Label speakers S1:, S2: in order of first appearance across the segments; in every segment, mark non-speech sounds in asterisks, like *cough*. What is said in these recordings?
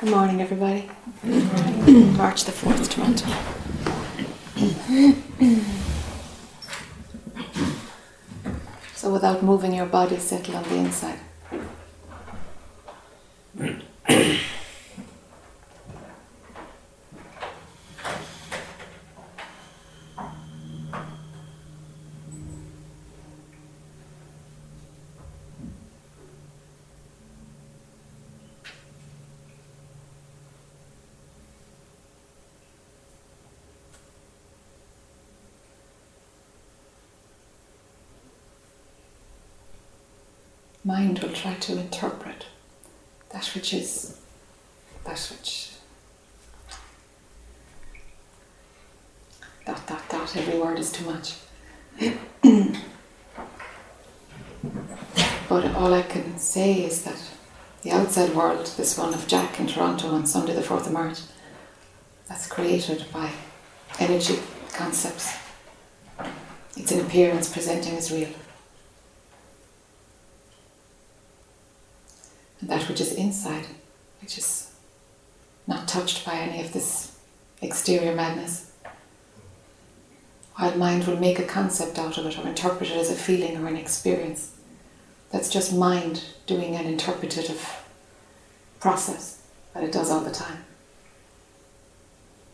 S1: Good morning, everybody. March the 4th, Toronto. so, without moving your body, settle on the inside. Mind will try to interpret that which is that which dot dot dot every word is too much. *clears throat* But all I can say is that the outside world this one of Jack in Toronto on Sunday the 4th of March that's created by energy concepts. It's an appearance presenting as real and that which is inside, which is not touched by any of this exterior madness. While mind will make a concept out of it or interpret it as a feeling or an experience, that's just mind doing an interpretative process that it does all the time.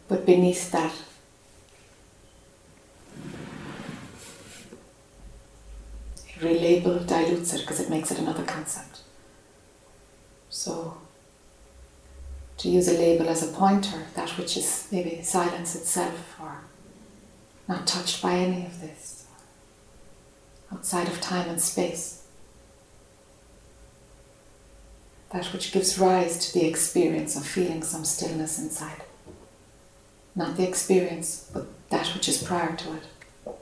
S1: But beneath that, relabel dilutes it because it makes it another concept. So, to use a label as a pointer, that which is maybe silence itself or not touched by any of this, outside of time and space. That which gives rise to the experience of feeling some stillness inside. Not the experience, but that which is prior to it.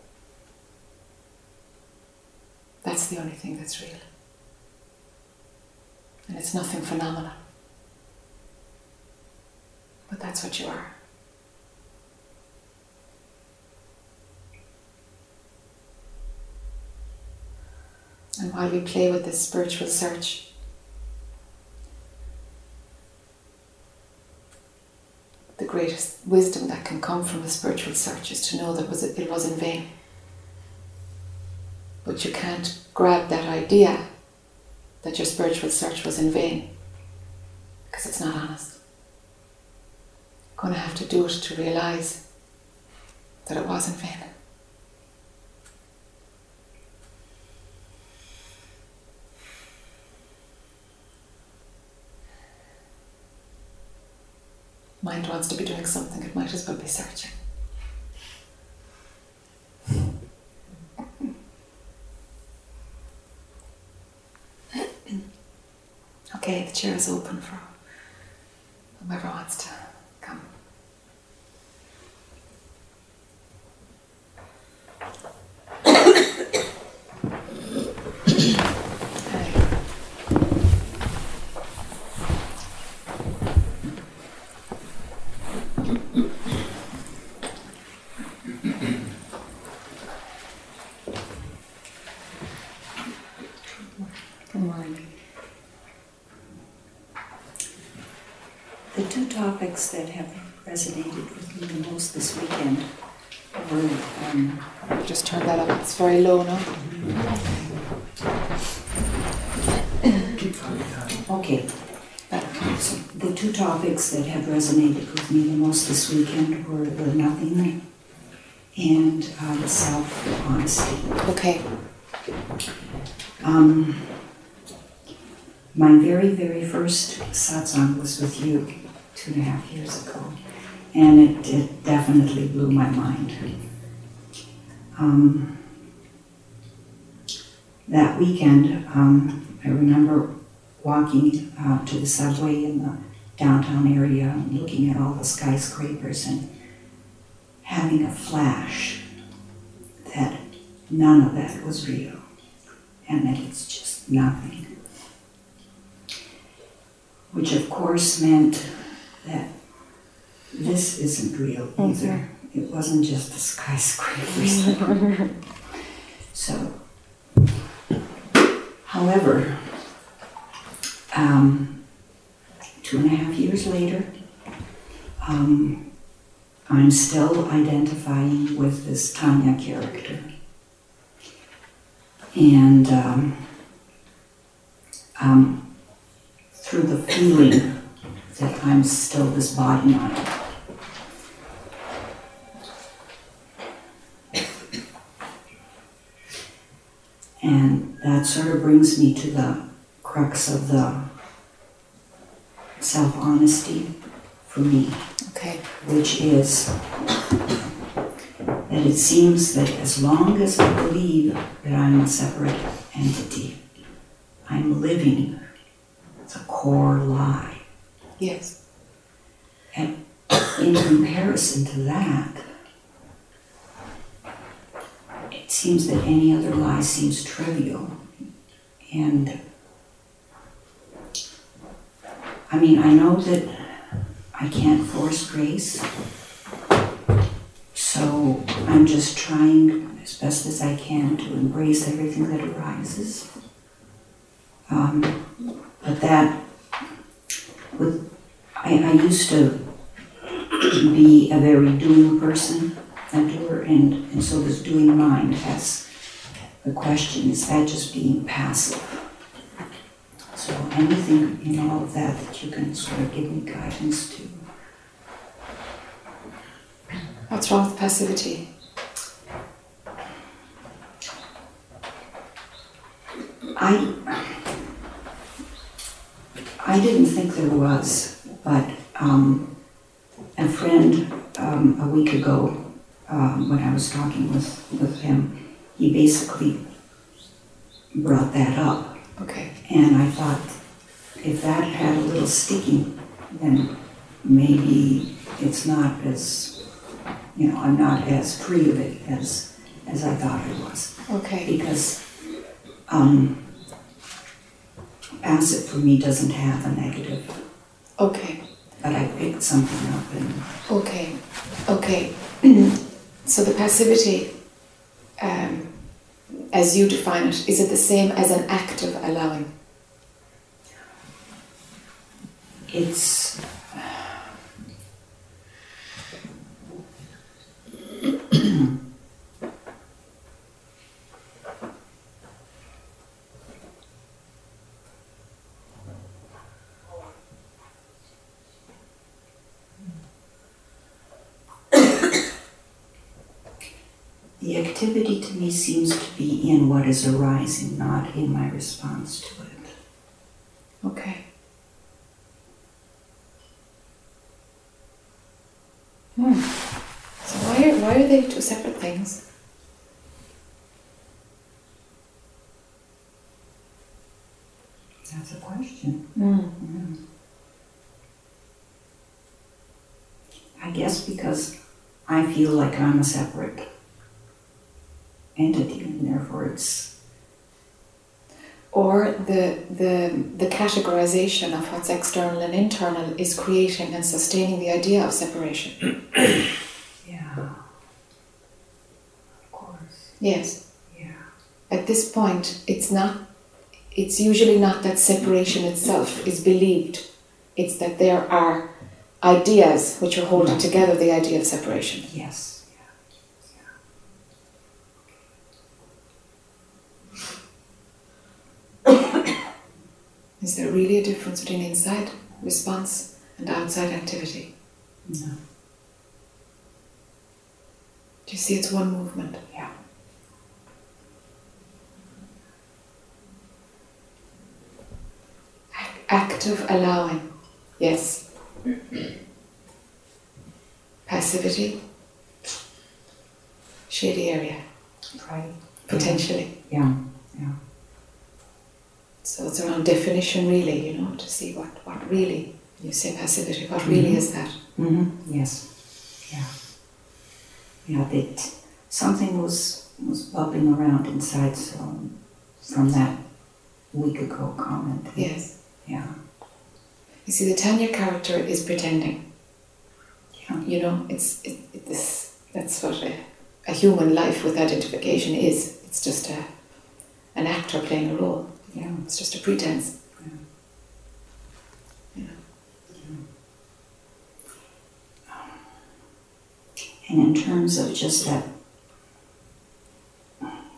S1: That's the only thing that's real. And it's nothing phenomenal. But that's what you are. And while we play with this spiritual search, the greatest wisdom that can come from a spiritual search is to know that it was in vain. But you can't grab that idea that your spiritual search was in vain because it's not honest. You're going to have to do it to realize that it was in vain. Mind wants to be doing something, it might as well be searching. Okay, the chair is open for whoever wants to come. *coughs* *coughs* *coughs* Good morning.
S2: The two topics that have resonated with me the most this weekend were. Um,
S1: Just turn that up, it's very low now.
S2: okay. So the two topics that have resonated with me the most this weekend were the nothing and uh, the self honesty.
S1: Okay.
S2: Um, my very, very first satsang was with you two and a half years ago, and it, it definitely blew my mind. Um, that weekend, um, I remember walking uh, to the subway in the downtown area and looking at all the skyscrapers and having a flash that none of that was real and that it's just nothing. Which, of course, meant that this isn't real either. It wasn't just the skyscrapers. *laughs* so, however, um, two and a half years later, um, I'm still identifying with this Tanya character. And um, um, through the feeling that I'm still this body mind. And that sort of brings me to the crux of the self honesty for me,
S1: Okay.
S2: which is that it seems that as long as I believe that I'm a separate entity, I'm living It's a core lie.
S1: Yes.
S2: And in comparison to that, it seems that any other lie seems trivial. And I mean, I know that I can't force grace, so I'm just trying as best as I can to embrace everything that arises. Um, but that, with, I, I used to be a very doing person, a and, and so this doing mind has the question is that just being passive? So anything in all of that that you can sort of give me guidance to.
S1: What's wrong with passivity?
S2: I I didn't think there was, but um, a friend um, a week ago, um, when I was talking with, with him, he basically brought that up.
S1: Okay.
S2: And I thought, if that had a little sticking, then maybe it's not as, you know, I'm not as free of it as, as I thought I was.
S1: Okay.
S2: Because um, passive for me doesn't have a negative,
S1: Okay.
S2: but I picked something up and
S1: Okay. Okay. *clears throat* so the passivity, um, as you define it, is it the same as an act of allowing?
S2: it's *clears throat* *coughs* The activity to me seems to be in what is arising, not in my response to it.
S1: Okay. Hmm. So why are, why are they two separate things?
S2: That's a question.
S1: Hmm.
S2: I guess because I feel like I'm a separate entity and therefore it's
S1: Or the, the, the categorization of what's external and internal is creating and sustaining the idea of separation. *coughs*
S2: yeah. Of course.
S1: Yes.
S2: Yeah.
S1: At this point, it's not. It's usually not that separation itself is believed. It's that there are ideas which are holding together the idea of separation.
S2: Yes.
S1: Is there really a difference between inside response and outside activity?
S2: No.
S1: Do you see it's one movement?
S2: Yeah.
S1: Active allowing, yes. Passivity, shady area,
S2: Right.
S1: potentially.
S2: Yeah.
S1: So it's around definition, really, you know, to see what, what really, you say passivity, what really
S2: Mhm.
S1: is that?
S2: Mm-hmm. Yes. Yeah. Yeah. That something was was bubbling around inside. So from that week ago comment.
S1: Yes.
S2: Yeah.
S1: You see, the Tanya character is pretending.
S2: Yeah.
S1: You know, it's it, it, this. That's what a, a human life with identification is. It's just a an actor playing a role.
S2: Yeah,
S1: it's just a pretense.
S2: Yeah.
S1: Yeah.
S3: And in terms of just that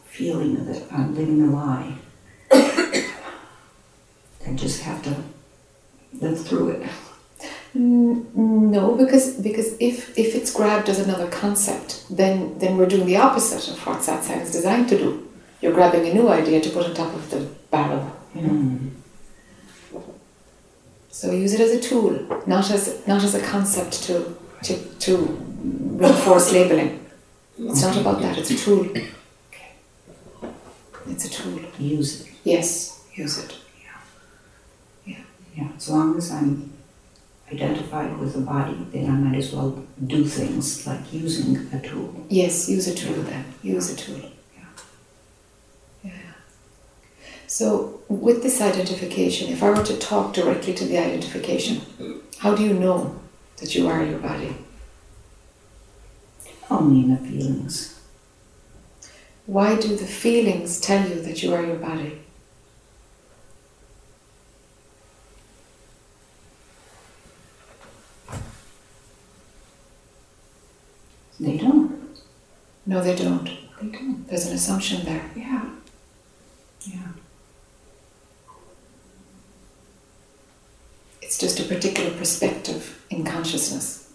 S3: feeling of that I'm uh, living a lie, *coughs* I just have to live through it.
S1: No, because because if if it's grabbed as another concept, then then we're doing the opposite of what satsang is designed to do. You're grabbing a new idea to put on top of the barrel. You know.
S3: Mm.
S1: So use it as a tool, not as not as a concept to to to reinforce labeling. It's not about that. It's a tool. It's a tool.
S3: Use it.
S1: Yes, use it.
S3: Yeah, as long as I'm identified with the body, then I might as well do things like using a tool.
S1: Yes, use a tool then. Use a tool. Yeah. So, with this identification, if I were to talk directly to the identification, how do you know that you are your body?
S3: Only in the feelings.
S1: Why do the feelings tell you that you are your body?
S3: They don't.
S1: No, they don't.
S3: They don't.
S1: There's an assumption there.
S3: Yeah. Yeah.
S1: It's just a particular perspective in consciousness.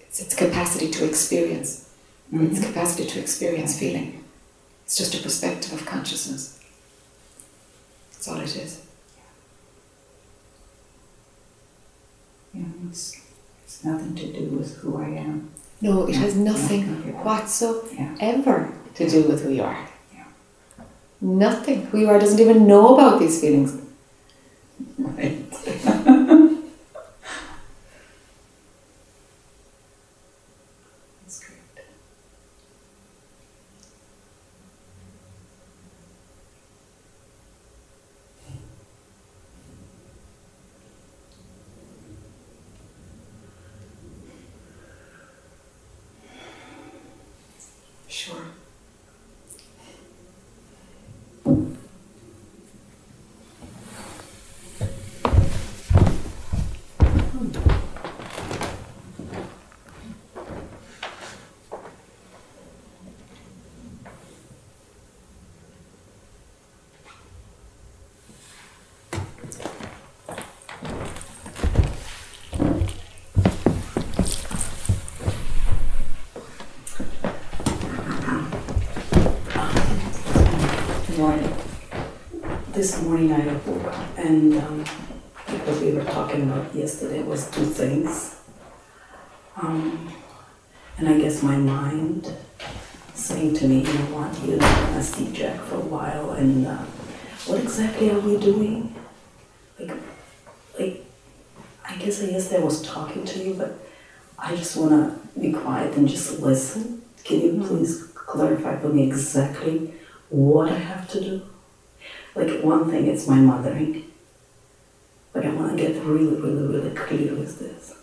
S1: It's its capacity to experience. Its
S3: Mhm.
S1: capacity to experience feeling. It's just a perspective of consciousness. That's all it is.
S3: Yeah, it's, it's nothing to do with who I am.
S1: No, it has nothing
S3: Yeah.
S1: whatsoever to do with who you are.
S3: Yeah.
S1: Nothing. Who you are doesn't even know about these feelings.
S3: Right. *laughs* That's great.
S1: Sure.
S2: Good morning. This morning I woke up and um, what we were talking about yesterday was two things. Um, and I guess my mind saying to me, you know what, you're not gonna see Jack for a while and uh, what exactly are we doing? Like, like, I guess yesterday I was talking to you, but I just wanna be quiet and just listen. Can you please clarify for me exactly what I have to do. Like one thing is my mothering. Like I want to get really, really, really clear with this.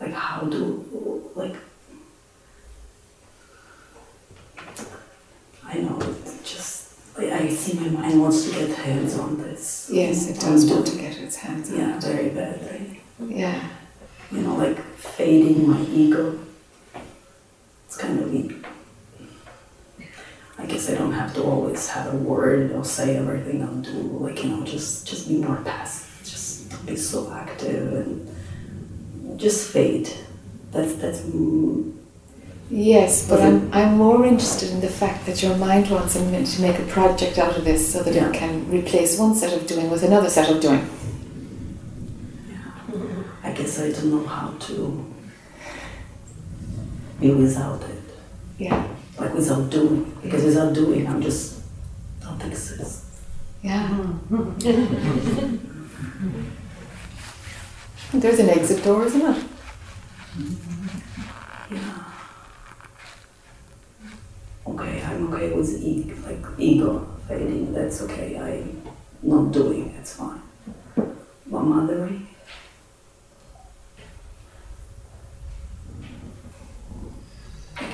S2: Like how do like I know just I see my mind wants to get hands on this.
S1: Yes, it does want to get its hands on
S2: Yeah,
S1: it.
S2: very badly.
S1: Yeah.
S2: You know, like fading my ego. It's kind of weak. I guess I don't have to always have a word or say everything I'll do. Like you know, just just be more passive. Just don't be so active and just fade. That's that's.
S1: Yes, but I'm, I'm more interested in the fact that your mind wants to make a project out of this so that
S2: Yeah.
S1: it can replace one set of doing with another set of doing. Yeah.
S2: I guess I don't know how to be without it,
S1: Yeah.
S2: Like without doing. Because without doing, I'm just don't exist.
S1: Yeah. *laughs* There's an exit door, isn't it?
S2: Yeah. Okay, I'm okay with e- like ego fading. That's okay. I not doing. That's fine. But mothering.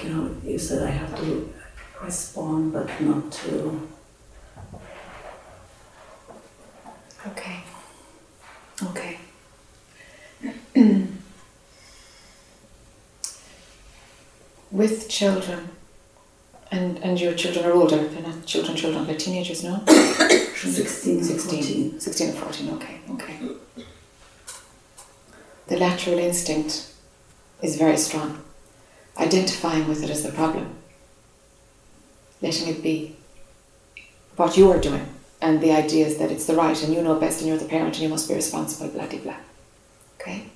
S2: You know, you said I have to respond, but not to.
S1: Okay. Okay. *clears throat* with children, and and your children are older. They're not children, children. They're teenagers, no. *coughs*
S2: 16 and
S1: 16,
S2: 14.
S1: 16 and 14, okay, okay. The lateral instinct is very strong. Identifying with it as the problem, letting it be what you are doing, and the idea is that it's the right and you know best and you're the parent and you must be responsible, blah, blah, blah. Okay?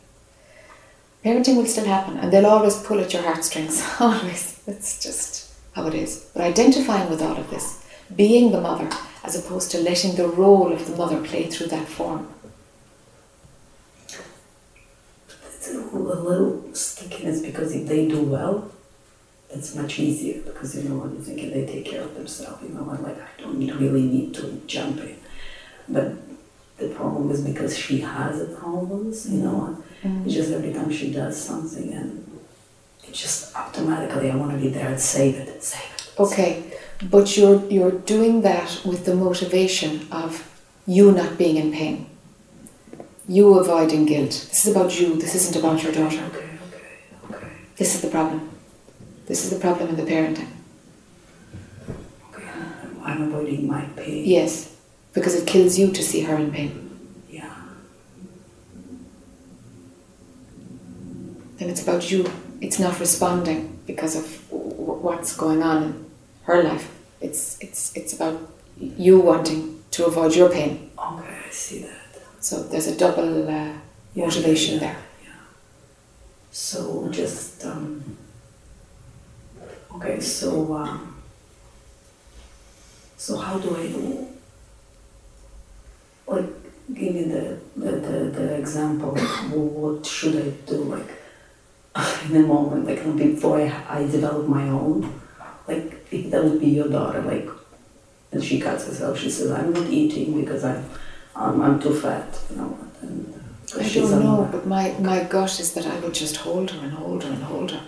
S1: Parenting will still happen and they'll always pull at your heartstrings, *laughs* always. That's just how it is. But identifying with all of this, being the mother, as opposed to letting the role of the mother play through that form.
S2: It's a little stickiness because if they do well, it's much easier because you know what you're thinking they take care of themselves, you know, and like I don't really need to jump in. But the problem is because she has the problems, you know, mm-hmm. it's just every time she does something and it just automatically I want to be there and save it, and save it.
S1: Okay, but you're you're doing that with the motivation of you not being in pain. You avoiding guilt. This is about you. This isn't about your daughter.
S2: Okay, okay, okay,
S1: This is the problem. This is the problem in the parenting.
S2: okay. I'm, avoiding my pain.
S1: Yes, because it kills you to see her in pain.
S2: Yeah.
S1: Then it's about you. It's not responding because of w- what's going on in her life. It's it's it's about you wanting to avoid your pain.
S2: Okay, I see that.
S1: So there's a double uh,
S2: Yeah,
S1: motivation
S2: yeah,
S1: there.
S2: Yeah. So just um, okay. So um, so how do I do? Like, give me the the, the, the example. Wh- What should I do? Like *laughs* in a moment, like before I, I develop my own. Like if that would be your daughter, like, and she cuts herself. She says, "I'm not eating because I'm I'm, I'm too fat," you know. And,
S1: I don't know, but my, my gut is that I would just hold her and hold her and hold her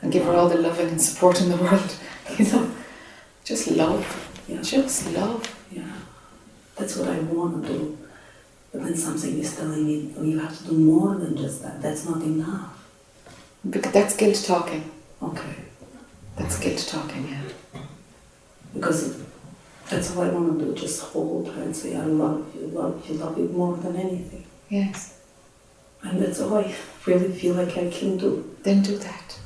S1: and give her all the loving and support in the *laughs* world. You know, just love,
S2: Yeah.
S1: just love.
S2: Yeah, that's what I want to do. But then something is telling me, oh, you have to do more than just that. That's not enough.
S1: Because that's guilt talking.
S2: Okay,
S1: That's guilt talking. Yeah.
S2: because that's what I want to do. Just hold her and say, I love you, love you, love you more than anything.
S1: Yes.
S2: And that's all I really feel like I can do.
S1: Then do that.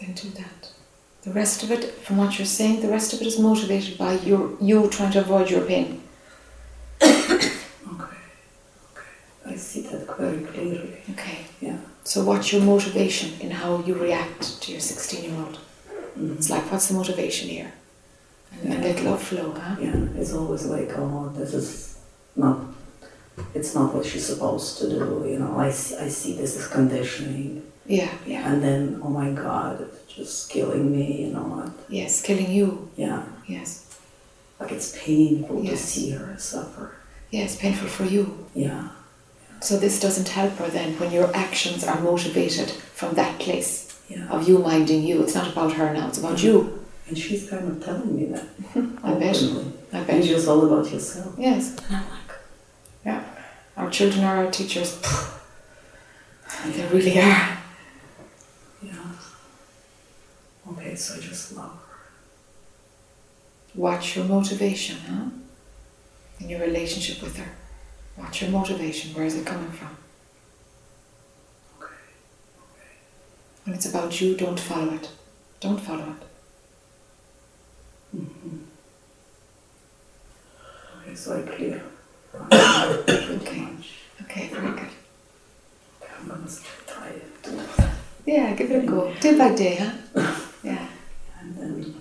S1: Then do that. The rest of it, from what you're saying, the rest of it is motivated by your you trying to avoid your pain. *coughs*
S2: Okay, okay. I see that very clearly.
S1: Okay.
S2: Yeah.
S1: So what's your motivation in how you react to your 16 year old?
S2: Mhm.
S1: It's like, what's the motivation here? And, let love flow, huh?
S2: Yeah, it's always like, oh, this is not, it's not what she's supposed to do, you know. I see, I see this as conditioning.
S1: Yeah, yeah.
S2: And then, oh my God, it's just killing me, you know what?
S1: Yes, killing you.
S2: Yeah,
S1: Yes.
S2: like it's painful to see her suffer.
S1: Yes, painful for you.
S2: Yeah,
S1: So this doesn't help her then when your actions are motivated from that place
S2: yeah.
S1: of you minding you. It's not about her now, it's about mm. you.
S2: And she's kind of telling me that. *laughs*
S1: I bet. I
S2: And
S1: bet.
S2: it's all about yourself.
S1: Yes.
S2: And I'm like,
S1: Yeah. Our children are our teachers. And *sighs* they really are.
S2: yeah. Okay, so I just love her.
S1: Watch your motivation, huh? In your relationship with her. Watch your motivation. Where is it coming from?
S2: Okay.
S1: When it's about you, don't follow it. Don't follow it.
S2: Mm-hmm. Okay, so clear.
S1: Okay. Okay, very good.
S2: I'm gonna.
S1: Yeah, give it a go. Day by day, huh? Yeah.
S2: And then,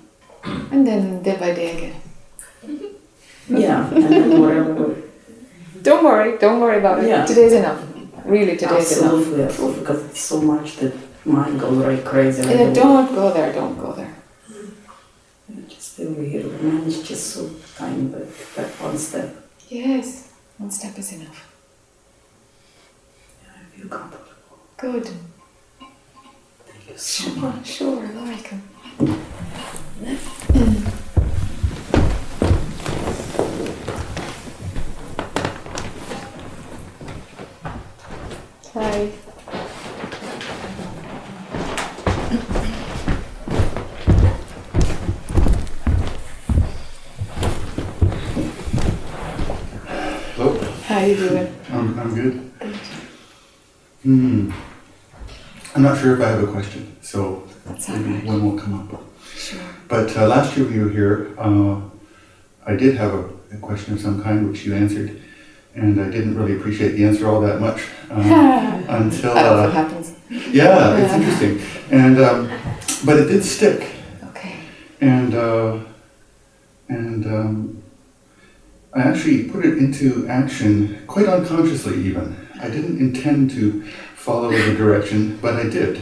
S1: And then day by day again.
S2: yeah, and then whatever.
S1: Don't worry, don't worry about it.
S2: Yeah.
S1: Today's enough. Really, today's enough.
S2: absolutely, absolutely, because it's so much that mine goes right crazy. and I
S1: Yeah, don't go there, don't go there.
S2: Yeah, Just over here, man, it's just so tiny, but that one step,
S1: Yes, one step is enough.
S2: yeah, I feel comfortable.
S1: Good.
S2: Thank you so
S1: Sure,
S2: much.
S1: sure, welcome. Hi. How you doing?
S4: I'm, I'm good. Hmm. I'm not sure if I have a question, so
S1: That's all
S4: maybe
S1: right.
S4: one will come up.
S1: Sure.
S4: But uh, last year we were here, uh, I did have a, a question of some kind which you answered, and I didn't really appreciate the answer all that much *laughs* uh, until.
S1: That
S4: Uh,
S1: happens.
S4: yeah, it's interesting, and um, but it did stick.
S1: Okay.
S4: and uh, and um, I actually put it into action quite unconsciously. Even I didn't intend to follow the direction, but I did,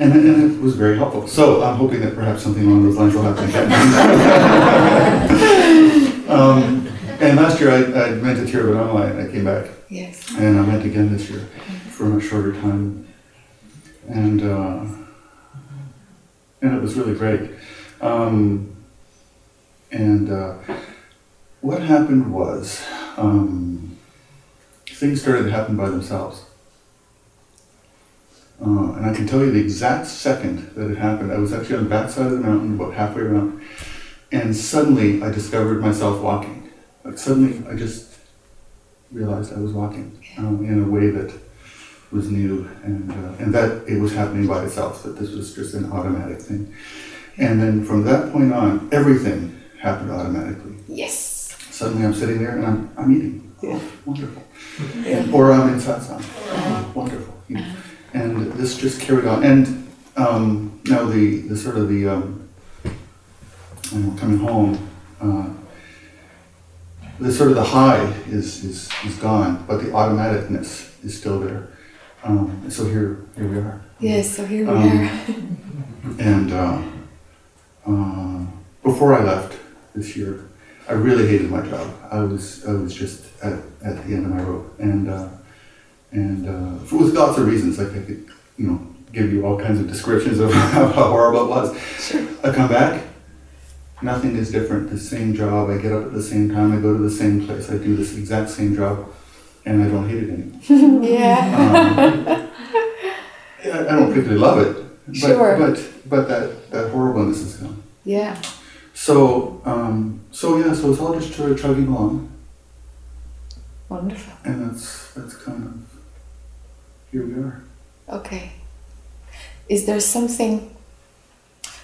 S4: and, it- and it was very helpful. So I'm hoping that perhaps something along those lines will happen again. *laughs* um, and last year I, I went to Tiruvannamalai and I came back,
S1: Yes.
S4: and I went again this year for a much shorter time, and uh, and it was really great. Um, and uh, what happened was um, things started to happen by themselves. Uh, and I can tell you the exact second that it happened. I was actually on the back side of the mountain, about halfway around, and suddenly I discovered myself walking. Like suddenly, I just realized I was walking um, in a way that was new, and uh, and that it was happening by itself. That this was just an automatic thing. And then from that point on, everything happened automatically.
S1: Yes.
S4: Suddenly, I'm sitting there and I'm I'm eating.
S1: Yeah.
S4: Wonderful. Or I'm in satsang. Wonderful. And this just carried on. And um, now the, the sort of the um, coming home, uh, the sort of the high is, is, is gone, but the automaticness is still there. Um, so here here we are.
S1: Yes. So here we
S4: Um,
S1: are.
S4: And uh, uh, before I left this year, I really hated my job. I was I was just at, at the end of my rope, and uh, and uh, for, with lots of reasons. Like I could, you know, give you all kinds of descriptions of *laughs* how horrible it was.
S1: Sure.
S4: I come back, nothing is different. The same job. I get up at the same time. I go to the same place. I do this exact same job, and I don't hate it anymore. *laughs*
S1: yeah.
S4: Um, I I don't particularly love it, but
S1: Sure.
S4: but but that that horribleness is gone.
S1: Yeah.
S4: So um, so yeah, so it's all just sort of chugging along,
S1: Wonderful.
S4: and that's that's kind of here we are.
S1: Okay. Is there something?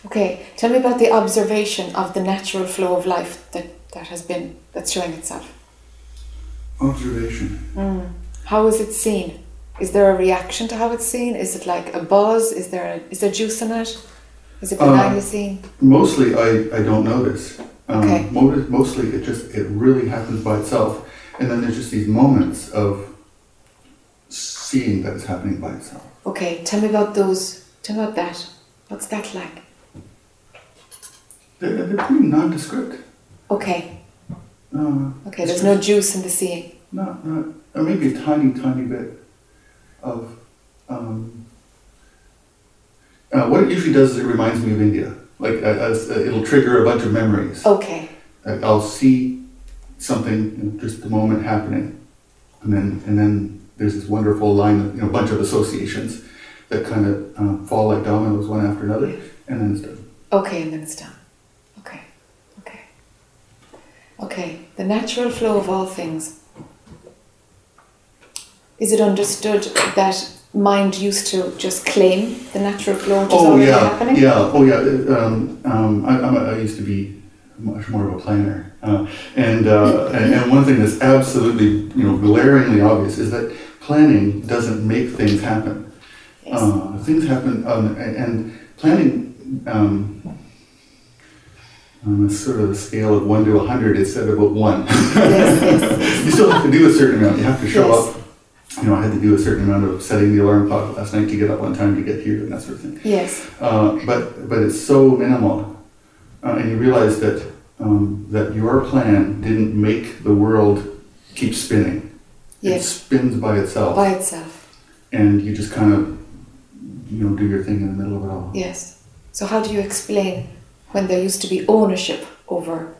S1: Okay. Tell me about the observation of the natural flow of life that that has been that's showing itself.
S4: Observation.
S1: Mm. How is it seen? Is there a reaction to how it's seen? Is it like a buzz? Is there a, is there juice in it? Is it benignly seen?
S4: Mostly, I, I don't notice. Um,
S1: Okay.
S4: mo- Mostly, it just it really happens by itself, and then there's just these moments of seeing that it's happening by itself.
S1: Okay, tell me about those. Tell me about that. What's that like?
S4: They're, they're pretty nondescript.
S1: Okay,
S4: Uh,
S1: okay. There's no juice in the seeing.
S4: Not, not, or maybe a tiny, tiny bit of. Um, uh, what it usually does is it reminds me of India. Like uh, uh, it'll trigger a bunch of memories.
S1: Okay,
S4: Like, I'll see something, know, just the moment happening, and then and then there's this wonderful line of you know bunch of associations that kind of um, fall like dominoes one after another, and then it's done.
S1: okay, and then it's done. Okay, okay, okay. The natural flow of all things. Is it understood that mind used to just claim the natural flow which is
S4: Oh
S1: already
S4: yeah,
S1: happening?
S4: yeah, oh yeah. uh, Um, um, I, I'm a, I used to be much more of a planner, uh, and, uh, *laughs* and and one thing that's absolutely you know glaringly obvious is that planning doesn't make things happen.
S1: Yes.
S4: Uh, things happen, um, and, planning. Um, on a sort of a scale of one to a hundred, it's at about one.
S1: yes, yes. *laughs*
S4: you still have to do a certain amount. You have to show up. You know, I had to do a certain amount of setting the alarm clock last night to get up on time to get here and that sort of thing.
S1: Yes.
S4: Uh, but but it's so minimal, uh, and you realize that um, that your plan didn't make the world keep spinning.
S1: Yes.
S4: It spins by itself,
S1: By itself.
S4: and you just kind of you know do your thing in the middle of it all.
S1: Yes. So how do you explain when there used to be ownership over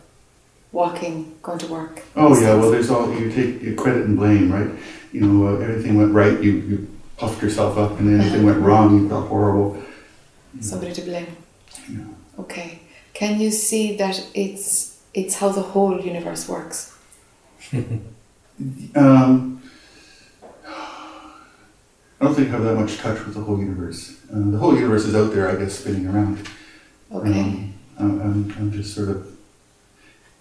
S1: walking, going to work?
S4: Oh yeah,
S1: things?
S4: well there's all you take your credit and blame, right? You know, uh, everything went right, you you puffed yourself up, and then anything went wrong, you felt horrible.
S1: somebody to blame.
S4: Yeah.
S1: Okay. Can you see that it's it's how the whole universe works? *laughs*
S4: Um, I don't think I have that much touch with the whole universe. Uh, the whole universe is out there, I guess, spinning around.
S1: Okay.
S4: Um, I'm, I'm, I'm just sort of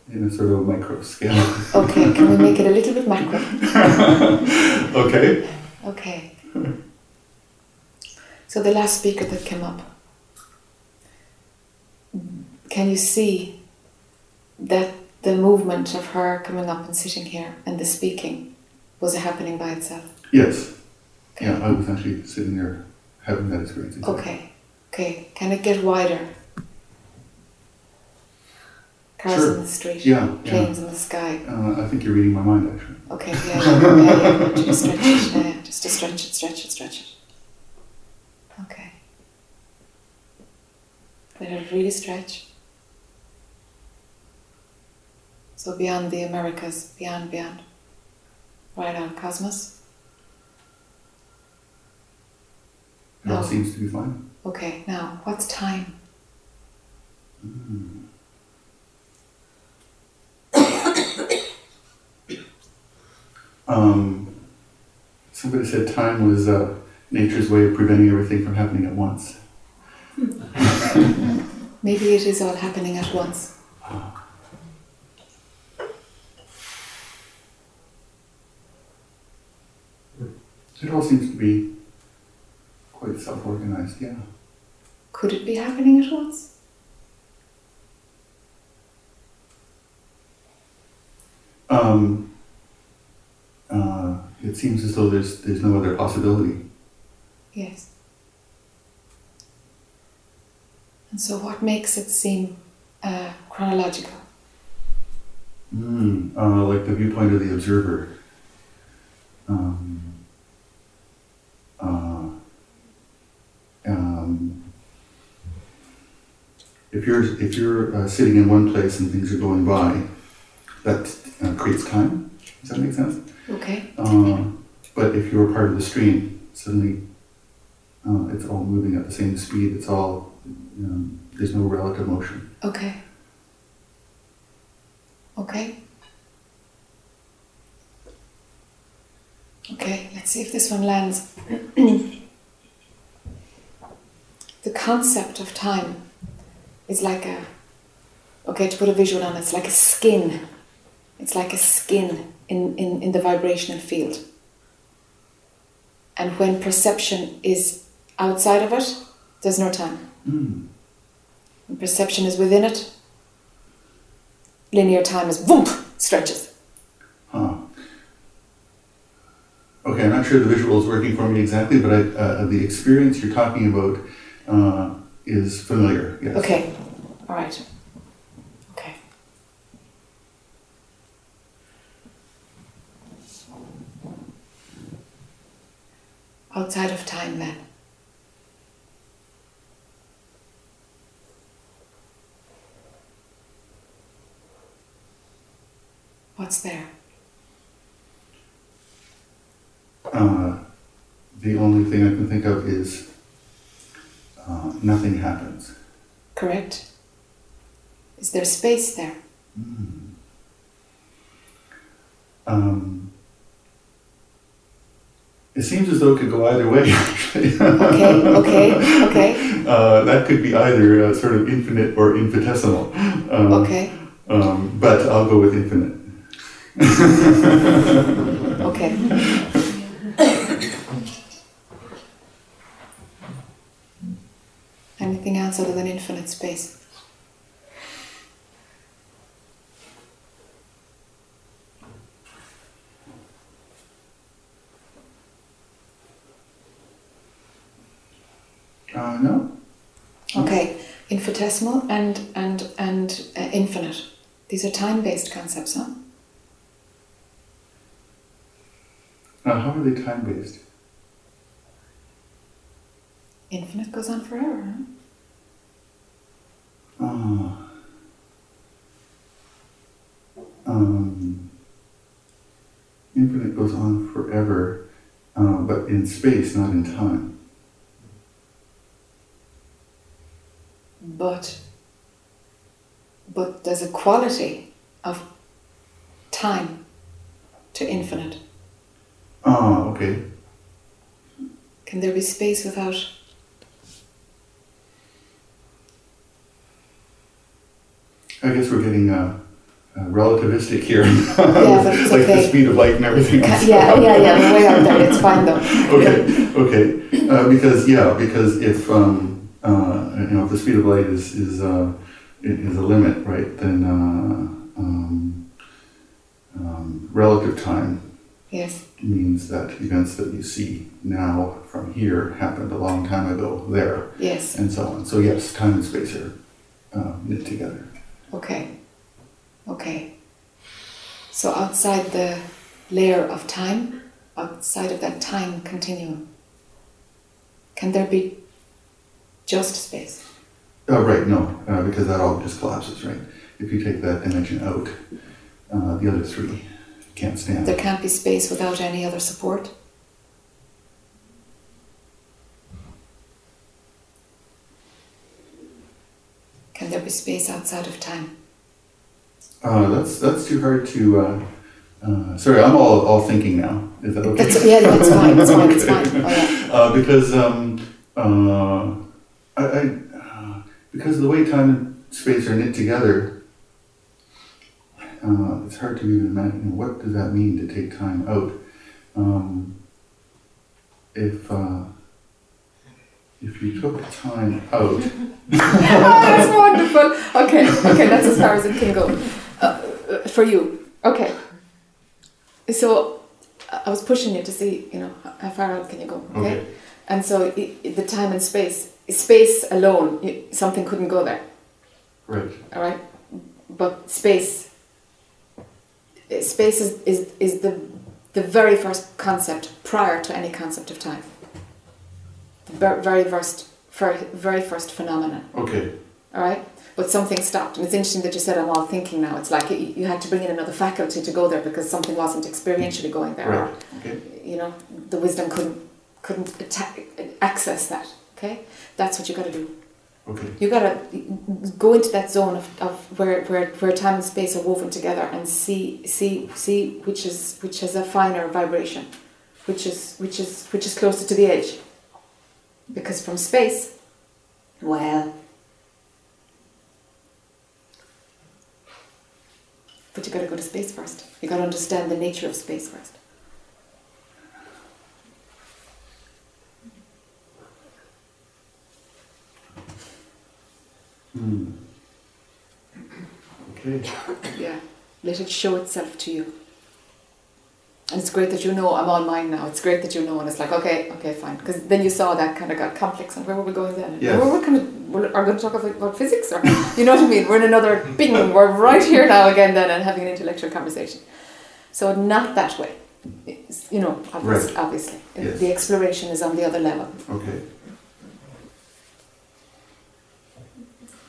S4: in a sort of micro scale.
S1: Okay, can we make it a little bit macro? *laughs*
S4: okay.
S1: Okay. So the last speaker that came up, can you see that the movement of her coming up and sitting here and the speaking was happening by itself?
S4: Yes.
S1: Okay.
S4: Yeah, I was actually sitting there having that experience. exactly.
S1: Okay. Okay. Can it get wider? Cars
S4: Sure.
S1: in the street,
S4: Yeah. yeah.
S1: planes in the sky.
S4: Uh, I think you're reading my mind, actually.
S1: Okay, yeah, yeah, yeah, yeah. Just stretch it, yeah, yeah. Just to stretch it, stretch it, stretch it. Okay. Let it really stretch. So beyond the Americas, beyond, beyond. Right on cosmos.
S4: It all seems to be fine.
S1: Okay, now what's time?
S4: Um, somebody said time was uh, nature's way of preventing everything from happening at once. *laughs*
S1: Maybe it is all happening at once.
S4: It all seems to be quite self-organized, yeah.
S1: Could it be happening at once?
S4: Um, uh, it seems as though there's there's no other possibility.
S1: Yes. And so, what makes it seem uh, chronological?
S4: Mm, uh, like the viewpoint of the observer. Um, uh, um, if you're if you're uh, sitting in one place and things are going by, that uh, creates time. Does that make sense?
S1: Okay.
S4: Uh, but if you're part of the stream, suddenly uh, it's all moving at the same speed. It's all um, there's no relative motion.
S1: Okay. Okay. Okay, let's see if this one lands. *clears throat* the concept of time is like a, okay, to put a visual on it, it's like a skin. It's like a skin in, in, in the vibrational field. And when perception is outside of it, there's no time.
S4: Mm.
S1: When perception is within it, linear time is boom, stretches.
S4: Huh. Okay, I'm not sure the visual is working for me exactly, but I, uh, the experience you're talking about uh, is familiar. Yes.
S1: Okay, all right. Okay. Outside of time, then. What's there?
S4: Uh, the only thing I can think of is uh, nothing happens.
S1: Correct? Is there space there?
S4: Um, it seems as though it could go either way. *laughs* Actually,
S1: Okay, okay, okay,
S4: uh, that could be either uh, sort of infinite or infinitesimal. Um,
S1: okay,
S4: Um, but I'll go with infinite. *laughs*
S1: okay. Anything else other than infinite space?
S4: Uh, no.
S1: Okay, infinitesimal and and and uh, infinite. These are time-based concepts, huh?
S4: Uh, how are they time based?
S1: Infinite goes on forever, huh?
S4: Uh, um, infinite goes on forever, uh, but in space, not in time.
S1: But but there's a quality of time to infinite?
S4: Ah, okay.
S1: Can there be space without?
S4: I guess we're getting uh, uh, relativistic here. *laughs*
S1: Yeah, but it's
S4: like the speed of light and everything else.
S1: Yeah, yeah, yeah. We're way out there. It's fine though. *laughs*
S4: okay, okay. Uh, because yeah, because if um, uh, you know if the speed of light is is uh, is a limit, right? Then uh, um, um, relative time
S1: Yes.
S4: means that events that you see now from here happened a long time ago there,
S1: Yes.
S4: and so on. So yes, time and space are uh, knit together.
S1: Okay. Okay. So outside the layer of time, outside of that time continuum, can there be just space?
S4: Oh, right, no, uh, because that all just collapses, right? If you take that dimension out, uh, the other three can't stand.
S1: There can't be space without any other support? Can there be space outside of time?
S4: Uh, that's that's too hard to. Uh, uh, sorry, I'm all, all thinking now. Is that okay?
S1: That's, yeah, it's fine, it's fine, it's *laughs*
S4: Okay.
S1: fine. Oh, yeah.
S4: Uh, because um, uh, I, I uh, because of the way time and space are knit together, uh, it's hard to even imagine what does that mean to take time out. Um, if uh, if you took time out, *laughs* oh,
S1: that's wonderful. Okay, okay, that's as far as it can go. Uh, uh, for you, okay. So I was pushing you to see, you know, how far out can you go, okay?
S4: Okay.
S1: And so i i the time and space, space alone, something couldn't go there,
S4: right?
S1: all right? But space, eh, space is, is, is the, the very first concept prior to any concept of time. The very first, very, first phenomenon.
S4: Okay,
S1: All right, but something stopped, and it's interesting that you said I'm all thinking now. It's like you, you had to bring in another faculty to go there because something wasn't experientially going there.
S4: right. Okay,
S1: You know, the wisdom couldn't couldn't access that. Okay, that's what you got to do.
S4: okay,
S1: You got to go into that zone of, of where, where where time and space are woven together and see see see which is which has a finer vibration, which is which is which is closer to the edge. Because from space, well, But you gotta go to space first. You gotta understand the nature of space first.
S4: Hmm. okay. *coughs*
S1: Yeah. Let it show itself to you. And it's great that you know I'm on mine now. It's great that you know, and it's like, okay, okay, fine. Because then you saw that kind of got complex, and where were we going then?
S4: Yes.
S1: We're, we're kind of, we're, are we going to talk about, about physics? Or, *laughs* you know what I mean? We're in another bing, *laughs* we're right here now again then and having an intellectual conversation. So, not that way. It's, you know, obvious,
S4: Right.
S1: obviously.
S4: Yes.
S1: The exploration is on the other level.
S4: Okay.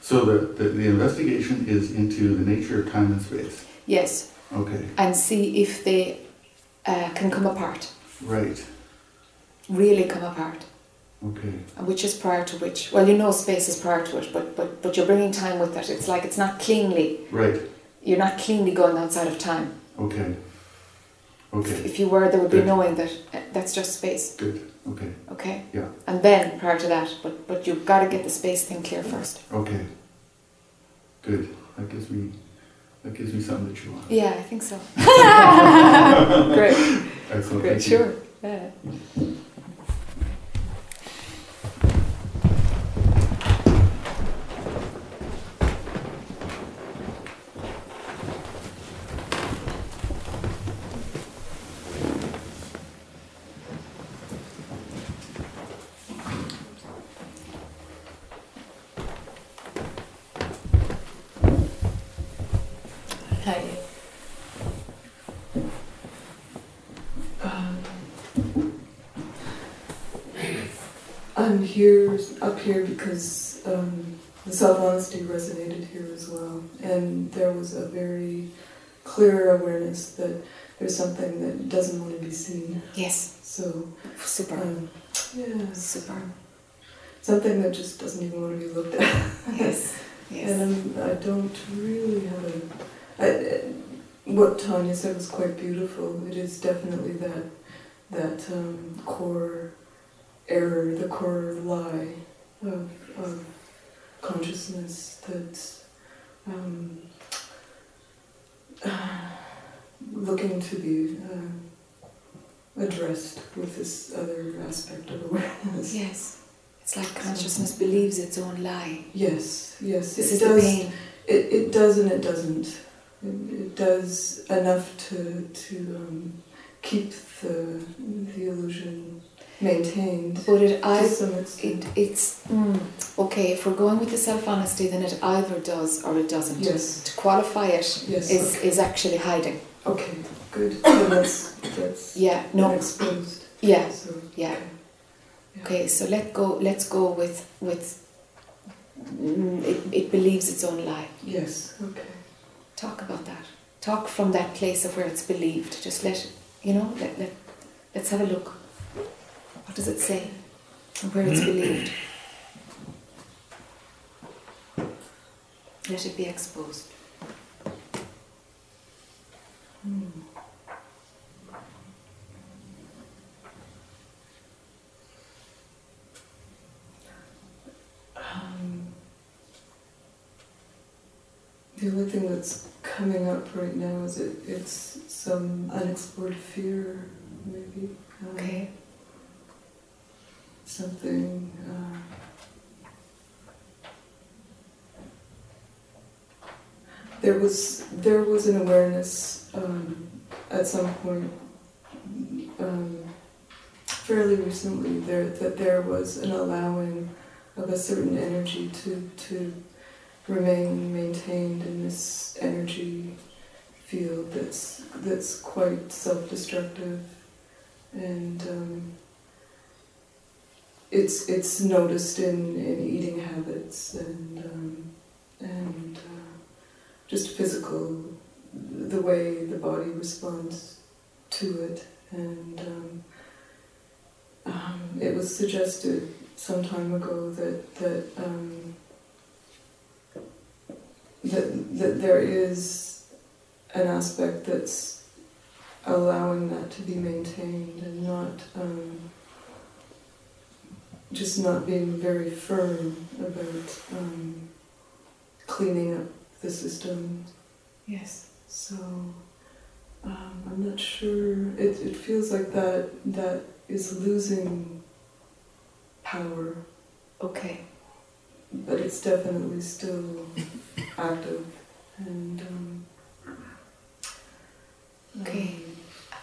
S4: So the, the, the investigation is into the nature of time and space.
S1: Yes.
S4: Okay,
S1: And see if they uh, can come apart,
S4: right.
S1: really come apart.
S4: Okay,
S1: And which is prior to which? Well, you know space is prior to it, but, but, but you're bringing time with it. It's like it's not cleanly,
S4: right.
S1: you're not cleanly going outside of time.
S4: Okay. Okay.
S1: If you were, there would be
S4: Good.
S1: knowing that uh, that's just space,
S4: Good. Okay.
S1: okay?
S4: Yeah.
S1: And then prior to that, but, but you've got to get the space thing clear first.
S4: Okay. Good. That gives me that gives me something to chew on.
S1: Yeah, I think so. *laughs* *laughs* great,
S4: Excellent.
S1: great, sure. Yeah. Hi.
S5: Um, I'm here, up here because um, the self honesty resonated here as well. And there was a very clear awareness that there's something that doesn't want to be seen.
S1: Yes,
S5: So,
S1: super,
S5: um, yeah,
S1: super.
S5: something that just doesn't even want to be looked at. *laughs*
S1: Yes, yes.
S5: And um, I don't really have a. I, what Tanya said was quite beautiful. It is definitely that that um, core error, the core lie of, of consciousness that's um, *sighs* looking to be uh, addressed with this other aspect of awareness. *laughs*
S1: Yes. It's like consciousness believes its own lie.
S5: Yes, yes,
S1: This
S5: it does.
S1: pain.
S5: It, it does and it doesn't. It, it does enough to to um, keep the the illusion maintained
S1: But it, I, it, it's mm, okay. If we're going with the self honesty, then it either does or it doesn't.
S5: Yes.
S1: To qualify it
S5: Yes.
S1: is
S5: okay.
S1: is actually hiding.
S5: okay. Good. Then that's that's
S1: Yeah. No.
S5: exposed.
S1: Yeah.
S5: So
S1: Yeah.
S5: okay. Yeah.
S1: Okay. So let go. Let's go with with. Mm, it, it believes its own lie.
S5: Yes. Okay.
S1: Talk about that. Talk from that place of where it's believed. Just let you know. Let let let's have a look. What does it say? And where it's believed. Let it be exposed.
S5: Um, the only thing that's coming up right now is it, it's some unexplored fear, maybe. Um,
S1: Okay.
S5: Something. Uh, there was there was an awareness um, at some point um, fairly recently there that there was an allowing of a certain energy to to remain maintained in this energy field that's that's quite self-destructive and um, it's it's noticed in, in eating habits and um, and uh, just physical the way the body responds to it. And um, um, it was suggested some time ago that that um, that that there is an aspect that's allowing that to be maintained and not um, just not being very firm about um, cleaning up the system.
S1: Yes.
S5: So um, I'm not sure. It, it feels like that that is losing power,
S1: Okay.
S5: but it's definitely still active. And um,
S1: Okay.
S5: um,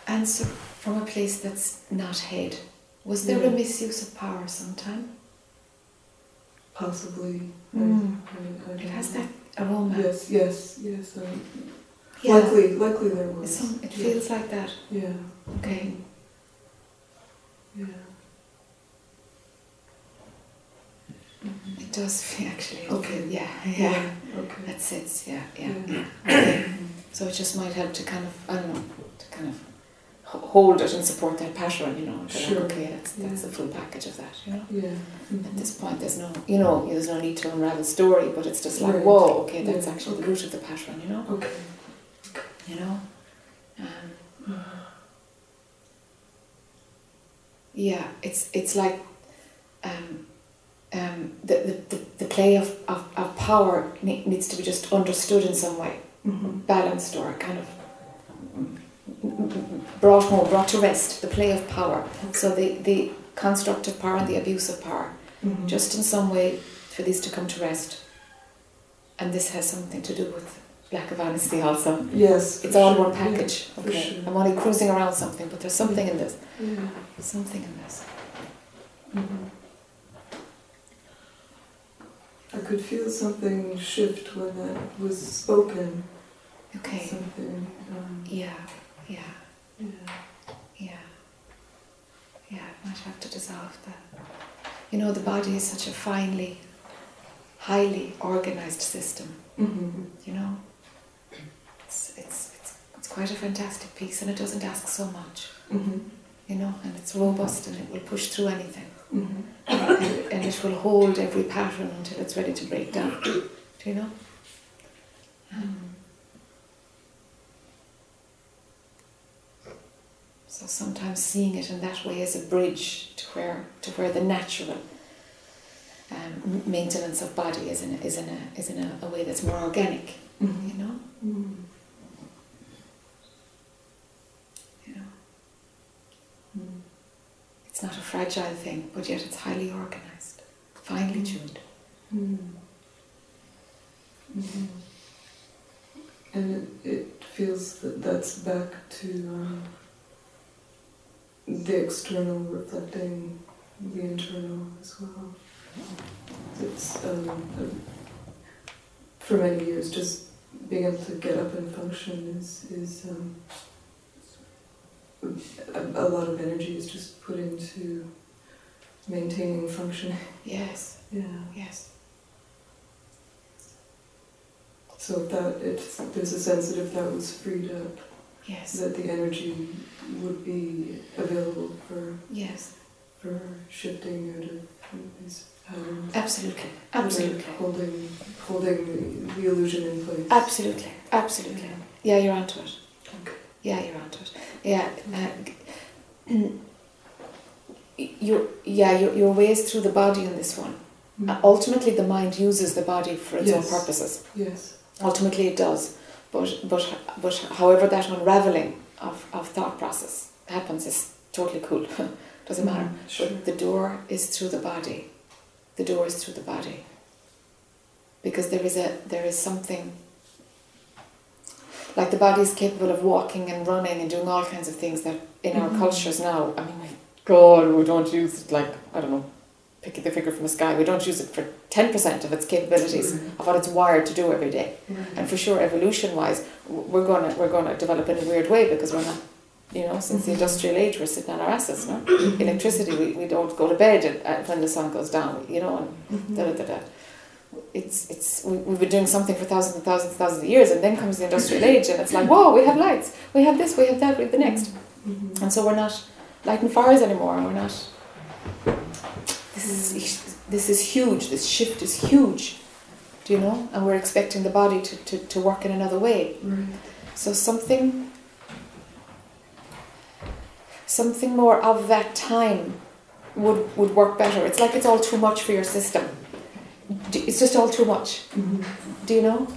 S1: Answer from a place that's not head. Was there a misuse of power sometime?
S5: possibly.
S1: Mm.
S5: I, I,
S1: It has
S5: know.
S1: that aroma.
S5: Yes, yes, yes. Um,
S1: Yeah.
S5: Likely, likely there was.
S1: Some, it
S5: Yeah.
S1: feels like that.
S5: Yeah.
S1: Okay.
S5: Yeah.
S1: It does feel actually.
S5: Okay.
S1: Yeah. Yeah.
S5: Yeah. Okay.
S1: That sits. Yeah. Yeah.
S5: Yeah.
S1: Okay. *clears throat* So it just might help to kind of I don't know to kind of hold it and support that pattern. You know. to like,
S5: Sure.
S1: okay. That's that's
S5: Yeah.
S1: the full package of that. You know.
S5: Yeah.
S1: At this point, there's no, you know, there's no need to unravel the story, but it's just like,
S5: Right.
S1: whoa, okay, that's
S5: Yeah,
S1: actually the root of the pattern, you know,
S5: Okay.
S1: you know. Um, yeah, it's it's like um, um, the, the, the, play of, of, of power ne- needs to be just understood in some way,
S5: Mm-hmm.
S1: balanced or kind of brought home, brought to rest. The play of power. So the the construct of power and the abuse of power.
S5: Mm-hmm.
S1: just in some way for these to come to rest. And this has something to do with lack of honesty also.
S5: yes.
S1: It's all
S5: sure.
S1: one package.
S5: for
S1: okay.
S5: sure.
S1: I'm only cruising around something, but there's something in this.
S5: Yeah. yeah.
S1: Something in this.
S5: Mhm. I could feel something shift when that was spoken.
S1: Okay.
S5: Something. Um,
S1: Yeah, yeah,
S5: yeah.
S1: yeah. Yeah, it might have to dissolve that. You know, the body is such a finely, highly organized system,
S5: Mm-hmm.
S1: you know? It's, it's, it's, it's quite a fantastic piece and it doesn't ask so much,
S5: Mm-hmm.
S1: you know, and it's robust and it will push through anything.
S5: Mm-hmm.
S1: and, and it will hold every pattern until it's ready to break down. Do you know? Um, So sometimes seeing it in that way as a bridge to where to where the natural um, maintenance of body is in a, is in a is in a, a way that's more organic.
S5: Mhm.
S1: You know,
S5: Mm.
S1: you know,
S5: Mm.
S1: it's not a fragile thing, but yet it's highly organized, finely tuned.
S5: Mm. Mhm. And it, it feels that that's back to um, the external reflecting the internal as well. It's um, for many years just being able to get up and function is is um, a, a lot of energy is just put into maintaining function.
S1: Yes,
S5: Yeah.
S1: yes,
S5: So if that, if there's a sense that if that was freed up,
S1: yes,
S5: that the energy would be available for
S1: yes,
S5: for shifting out of these patterns.
S1: absolutely, absolutely,
S5: Holding, holding the, the illusion in place.
S1: absolutely, absolutely. Yeah, you're onto it.
S5: Okay.
S1: Yeah, you're onto it. Yeah, uh, your yeah your, your ways through the body in this one. Uh,
S5: Mm.
S1: ultimately, the mind uses the body for its
S5: Yes.
S1: own purposes.
S5: Yes.
S1: Ultimately, it does. But but but however that unraveling of, of thought process happens is totally cool. *laughs* Doesn't matter.
S5: Mm, Sure.
S1: But the door is through the body. The door is through the body. Because there is a there is something like the body is capable of walking and running and doing all kinds of things that in our
S5: Mhm.
S1: cultures now, I mean, my God, we don't use it like, I don't know, pick the figure from the sky, we don't use it for 10% of its capabilities
S5: Right.
S1: of what it's wired to do every day.
S5: Right.
S1: And for sure, evolution wise, we're gonna we're gonna develop in a weird way because we're not, you know, since the
S5: Mhm.
S1: industrial age, we're sitting on our asses. No, mm-hmm. electricity, we, we don't go to bed at, at uh, when the sun goes down. You know, and da da da da. It's it's we, we've been doing something for thousands and thousands and thousands of years, and then comes the industrial age, and it's like, whoa, we have lights, we have this, we have that, we have the next, and so we're not lighting fires anymore, and we're not. This is this is huge. This shift is huge. Do you know? And we're expecting the body to, to, to work in another way.
S5: Right.
S1: So something something more of that time would, would work better. It's like it's all too much for your system. It's just all too much.
S5: Mhm.
S1: Do you know?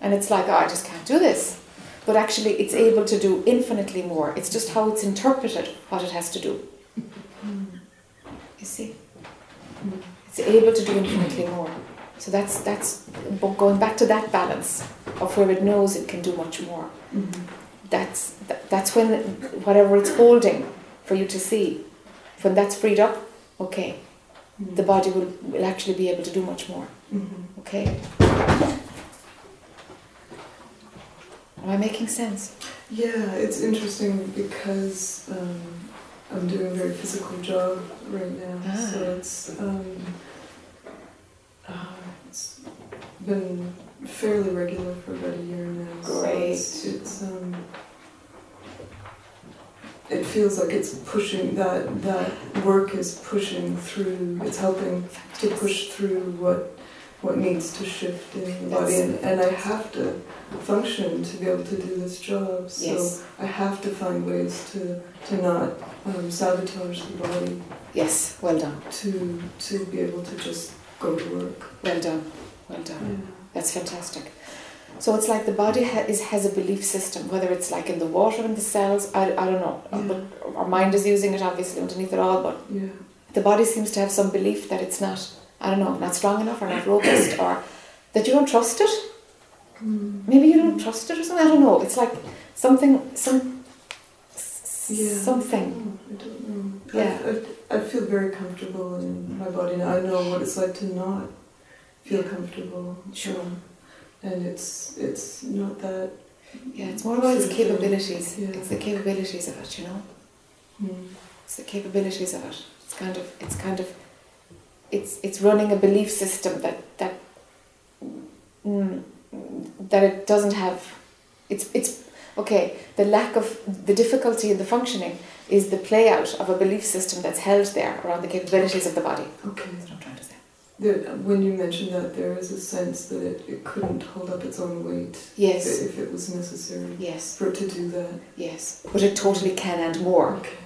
S1: And it's like, oh, I just can't do this. But actually, it's able to do infinitely more. It's just how it's interpreted what it has to do. You see? It's able to do infinitely more. So that's that's but going back to that balance of where it knows it can do much more.
S5: Mhm.
S1: That's that, that's when whatever it's holding for you to see, when that's freed up, okay,
S5: Mhm.
S1: the body will, will actually be able to do much more.
S5: Mhm.
S1: Okay. Am I making sense?
S5: Yeah, it's interesting because um, I'm doing a very physical job right now,
S1: Ah.
S5: so it's um, uh, it's been fairly regular for about a year now. so
S1: Great.
S5: it's, it's um, it feels like it's pushing that that work is pushing through. It's helping to push through what what needs to shift in the body, and, and I have to function to be able to do this job. So
S1: Yes.
S5: I have to find ways to to not um, sabotage the body,
S1: Yes. Well done.
S5: to to be able to just go to work.
S1: Well done. Well done.
S5: Yeah.
S1: That's fantastic. So it's like the body ha- is, has a belief system, whether it's like in the water, in the cells, I, I don't know.
S5: Yeah.
S1: But our mind is using it obviously underneath it all, but
S5: Yeah.
S1: the body seems to have some belief that it's not, I don't know, not strong enough or not robust or that you don't trust it.
S5: Mm.
S1: Maybe you don't trust it or something. I don't know. It's like something, some,
S5: Yeah.
S1: something.
S5: Oh, I don't know.
S1: Yeah.
S5: I, I, I feel very comfortable in my body now. I know what it's like to not feel comfortable.
S1: Sure.
S5: Um, and it's it's not that.
S1: Yeah, it's more about its capabilities.
S5: yeah.
S1: It's the capabilities of it, you know.
S5: Mm.
S1: It's the capabilities of it. It's kind of, it's kind of, it's it's running a belief system that that mm, that it doesn't have. It's it's okay. The lack of the difficulty in the functioning is the play out of a belief system that's held there around the capabilities of the body.
S5: Okay.
S1: That's what I'm trying to say.
S5: There, when you mentioned that, there is a sense that it, it couldn't hold up its own weight
S1: Yes,
S5: if it was necessary
S1: yes,
S5: for it to do that.
S1: yes. But it totally can and more.
S5: Okay.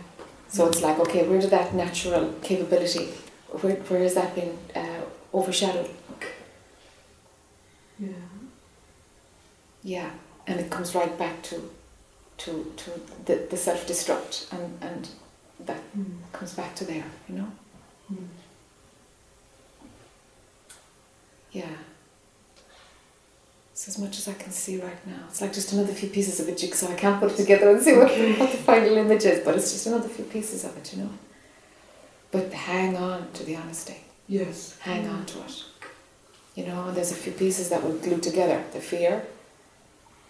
S1: So it's like, okay, where did that natural capability, where, where has that been uh, overshadowed?
S5: Yeah.
S1: Yeah, and it comes right back to, to, to the, the self-destruct and, and that
S5: Mm.
S1: comes back to there, you know?
S5: Mm.
S1: Yeah. It's as much as I can see right now. It's like just another few pieces of a jigsaw. I can't put it together and see what, what the final image is, but it's just another few pieces of it, you know? But hang on to the honesty.
S5: Yes.
S1: Hang on to it. You know, there's a few pieces that will glue together the fear,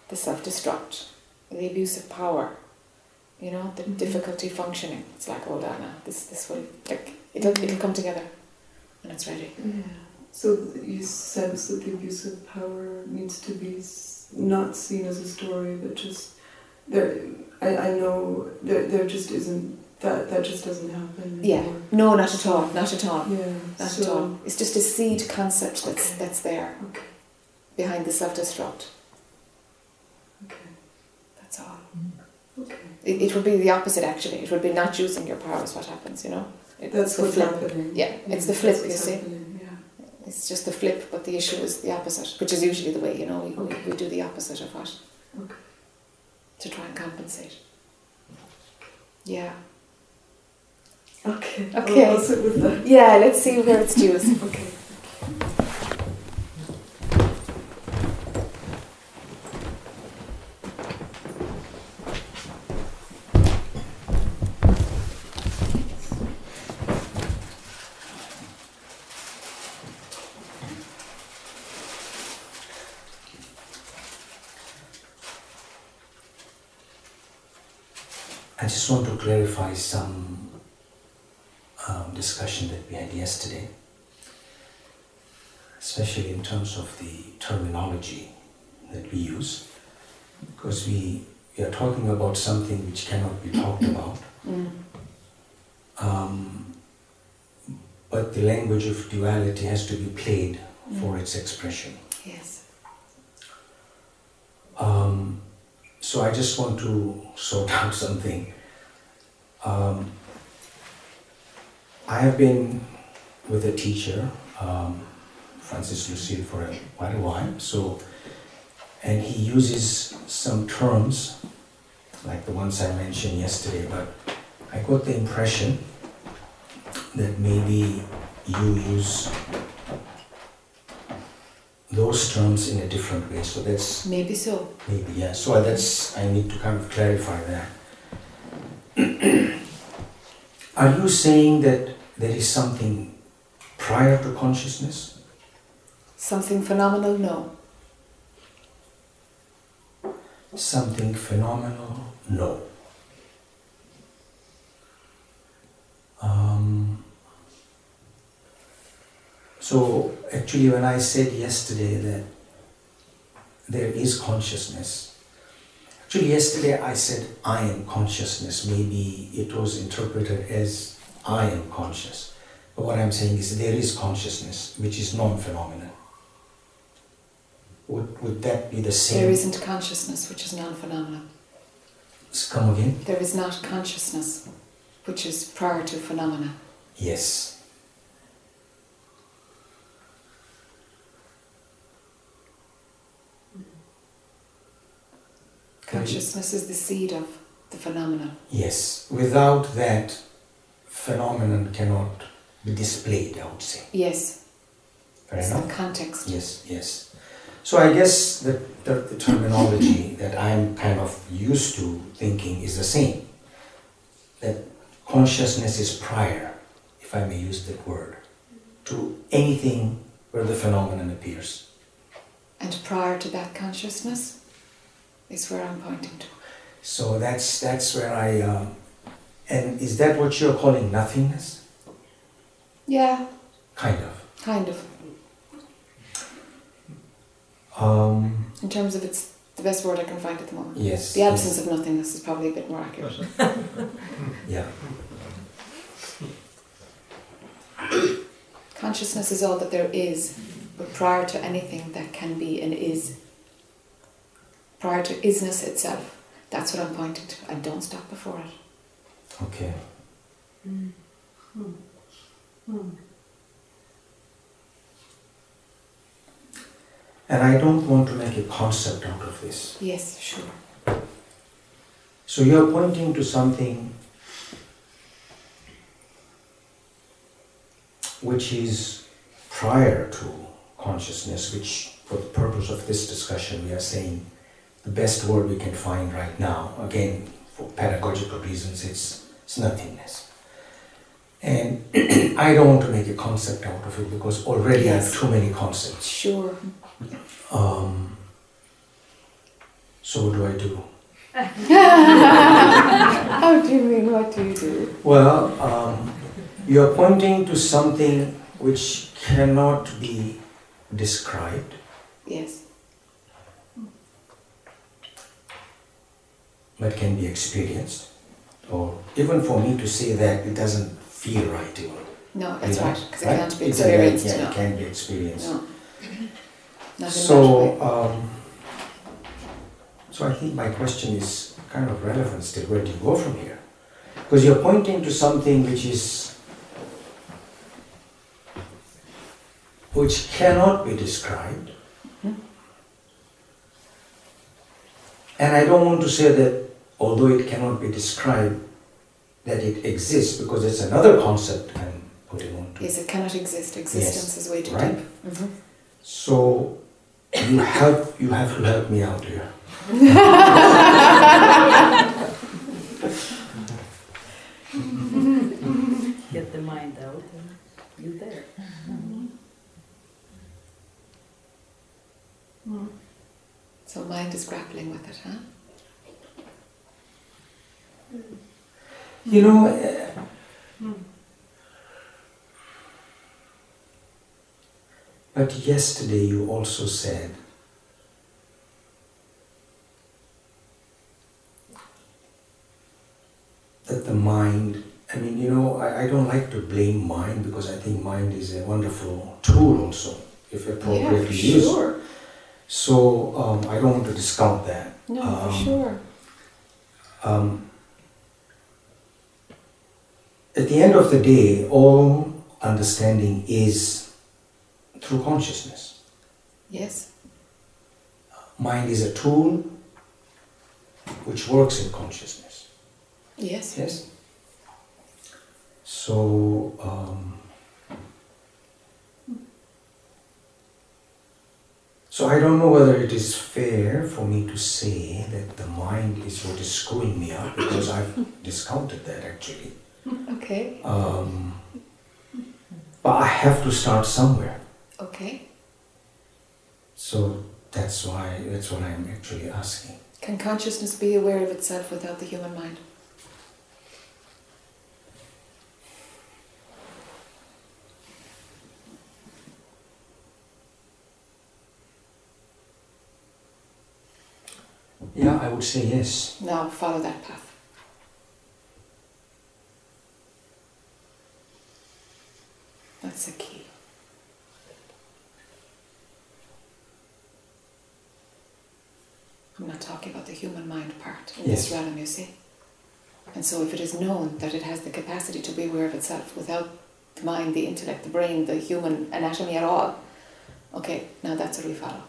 S1: the self destruct, the abuse of power, you know, the
S5: Mhm.
S1: difficulty functioning. It's like, hold on now, this, this will, like, it'll, it'll come together when it's ready.
S5: Yeah. So you sense that the abuse of power needs to be not seen as a story, but just there. I, I know there there just isn't that that just doesn't happen.
S1: Yeah.
S5: anymore.
S1: No, not at all, not at all.
S5: Yeah.
S1: Not
S5: so,
S1: at all. It's just a seed concept that's,
S5: Okay.
S1: that's there
S5: Okay.
S1: behind the self destruct.
S5: Okay.
S1: That's all. Mm-hmm.
S5: Okay.
S1: It, it would be the opposite actually. It would be not using your power is what happens, you know? It's
S5: That's
S1: the
S5: what's
S1: flip.
S5: happening.
S1: Yeah, it's mm,
S5: the
S1: flip, you see.
S5: happening, Yeah.
S1: It's just the flip, but the issue is the opposite, which is usually the way, you know, we,
S5: Okay.
S1: we, we do the opposite of what?
S5: Okay.
S1: To try and compensate. Yeah.
S5: Okay.
S1: Okay.
S5: I'll, I'll sit with that.
S1: Yeah, let's see where it's due. *laughs*
S5: Okay.
S6: I just want to clarify some um, discussion that we had yesterday, especially in terms of the terminology that we use, because we, we are talking about something which cannot be talked *coughs* about,
S1: Mm.
S6: um, but the language of duality has to be played for its expression.
S1: Yes.
S6: Um, so I just want to sort *laughs* out something. Um, I have been with a teacher, um, Francis Lucille, for a, quite a while. So, and he uses some terms like the ones I mentioned yesterday. But I got the impression that maybe you use those terms in a different way. So that's
S1: Maybe so.
S6: Maybe, yeah. So that's, I need to kind of clarify that. *clears throat* Are you saying that there is something prior to consciousness?
S1: Something phenomenal? No.
S6: Something phenomenal? No. Um, so, actually, when I said yesterday that there is consciousness, actually, yesterday I said I am consciousness. Maybe it was interpreted as I am conscious. But what I'm saying is there is consciousness, which is non phenomenal. Would, would that be the same?
S1: There isn't consciousness, which is non phenomenal.
S6: Come again?
S1: There is not consciousness, which is prior to phenomena.
S6: Yes.
S1: Consciousness is the seed of the phenomenon.
S6: Yes. Without that, phenomenon cannot be displayed, I would say.
S1: Yes.
S6: Fair
S1: It's
S6: enough?
S1: the context.
S6: Yes, yes. So I guess the, the, the terminology that I'm kind of used to thinking is the same. That consciousness is prior, if I may use that word, to anything where the phenomenon appears.
S1: And prior to that consciousness is where I'm pointing to.
S6: So that's that's where I. Um, and is that what you're calling nothingness?
S1: Yeah,
S6: Kind of.
S1: kind of.
S6: Um,
S1: In terms of it's the best word I can find at the moment.
S6: yes.
S1: The absence of nothingness is probably a bit more accurate. *laughs*
S6: Yeah.
S1: Consciousness is all that there is, but prior to anything that can be and is, prior to isness itself, that's what I'm pointing to. I don't stop before it.
S6: Okay. Hmm. Hmm. Hmm. And I don't want to make a concept out of this.
S1: Yes, sure.
S6: So you're pointing to something which is prior to consciousness, which, for the purpose of this discussion, we are saying the best word we can find right now, again, for pedagogical reasons, it's, it's nothingness. And *clears throat* I don't want to make a concept out of it because already I have too many concepts.
S1: Sure.
S6: Um, so what do I do? *laughs*
S1: How do you mean? What do you do?
S6: Well, um, you're pointing to something which cannot be described,
S1: Yes.
S6: but can be experienced. Or even for me to say that, it doesn't feel right even.
S1: No, that's
S6: you know,
S1: right, because it
S6: right?
S1: can't be
S6: It's a- yeah. Yeah,
S1: no.
S6: it can be experienced.
S1: No.
S6: So, um, so I think my question is kind of relevant still. Where do you go from here? Because you're pointing to something which is, which cannot be described.
S1: Mhm.
S6: And I don't want to say that although it cannot be described, that it exists, because it's another concept I'm putting on to.
S1: Yes, it cannot exist. Existence is way too
S6: right.
S1: deep. hmm
S6: So you have you have to help me out here.
S7: Get the mind out and you there.
S1: So mind is grappling with it, huh?
S6: You know, uh, but yesterday you also said that the mind, I mean, you know, I, I don't like to blame mind because I think mind is a wonderful tool also, if appropriately
S1: yeah,
S6: used.
S1: sure.
S6: So um, I don't want to discount that.
S1: No,
S6: Um,
S1: for sure.
S6: Um, at the end of the day, all understanding is through consciousness.
S1: Yes.
S6: Mind is a tool which works in consciousness.
S1: Yes.
S6: Yes? So, um, so I don't know whether it is fair for me to say that the mind is what is screwing me up because I've *laughs* discounted that actually. *laughs*
S1: Okay.
S6: Um, but I have to start somewhere.
S1: Okay.
S6: So that's why that's what I'm actually asking.
S1: Can consciousness be aware of itself without the human mind?
S6: Yeah, I would say yes.
S1: Now follow that path. That's the key. I'm not talking about the human mind part in this
S6: Yes.
S1: realm, you see. And so, if it is known that it has the capacity to be aware of itself without the mind, the intellect, the brain, the human anatomy at all, okay, now that's what we follow.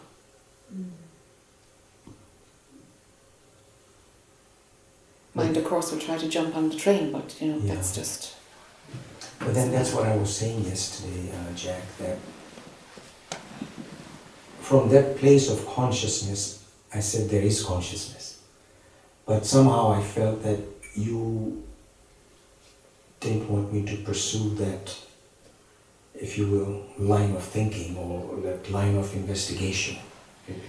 S1: Mind, of course, will try to jump on the train, but you know,
S6: Yeah.
S1: that's just.
S6: But then that's what I was saying yesterday, uh, Jack, that from that place of consciousness, I said there is consciousness. But somehow I felt that you didn't want me to pursue that, if you will, line of thinking or that line of investigation.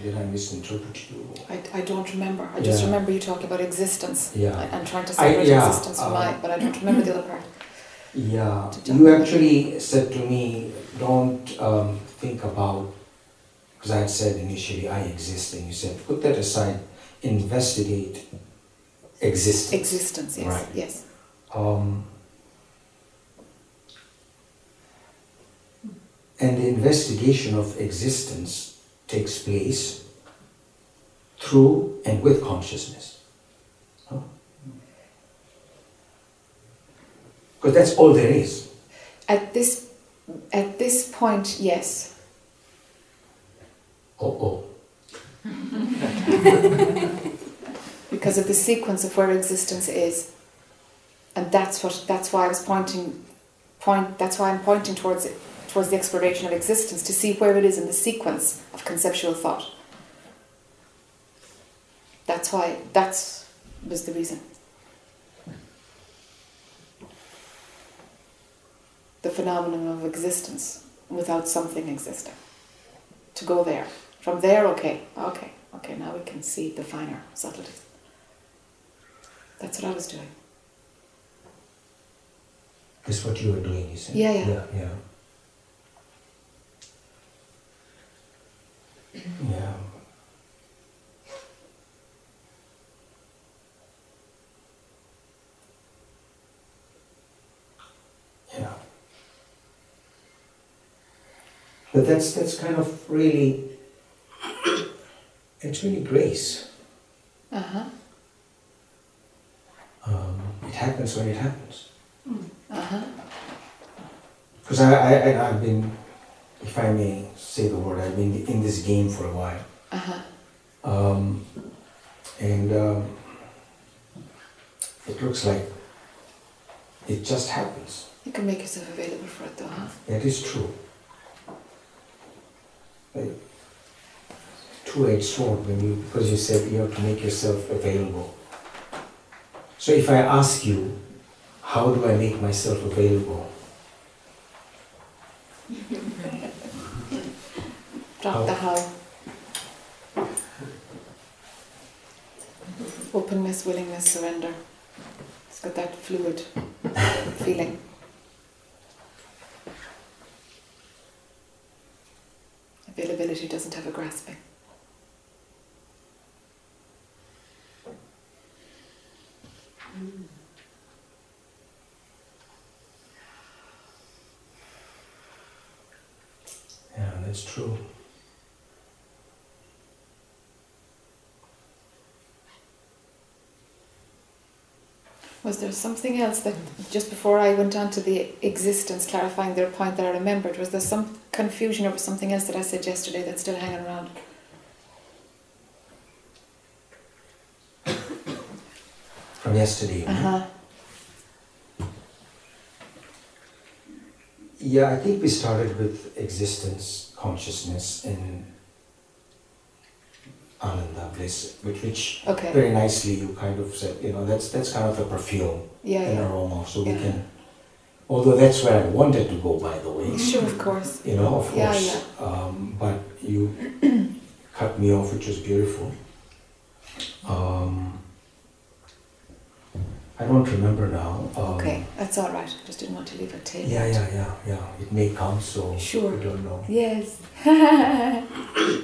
S6: Did- I misinterpret you?
S1: I, I don't remember. I just remember you talking about existence.
S6: Yeah.
S1: I- I'm trying to
S6: I-
S1: separate
S6: yeah,
S1: existence from
S6: um,
S1: mind, but I don't remember the other part.
S6: Yeah, you actually said to me, don't um, think about, because I had said initially, I exist, and you said, put that aside, investigate existence.
S1: Existence, yes.
S6: Right.
S1: Yes.
S6: Um, and the investigation of existence takes place through and with consciousness. Because that's all there is.
S1: At this, at this point, yes.
S6: Oh, oh. *laughs*
S1: because of the sequence of where existence is. And that's what that's why I was pointing point that's why I'm pointing towards it towards the exploration of existence to see where it is in the sequence of conceptual thought. That's why that was the reason. The phenomenon of existence without something existing. To go there. From there, okay, okay, okay, now we can see the finer subtleties. That's what I was doing.
S6: That's what you were doing, you said?
S1: Yeah, yeah.
S6: Yeah, yeah. Yeah. Yeah. But that's that's kind of really *coughs* it's really grace.
S1: Uh huh.
S6: Um, it happens when it happens.
S1: Uh huh.
S6: Because I, I, I, I've been, if I may say the word, I've been in this game for a while.
S1: Uh huh.
S6: Um, and um, it looks like it just happens.
S1: You can make yourself available for it though, huh?
S6: That is true. Like, two-edged sword when you, because you said you have to make yourself available. So if I ask you, how do I make myself available? *laughs*
S1: Drop the how. Openness, willingness, surrender. It's got that fluid *laughs* feeling. Availability doesn't have a grasping.
S6: Yeah, that's true.
S1: Was there something else that just before I went on to the existence, clarifying their point that I remembered, was there some confusion over something else that I said yesterday that's still hanging around?
S6: From yesterday.
S1: Uh huh.
S6: Yeah, I think we started with existence, consciousness, and ananda, bliss, which, which
S1: Okay.
S6: very nicely you kind of said, you know, that's that's kind of a perfume,
S1: Yeah,
S6: an
S1: yeah.
S6: aroma. So we can, although that's where I wanted to go, by the way.
S1: Sure, of course.
S6: You know, of
S1: Yeah,
S6: course. Um, but you *clears throat* cut me off, which was beautiful. Um, I don't remember now. Um,
S1: Okay, that's all right. I just didn't want to leave a tail.
S6: Yeah, yeah, yeah, yeah. It may come, so
S1: Sure.
S6: we don't know.
S1: Yes. *laughs*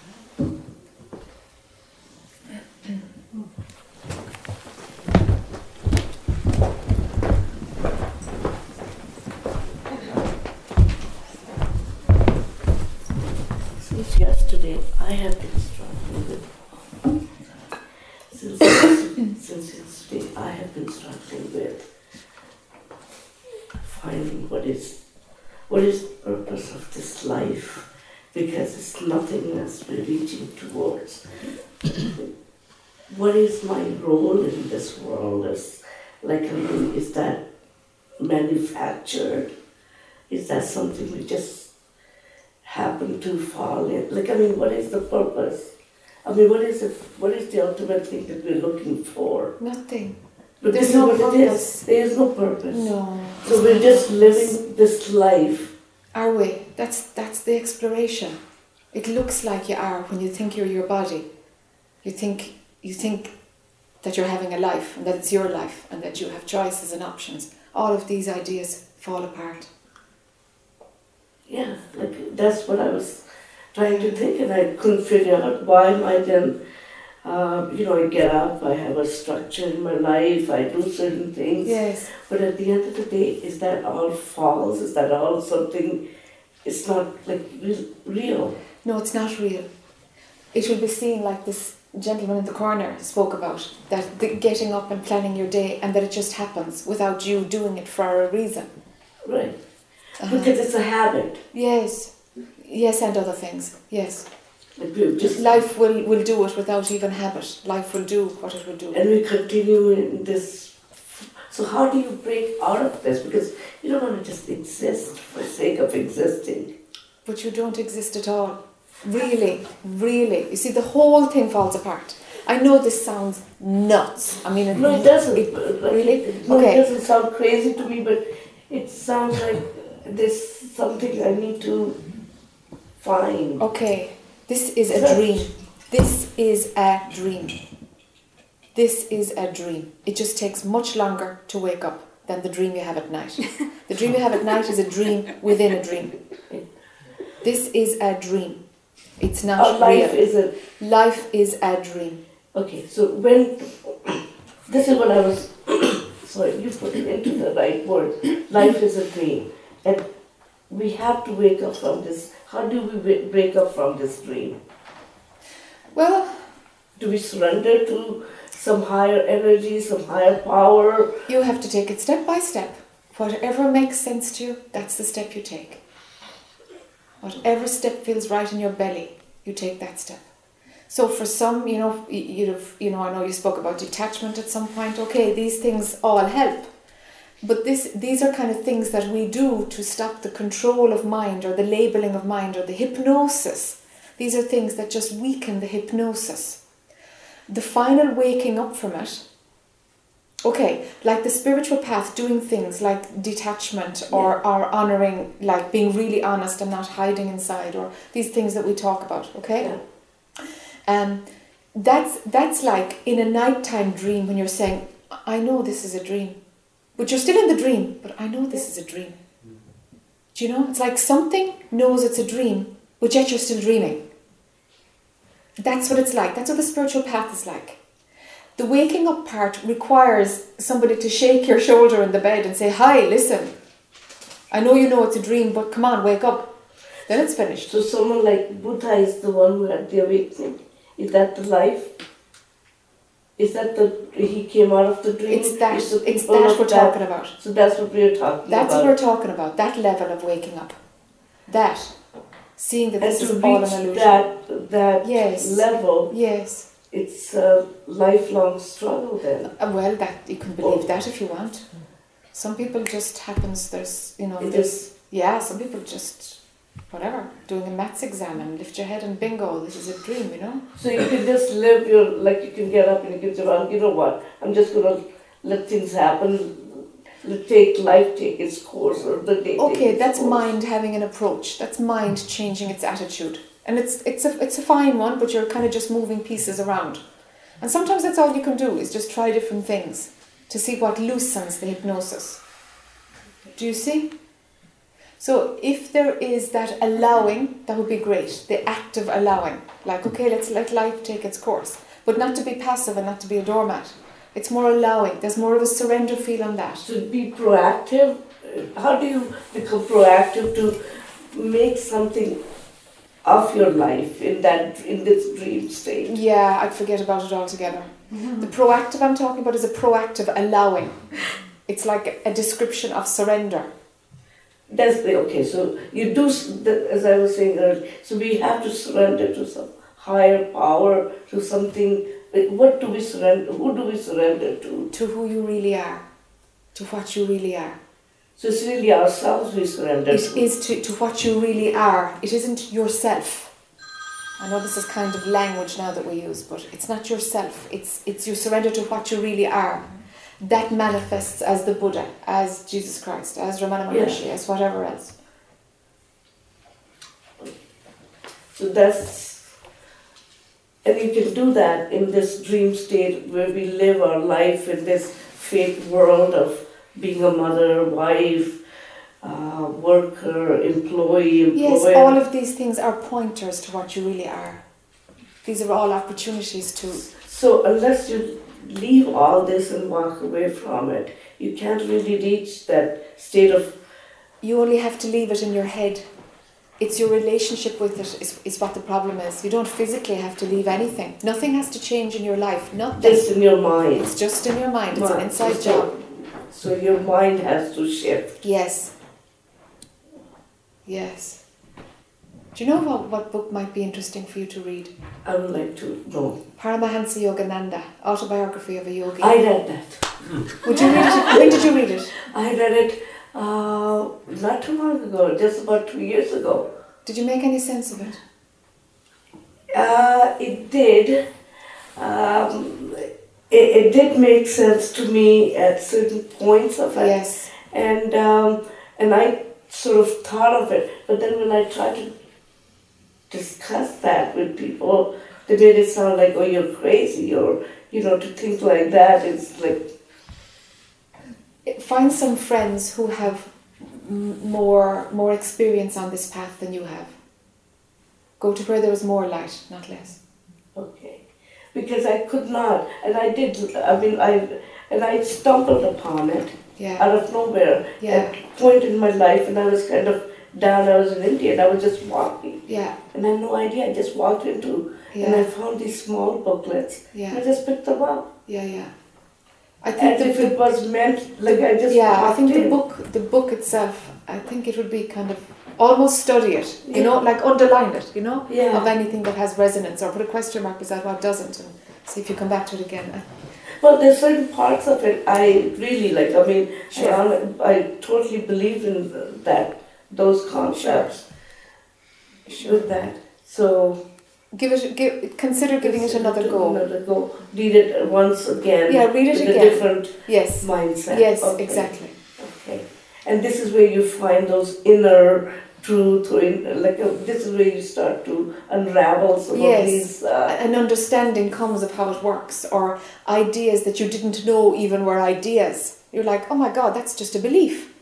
S8: like I mean, is that manufactured? Is that something we just happen to fall in? Like, I mean, what is the purpose? I mean, what is it? What is the ultimate thing that we're looking for?
S1: Nothing.
S8: But
S1: There's no
S8: is what it
S1: purpose.
S8: is. There is no purpose.
S1: No.
S8: So we're just living this life.
S1: Are we? That's that's the exploration. It looks like you are when you think you're your body. You think you think that you're having a life and that it's your life and that you have choices and options. All of these ideas fall apart.
S8: Yeah, like that's what I was trying to think, and I couldn't figure out why am I then Um, you know, I get up, I have a structure in my life, I do certain things.
S1: Yes.
S8: But at the end of the day, is that all false? Is that all something? It's not like real.
S1: No, it's not real. It will be seen like this gentleman in the corner spoke about that the getting up and planning your day and that it just happens without you doing it for a reason.
S8: Right.
S1: Uh-huh.
S8: Because it's a habit.
S1: Yes. Yes, and other things. Yes.
S8: Just
S1: Life will, will do it without even habit. Life will do what it will do.
S8: and we continue in this. So how do you break out of this? Because you don't want to just exist for sake of existing.
S1: But you don't exist at all. Really, really. You see, the whole thing falls apart. I know this sounds nuts. I mean, it,
S8: No, it doesn't.
S1: it-
S8: like,
S1: really?
S8: No,
S1: Okay.
S8: it doesn't sound crazy to me, but it sounds like there's something I need to find.
S1: Okay, this is a dream. This is a dream. This is a dream. It just takes much longer to wake up than the dream you have at night. *laughs* the dream you have at night is a dream within a dream. This is a dream. It's not
S8: Our life
S1: real.
S8: is a
S1: Life is a dream.
S8: okay. So when this is what I was *coughs* sorry, you put it into the right word. Life is a dream, and we have to wake up from this. How do we wa- break up from this dream?
S1: Well,
S8: Do we surrender to some higher energy, some higher power?
S1: you have to take it step by step. Whatever makes sense to you, that's the step you take. Whatever step feels right in your belly, you take that step. So for some, you know, you'd have, you know, I know you spoke about detachment at some point. Okay, these things all help, but this, these are kind of things that we do to stop the control of mind or the labeling of mind or the hypnosis. These are things that just weaken the hypnosis. The final waking up from it okay like the spiritual path doing things like detachment or, or honoring like being really honest and not hiding inside or these things that we talk about okay?
S8: Yeah.
S1: um that's that's like in a nighttime dream when you're saying i know this is a dream but you're still in the dream but i know this is a dream. Do you know? It's like something knows it's a dream but yet you're still dreaming. That's what it's like. That's what the spiritual path is like the waking up part requires somebody to shake your shoulder in the bed and say, Hi, listen, I know you know it's a dream, but come on, wake up. Then it's finished.
S8: So someone like Buddha is the one who had the awakening. Is that the life? Is that the he came out of the dream?
S1: It's that, it's that we're talking about.
S8: So that's what we're talking
S1: That's
S8: about.
S1: what we're talking about, that level of waking up. That, seeing that
S8: and
S1: this is all an illusion.
S8: that that
S1: Yes.
S8: level,
S1: Yes.
S8: It's a lifelong struggle. Then
S1: Uh, well, that you can believe that if you want. Some people just happens, there's, you know,
S8: It
S1: there's, yeah, some people just, whatever, doing a maths exam and lift your head and bingo, this is a dream, you know?
S8: so you can just live your like you can get up and you can say, well, you know what? I'm just gonna let things happen. Let take life take its course or the day.
S1: Okay, that's
S8: course.
S1: mind having an approach. That's mind changing its attitude, and it's it's a it's a fine one, but you're kind of just moving pieces around. And sometimes that's all you can do is just try different things to see what loosens the hypnosis. Do you see? So if there is that allowing, that would be great. The act of allowing, like okay, let's let life take its course, but not to be passive and not to be a doormat. It's more allowing. There's more of a surrender feel on that.
S8: to be proactive. How do you become proactive to make something of your life in that in this dream state?
S1: Yeah, I'd forget about it altogether. The proactive I'm talking about is a proactive allowing. It's like a description of surrender.
S8: That's the okay. So you do, as I was saying earlier. So we have to surrender to some higher power, to something. like, What do we surrender? Who do we surrender to?
S1: To who you really are, to what you really are.
S8: So it's really ourselves we surrender
S1: It
S8: to.
S1: is to, to what you really are. It isn't yourself. I know this is kind of language now that we use, but it's not yourself. It's it's you surrender to what you really are. That manifests as the Buddha, as Jesus Christ, as Ramana
S8: Yeah.
S1: Maharshi, as whatever else.
S8: So that's, and you can do that in this dream state where we live our life in this fake world of being a mother, wife, uh, worker, employee, employer.
S1: Yes, all of these things are pointers to what you really are. These are all opportunities to.
S8: So unless you leave all this and walk away from it, you can't really reach that state of
S1: You only have to leave it in your head. It's your relationship with it is, is what the problem is. You don't physically have to leave anything. Nothing has to change in your life. Nothing.
S8: just in your mind.
S1: It's just in your mind. It's an inside
S8: So-
S1: job.
S8: So your mind has to shift.
S1: Yes. Yes. Do you know what, what book might be interesting for you to read?
S8: I would like to know.
S1: Paramahansa Yogananda, Autobiography of a Yogi.
S8: I read that. *laughs*
S1: Would you read it? When did you read it?
S8: I read it uh, not too long ago, just about two years ago.
S1: Did you make any sense of it?
S8: Uh, it did. Um, it, it did make sense to me at certain points of it,
S1: Yes.
S8: and um, and I sort of thought of it. But then when I tried to discuss that with people, they made it sound like, "Oh, you're crazy," or you know, to think like that is like
S1: Find some friends who have m- more more experience on this path than you have. Go to where there is more light, not less.
S8: Because I could not, and I did. I mean, I and I stumbled upon it
S1: Yeah.
S8: out of nowhere
S1: Yeah.
S8: at a point in my life, and I was kind of down. I was in India, and I was just walking,
S1: Yeah.
S8: and I had no idea. I just walked into, and I found these small booklets, and I just picked them up.
S1: Yeah. Yeah. I think
S8: And if it was meant, like I just
S1: yeah, I think the book the book itself. I think it would be kind of almost study it. You
S8: Yeah.
S1: know, like underline it. You know,
S8: Yeah.
S1: of anything that has resonance, or put a question mark beside what doesn't, and see if you come back to it again.
S8: Well, there's certain parts of it I really like. I mean,
S1: Sure.
S8: I, I totally believe in that those concepts with that. So
S1: Give it. Give. Consider giving it another go.
S8: Another go. Read it once again.
S1: Yeah, read it
S8: with
S1: again.
S8: a different
S1: Yes.
S8: mindset.
S1: Yes.
S8: Okay.
S1: Exactly.
S8: Okay. And this is where you find those inner truth, or in, like uh, this is where you start to unravel some
S1: Yes.
S8: of these. Uh,
S1: an understanding comes of how it works or ideas that you didn't know even were ideas you're like oh my god that's just a belief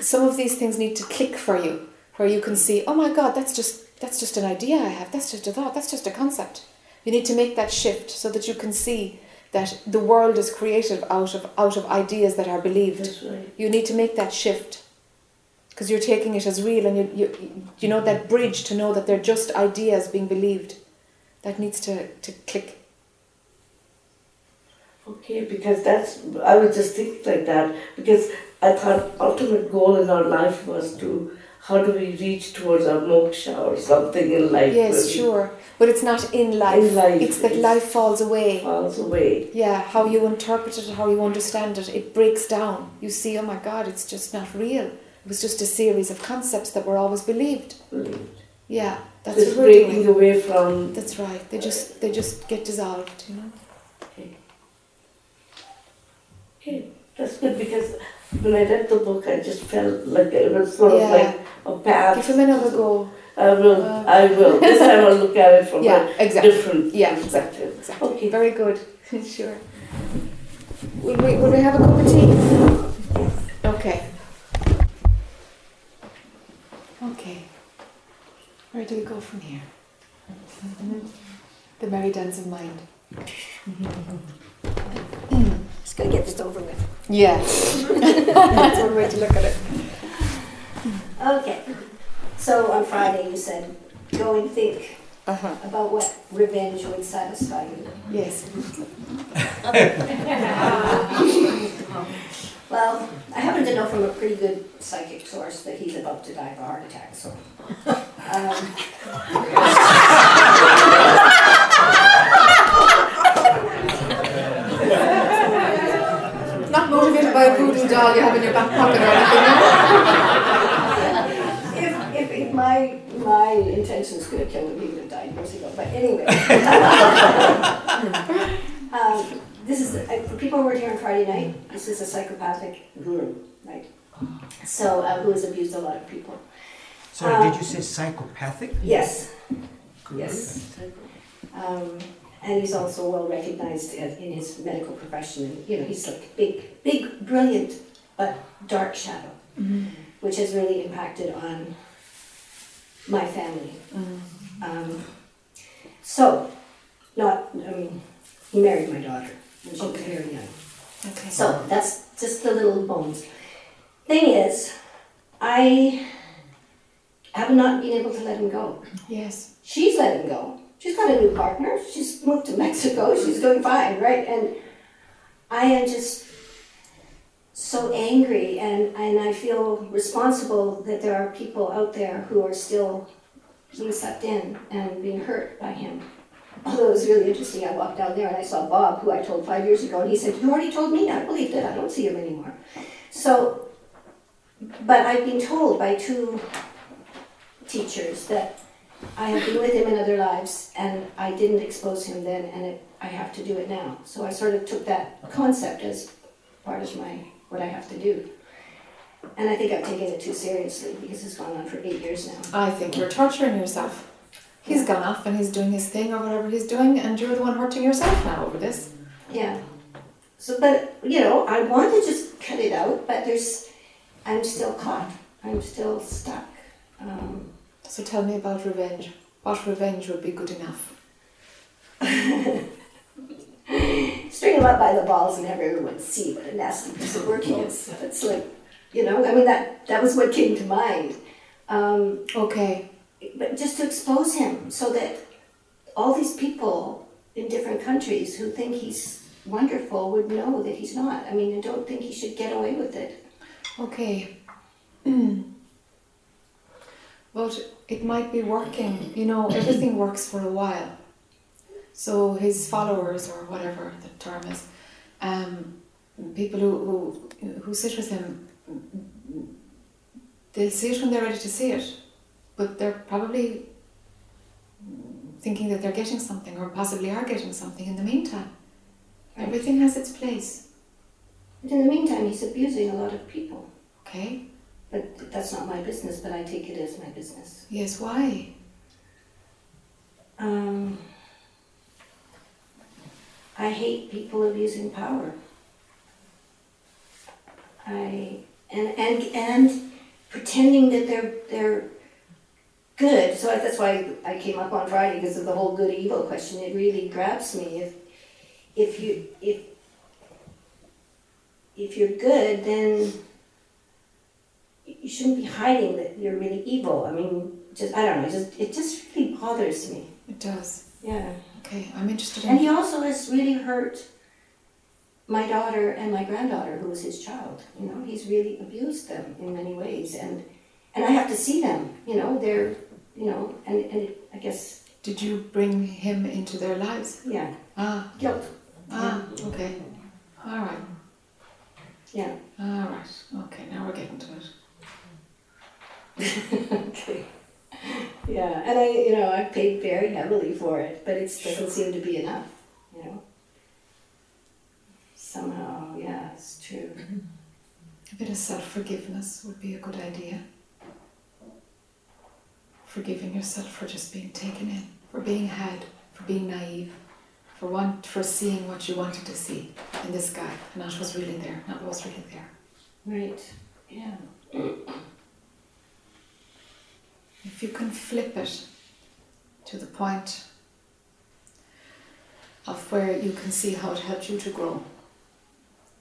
S1: some of these things need to click for you where you can see oh my god that's just that's just an idea i have that's just a thought that's just a concept you need to make that shift so that you can see that the world is created out of out of ideas that are believed.
S8: That's right.
S1: you need to make that shift. Because you're taking it as real and you, you you know that bridge to know that they're just ideas being believed. That needs to, to click.
S8: Okay, because that's I would just think like that. Because I thought ultimate goal in our life was to how do we reach towards our moksha or something in life?
S1: yes sure. But it's not in life,
S8: In life,
S1: it's that
S8: it's-
S1: life falls away.
S8: Falls away.
S1: yeah how you interpret it how you understand it it breaks down. You see oh my god it's just not real. It was just a series of concepts that were always believed.
S8: Believed.
S1: yeah that's
S8: Just
S1: what we're
S8: breaking
S1: doing.
S8: away from
S1: that's right. They just they just get dissolved you know?
S8: Okay, Okay, that's good because when I read the book, I just felt like it was sort of like a path.
S1: give him another go
S8: I will.
S1: Uh,
S8: I will. This time I'll look at it from
S1: yeah
S8: a
S1: exactly
S8: different
S1: Yeah,
S8: perspective.
S1: Exactly.
S8: Okay.
S1: Very good. *laughs* sure. Will we, will we have a cup of tea? Okay. Okay. Where do we go from here? The merry dance of mind. *laughs*
S9: Just gonna get this over with.
S1: Yeah. *laughs* That's one way to look at it.
S9: Okay. So on Friday you said, go and think
S1: Uh-huh.
S9: about what revenge would satisfy you.
S1: Yes. *laughs*
S9: Well, I happen to know from a pretty good psychic source that he's about to die of a heart attack, so. um, *laughs*
S1: Not motivated by a voodoo doll you have in your back pocket or anything.
S9: If, if, if my, my intentions could have killed him, he would have died years ago, but anyway. *laughs* Um, This is, uh, for people who were here on Friday night, this is a psychopathic guru, right? So, uh, who has abused a lot of people.
S10: Sorry,
S9: Uh,
S10: did you say psychopathic?
S9: Yes, yes. Um, and he's also well recognized in in his medical profession. And, you know, he's like big, big, brilliant, but dark shadow, which has really impacted on my family. Um, so, not, I mean, he married my daughter when she was
S1: Okay.
S9: very young.
S1: Okay.
S9: So that's just the little bones. Thing is, I have not been able to let him go.
S1: yes.
S9: She's let him go. She's got a new partner. She's moved to Mexico. She's doing fine, right? And I am just so angry, and, and I feel responsible that there are people out there who are still being sucked in and being hurt by him. Although it was really interesting, I walked down there and I saw Bob, who I told five years ago, and he said, You already told me, I believed it, I don't see him anymore. So, but I've been told by two teachers that I have been with him in other lives and I didn't expose him then and it, I have to do it now. So I sort of took that concept as part of my, what I have to do. And I think I've taken it too seriously because it's gone on for eight years now.
S1: I think you're torturing yourself. He's gone off and he's doing his thing or whatever he's doing, and you're the one hurting yourself now over this.
S9: Yeah. So, but, you know, I want to just cut it out, but there's, I'm still caught. I'm still stuck. Um,
S1: So tell me about revenge. What revenge would be good enough? *laughs*
S9: string him up by the balls and have everyone see what a nasty piece of work he is. It's like, you know, I mean, that, that was what came to mind. Um,
S1: Okay.
S9: but just to expose him so that all these people in different countries who think he's wonderful would know that he's not. I mean, I don't think he should get away with it.
S1: Okay. but it might be working. You know, everything works for a while. So his followers, or whatever the term is, um, people who, who who sit with him, they'll see it when they're ready to see it, but they're probably thinking that they're getting something, or possibly are getting something in the meantime. Everything has its place.
S9: But in the meantime, he's abusing a lot of people.
S1: Okay.
S9: But that's not my business, but I take it as my business.
S1: Yes. Why?
S9: Um, I hate people abusing power. I and and and pretending that they're they're good. So that's why I came up on Friday because of the whole good evil question. It really grabs me. If if you if if you're good, then you shouldn't be hiding that you're really evil. I mean, just I don't know. Just it just really bothers me.
S1: It does.
S9: Yeah.
S1: Okay, I'm interested
S9: And he also has really hurt my daughter and my granddaughter, who was his child. You know, he's really abused them in many ways, and and I have to see them. You know, they're you know, and and it, I guess
S1: Did you bring him into their lives?
S9: yeah,
S1: Ah,
S9: guilt.
S1: ah, okay. All right,
S9: Yeah.
S1: all right. Okay, now we're getting to it. *laughs*
S9: okay. Yeah, and I you know I paid very heavily for it, but it doesn't seem to be enough. You know. Somehow, yeah, it's true.
S1: A bit of self forgiveness would be a good idea. Forgiving yourself for just being taken in, for being had, for being naive, for want, for seeing what you wanted to see in this guy, and not was really there, not what was really there.
S9: Right. Yeah.
S1: If you can flip it to the point of where you can see how it helped you to grow,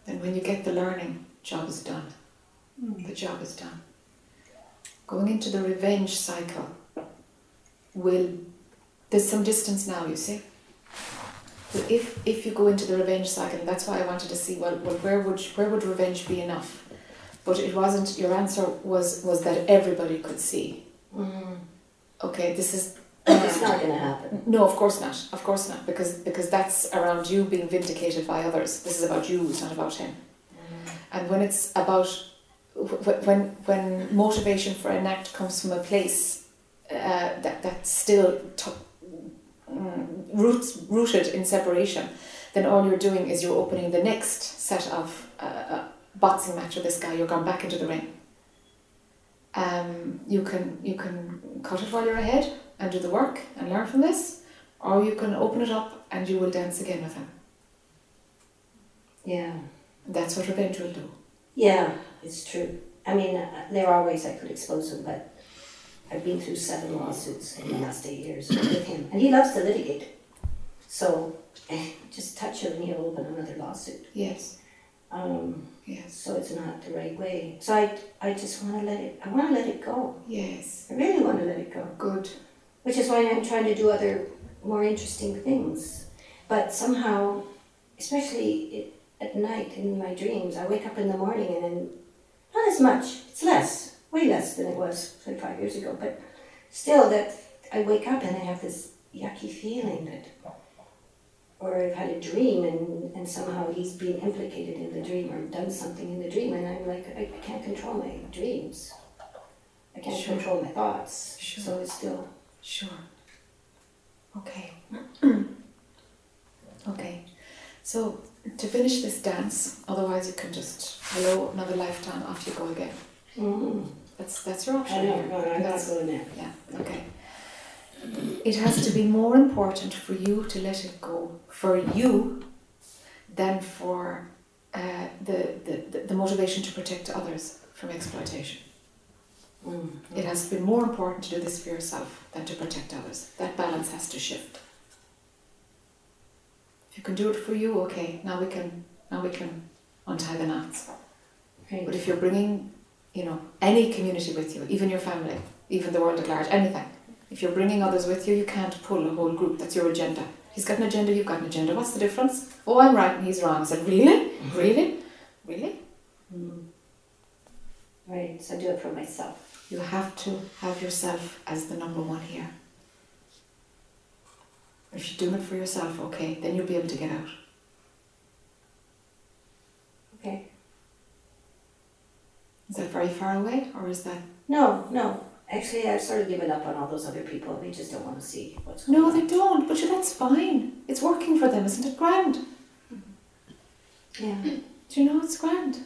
S1: then when you get the learning, job is done. The job is done. Going into the revenge cycle will there's some distance now, you see. But if if you go into the revenge cycle, that's why I wanted to see well, well where would where would revenge be enough? But it wasn't. Your answer was was that everybody could see.
S9: Mm.
S1: Okay, this is.
S9: It's not going to happen.
S1: No, of course not. Of course not, because because that's around you being vindicated by others. This is about you. It's not about him. And when it's about when when motivation for an act comes from a place uh, that that's still mm, roots rooted in separation, then all you're doing is you're opening the next set of uh, uh, boxing match with this guy. You're going back into the ring. Um, you can you can cut it while you're ahead and do the work and learn from this, or you can open it up and you will dance again with him.
S9: Yeah.
S1: That's what revenge will do.
S9: Yeah, it's true. I mean, uh, there are ways I could expose him, but I've been through seven lawsuits in the last eight years with him, and he loves to litigate. So, *laughs* just touch him and he'll open another lawsuit.
S1: Yes.
S9: Um,
S1: Yes.
S9: so it's not the right way. So I, I just want to let it, I want to let it go.
S1: Yes.
S9: I really want to let it go.
S1: Good.
S9: Which is why I'm trying to do other more interesting things. But somehow, especially at night in my dreams, I wake up in the morning and then, not as much, it's less, way less than it was say five years ago, but still that I wake up and I have this yucky feeling that, or I've had a dream and, and somehow he's been implicated in the dream or done something in the dream and I'm like, I, I can't control my dreams. I can't
S1: Sure.
S9: control my thoughts.
S1: Sure.
S9: So it's still
S1: Sure. Okay. *clears throat* okay. So to finish this dance, otherwise you can just hello another lifetime, off you go again.
S9: Mm.
S1: That's that's your option.
S9: I know, no, I'm not going there.
S1: Yeah, okay. It has to be more important for you to let it go for you than for uh, the, the- the motivation to protect others from exploitation.
S9: Mm.
S1: It has been more important to do this for yourself than to protect others. That balance has to shift. If you can do it for you, okay. Now we can now we can untie the knots.
S9: Right.
S1: But if you're bringing, you know, any community with you, even your family, even the world at large, anything, if you're bringing others with you, you can't pull a whole group. That's your agenda. He's got an agenda, you've got an agenda. What's the difference? Oh, I'm right and he's wrong. I said, really? Really? Really?
S9: Mm. Right, so I do it for myself.
S1: You have to have yourself as the number one here. If you're doing it for yourself, okay, then you'll be able to get out.
S9: Okay.
S1: Is that very far away, or is that?
S9: No, no. Actually, I've sort of given up on all those other people. They just don't want to see what's going
S1: No,
S9: on.
S1: they don't. But sure, that's fine. It's working for them, isn't it? Grand. Mm-hmm.
S9: Yeah.
S1: Do you know it's grand?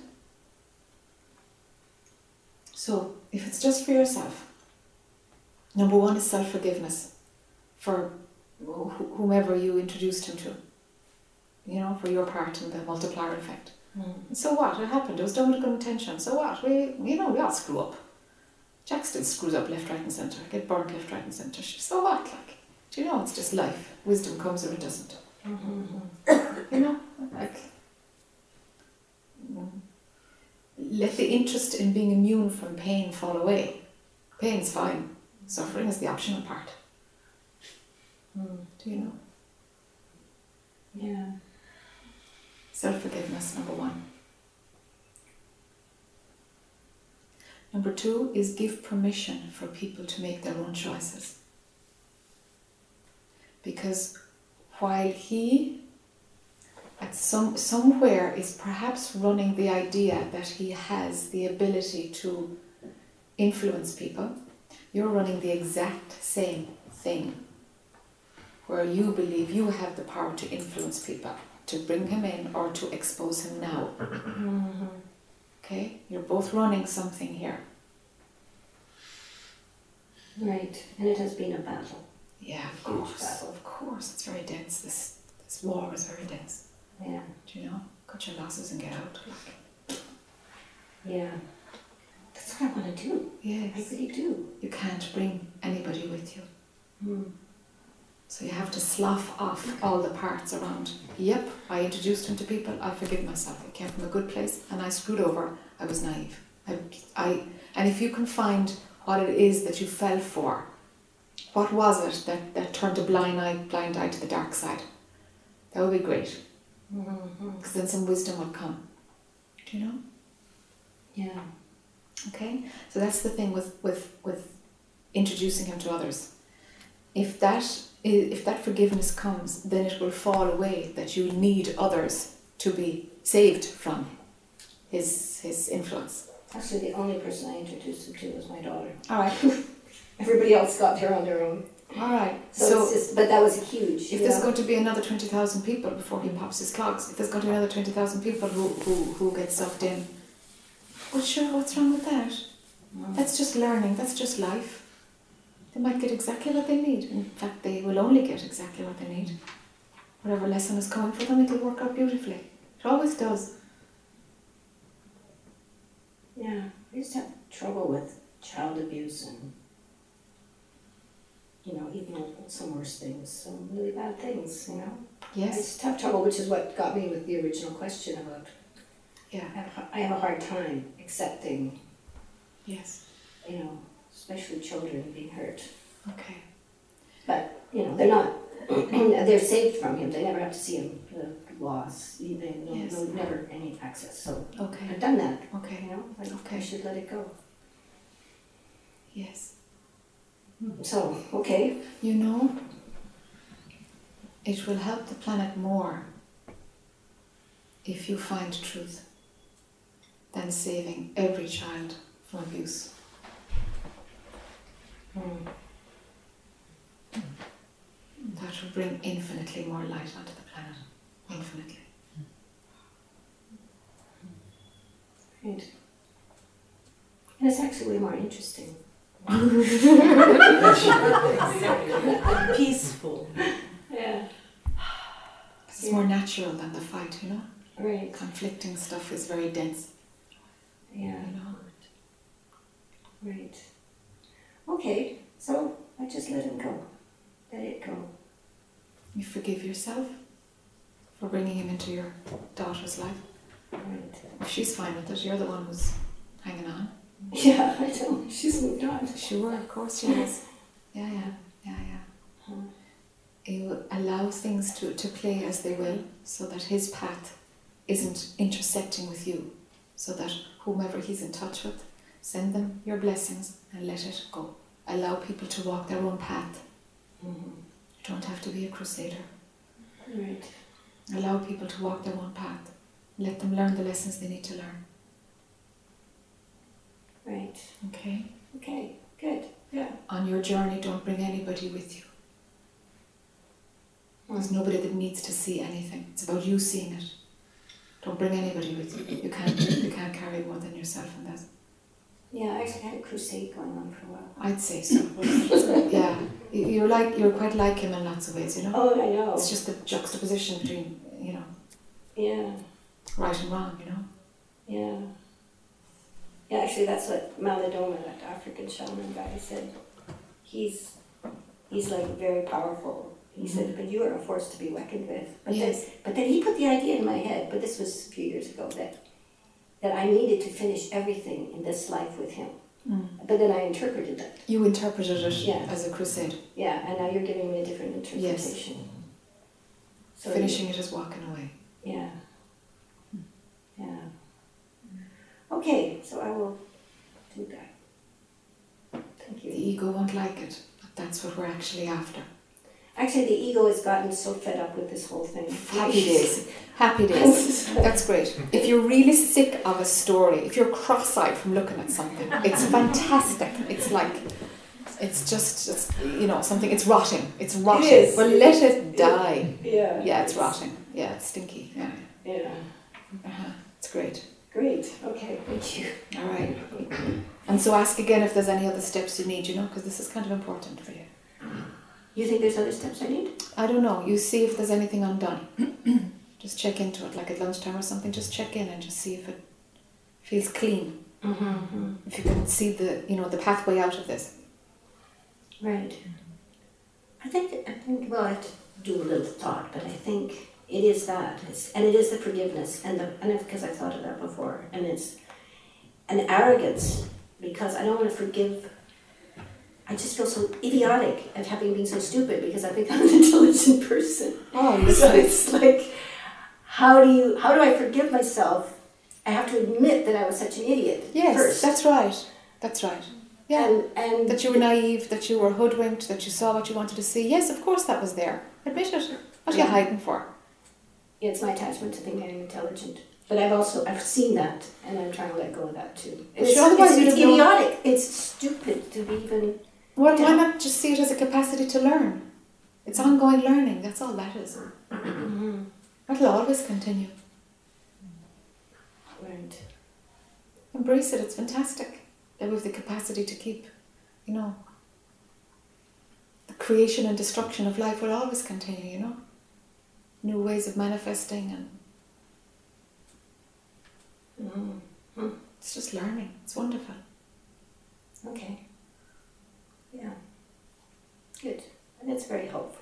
S1: So, if it's just for yourself, number one is self forgiveness for wh- whomever you introduced him to. You know, for your part in the multiplier effect.
S9: Mm.
S1: So what? It happened. It was done with good intention. So what? We, you know, we all screw up. Jac still screws up left, right, and centre. I Get burnt left, right, and centre. So what? Like, do you know? It's just life. Wisdom comes or it doesn't.
S9: Mm-hmm.
S1: You know, like. mm, Let the interest in being immune from pain fall away. Pain's fine. Suffering is the optional part.
S9: Mm.
S1: Do you know?
S9: Yeah.
S1: Self forgiveness, number one. Number two is give permission for people to make their own choices. Because while he at some somewhere is perhaps running the idea that he has the ability to influence people, you're running the exact same thing where you believe you have the power to influence people, to bring him in or to expose him now.
S9: Mm-hmm.
S1: Okay? You're both running something here.
S9: Right. And it has been a battle.
S1: Yeah, of course.
S9: battle.
S1: Of course, it's very dense. This this war is very dense.
S9: Yeah.
S1: Do you know? Cut your losses and get out. Like,
S9: Yeah. That's what I want to do. I really do.
S1: You can't bring anybody with you.
S9: Mm.
S1: So you have to slough off all the parts around. Yep, I introduced him to people. I forgive myself. I came from a good place, and I screwed over. I was naive. I, I, and if you can find what it is that you fell for, what was it that, that turned a blind eye, blind eye to the dark side? That would be great.
S9: Mm-hmm.
S1: because then some wisdom would come. Do you know?
S9: Yeah.
S1: Okay, so that's the thing with with with introducing him to others. If that if that forgiveness comes, then it will fall away that you need others to be saved from his his influence.
S9: Actually, the only person I introduced him to was my daughter.
S1: All right, *laughs*
S9: Everybody else got there on their own.
S1: All right.
S9: So,
S1: So,
S9: just, but that was huge.
S1: if there's
S9: know?
S1: going to be another twenty thousand people before he pops his clogs, if there's going to be another twenty thousand people who who who get sucked in, well, sure, what's wrong with that?
S9: Mm.
S1: That's just learning. That's just life. They might get exactly what they need. In fact, they will only get exactly what they need. Whatever lesson is coming for them, it'll work out beautifully. It always does.
S9: Yeah, I used to have trouble with child abuse and you know, even some worse things, some really bad things, you know.
S1: Yes.
S9: just have trouble, which is what got me with the original question about.
S1: Yeah.
S9: I have, I have a hard time accepting,
S1: Yes.
S9: you know, especially children being hurt.
S1: Okay.
S9: But you know, they're not. *clears throat* they're saved from him. They never have to see him. The laws, they no,
S1: Yes.
S9: no, never any access. So
S1: Okay.
S9: I've done that.
S1: Okay.
S9: You know, like,
S1: Okay.
S9: I should let it go.
S1: Yes.
S9: So okay,
S1: You know, it will help the planet more if you find truth than saving every child from abuse.
S9: Hmm.
S1: That will bring infinitely more light onto the planet. Infinitely.
S9: Right. And it's actually way more interesting. *laughs*
S5: Peaceful.
S9: Yeah.
S1: It's more natural than the fight, you know?
S9: Right.
S1: Conflicting stuff is very dense,
S9: Yeah.
S1: you know?
S9: Right. Okay. So I just let him go. Let it go.
S1: You forgive yourself for bringing him into your daughter's life.
S9: Right.
S1: If she's fine with it, you're the one who's hanging on. *laughs*
S9: Yeah, I know. She's moved on.
S1: Sure, of course she is. *laughs* Yeah, yeah, yeah, yeah.
S9: Hmm.
S1: You allow things to, to play as they will so that his path isn't intersecting with you. So that whomever he's in touch with, send them your blessings and let it go. Allow people to walk their own path.
S9: Mhm.
S1: You don't have to be a crusader.
S9: Right.
S1: Allow people to walk their own path. Let them learn the lessons they need to learn.
S9: Right.
S1: Okay?
S9: Okay. Good. Yeah.
S1: On your journey, don't bring anybody with you. There's nobody that needs to see anything. It's about you seeing it. Don't bring anybody with you. You can't you can't carry more than yourself in that.
S9: Yeah, I actually had a crusade going on for a while.
S1: I'd say so. yeah. You- You're like you're quite like him in lots of ways, you know?
S9: Oh, I know.
S1: It's just the juxtaposition between, you know,
S9: Yeah.
S1: right and wrong, you know?
S9: Yeah. Yeah, actually, that's what Malidoma, that African shaman guy, said. He's he's like very powerful. He said, but you are a force to be reckoned with. But
S1: Yes.
S9: then, but then he put the idea in my head. But this was a few years ago that that I needed to finish everything in this life with him.
S1: Mm.
S9: But then I interpreted that.
S1: You interpreted it
S9: Yeah.
S1: as a crusade.
S9: Yeah, and now you're giving me a different interpretation. So
S1: Finishing it as walking away.
S9: Yeah. Yeah. Okay, so I will do that. Thank you.
S1: The ego won't like it, but that's what we're actually after.
S9: Actually, the ego has gotten so fed up with this whole thing.
S1: Happy days. Happy days. *laughs* That's great. If you're really sick of a story, if you're cross-eyed from looking at something, it's *laughs* fantastic. It's like, it's just, just you know, something. It's rotting. It's rotting.
S9: is.
S1: Well, let it die.
S9: Yeah.
S1: Yeah, it's rotting. Yeah, it's stinky. Yeah,
S9: Yeah.
S1: uh-huh. it's great.
S9: Great. Okay. Thank you.
S1: All right. And so ask again if there's any other steps you need. You know, because this is kind of important for you.
S9: You think there's other steps I need?
S1: I don't know. You see if there's anything undone. *clears throat* just check into it, like at lunchtime or something. Just check in and just see if it feels clean.
S9: Mm-hmm.
S1: If you can see the, you know, the pathway out of this.
S9: Right. I think, I think, well, I have to do a little thought, but I think it is that. It's, and it is the forgiveness, and the, and because I've thought of that before, and it's an arrogance, because I don't want to forgive. I just feel so idiotic at having been so stupid because I think I'm an intelligent person.
S1: Oh,
S9: So it's like, how do you, how do I forgive myself? I have to admit that I was such an idiot
S1: yes,
S9: first.
S1: that's right. That's right. Yeah.
S9: And, and
S1: that you were naive, that you were hoodwinked, that you saw what you wanted to see. Yes, of course that was there. Admit it. What are you hiding for?
S9: It's my attachment to thinking I'm intelligent. But I've also I've seen that, and I'm trying to let go of that too. It's, it's, it's
S1: known-
S9: idiotic. It's stupid to be even.
S1: Well, why not just see it as a capacity to learn? It's ongoing learning. That's all that is.
S9: Mm-hmm.
S1: It'll always continue.
S9: Right.
S1: Embrace it. It's fantastic that we have the capacity to keep, you know, the creation and destruction of life will always continue, you know. New ways of manifesting and
S9: Mm-hmm.
S1: it's just learning. It's wonderful.
S9: Okay. Yeah. Good. And it's very helpful.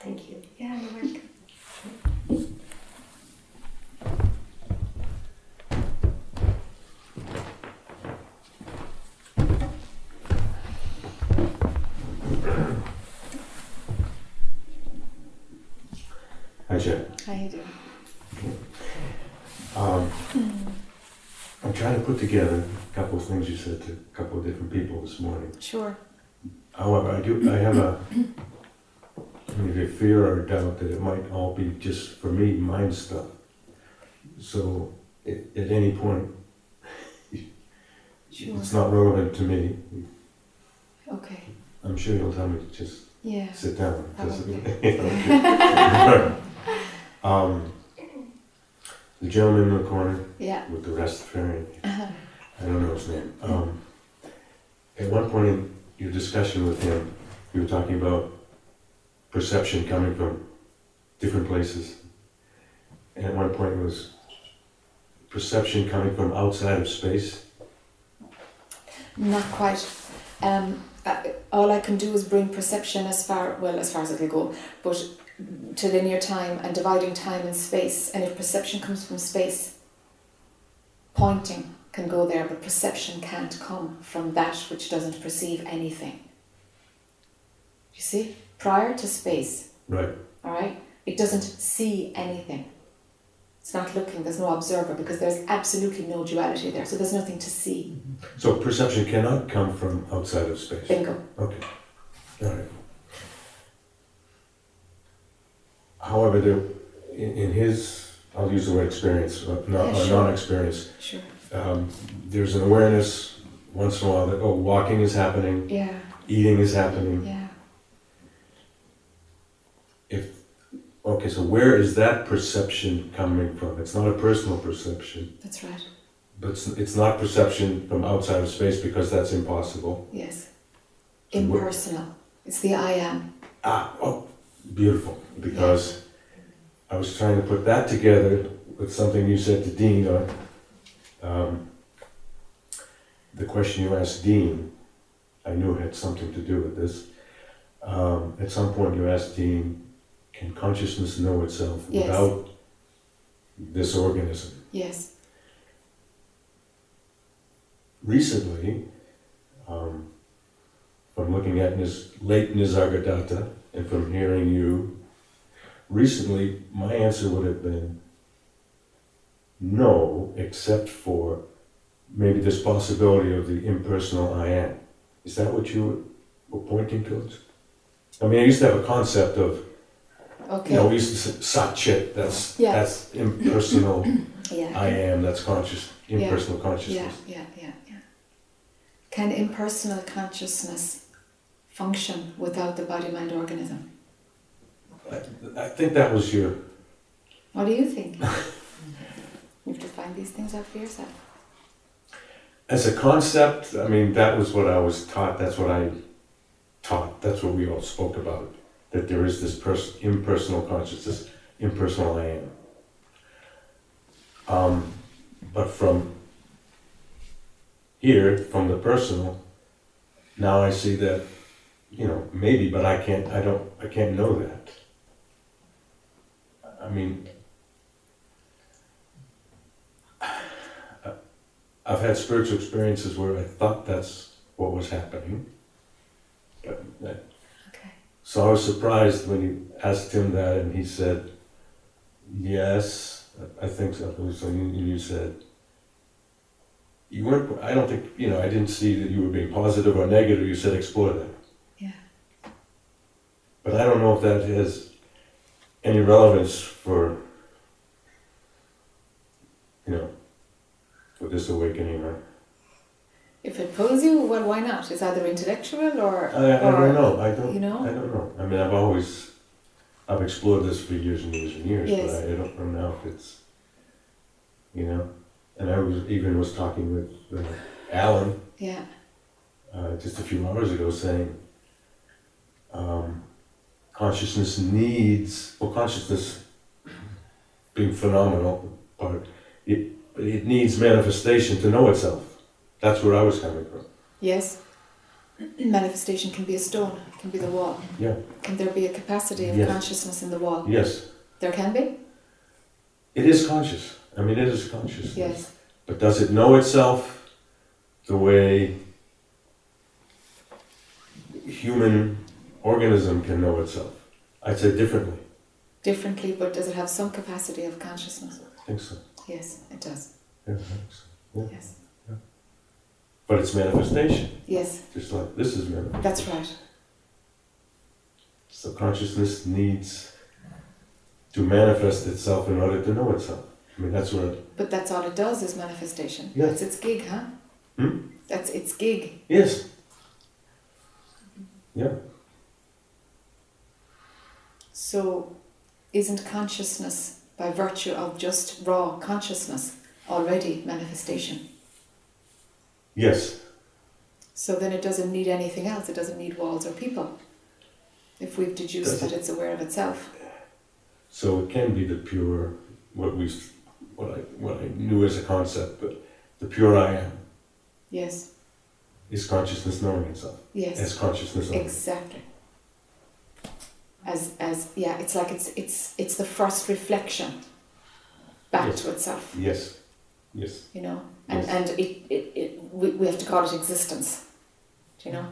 S9: Thank you.
S1: Yeah, you're welcome.
S11: Hi, Jen.
S1: How you doing?
S11: Um, I'm trying to put together a couple of things you said to a couple of different people this morning.
S1: Sure.
S11: However, I do, I have a, maybe a fear or doubt that it might all be just for me, mind stuff. So, at, at any point,
S1: Sure.
S11: it's not relevant to me.
S1: Okay.
S11: I'm sure you'll tell me to just
S1: Yeah.
S11: sit down. 'cause-
S1: Probably.
S11: Okay. *laughs* *laughs* Um, the gentleman in the corner
S1: Yeah.
S11: with the Rastafarian,
S1: Uh-huh.
S11: I don't know his name. Um, at one point in your discussion with him, you were talking about perception coming from different places. And at one point it was perception coming from outside of space.
S1: Not quite. Um, all I can do is bring perception as far, well, as far as it'll go, but to linear time and dividing time and space. And if perception comes from space, pointing can go there, but perception can't come from that which doesn't perceive anything. You see? Prior to space,
S11: Right.
S1: all right, it doesn't see anything. It's not looking, there's no observer because there's absolutely no duality there, so there's nothing to see.
S11: So perception cannot come from outside of space.
S1: Bingo.
S11: Okay. All right. However, there, in, in his, I'll use the word experience, uh, not,
S1: Yeah,
S11: uh,
S1: sure.
S11: non-experience,
S1: Sure.
S11: um, there's an awareness once in a while that, oh, walking is happening,
S1: Yeah,
S11: eating is happening.
S1: yeah.
S11: If, okay, so where is that perception coming from? It's not a personal perception,
S1: That's right.
S11: but it's, it's not perception from outside of space because that's impossible.
S1: Yes. Impersonal. It's the I am.
S11: Ah, oh, beautiful. Because I was trying to put that together with something you said to Dean on um, the question you asked Dean. I knew it had something to do with this. Um, at some point, you asked Dean, "Can consciousness know itself
S1: Yes.
S11: without this organism?"
S1: Yes.
S11: recently, um, from looking at Nis, late Nisargadatta and from hearing you, recently my answer would have been no, except for maybe this possibility of the impersonal I am. Is that what you were pointing towards? I mean, I used to have a concept of,
S1: Okay.
S11: you know, we used to say Satchit, that's,
S1: Yeah.
S11: that's impersonal *coughs*
S1: yeah.
S11: I am, that's conscious,
S1: Yeah.
S11: impersonal consciousness.
S1: Yeah, yeah, yeah, yeah. Can impersonal consciousness function without the body mind organism?
S11: I, I think that was your,
S1: What do you think? *laughs* you have to find these things out for yourself.
S11: as a concept, I mean, that was what I was taught, that's what I taught, that's what we all spoke about. That there is this pers- impersonal consciousness, impersonal I am. Um, but from here, from the personal, now I see that, you know, maybe, but I can't, I don't, I can't know that. I mean, *sighs* I've had spiritual experiences where I thought that's what was happening. But,
S1: Okay.
S11: so I was surprised when you asked him that and he said, yes, I think so. So you, you said, you weren't, I don't think, you know, I didn't see that you were being positive or negative. You said explore that. But I don't know if that has any relevance for, you know, for this awakening or.
S1: If it pulls you, well, why not? It's either intellectual or.
S11: I, I
S1: or,
S11: don't know. I don't.
S1: you know?
S11: I don't know. I mean, I've always, I've explored this for years and years and years,
S1: Yes.
S11: but I, I don't know now if it's, you know. And I was even was talking with uh, Alan
S1: Yeah,
S11: uh, just a few hours ago, saying um, consciousness needs, well, consciousness being phenomenal, part it it needs manifestation to know itself. That's where I was coming from.
S1: yes, manifestation can be a stone, can be the wall.
S11: Yeah.
S1: Can there be a capacity of
S11: Yes.
S1: consciousness in the wall?
S11: Yes,
S1: There can be?
S11: it is conscious. I mean, it is conscious.
S1: Yes.
S11: But does it know itself the way human organism can know itself? I'd say differently.
S1: Differently, but does it have some capacity of consciousness?
S11: I think so.
S1: Yes, it does.
S11: Yeah, I think so.
S1: Yes.
S11: But it's manifestation,
S1: Yes,
S11: just like this is manifestation.
S1: that's right.
S11: So consciousness needs to manifest itself in order to know itself. I mean, that's what.
S1: But that's all it does is manifestation.
S11: Yeah.
S1: That's its gig, huh?
S11: Hmm?
S1: That's its gig.
S11: Yes. Yeah.
S1: So, isn't consciousness, by virtue of just raw consciousness, already manifestation?
S11: Yes.
S1: So then it doesn't need anything else. It doesn't need walls or people. If we've deduced that it's aware of itself.
S11: So it can be the pure, what we, what I, what I knew as a concept, but the pure I am
S1: Yes.
S11: is consciousness knowing itself.
S1: Yes.
S11: As consciousness only.
S1: Exactly. As as yeah, it's like it's it's it's the first reflection back
S11: Yes.
S1: to itself.
S11: Yes. Yes.
S1: You know, and
S11: Yes.
S1: and it, it, it we, we have to call it existence. Do you know?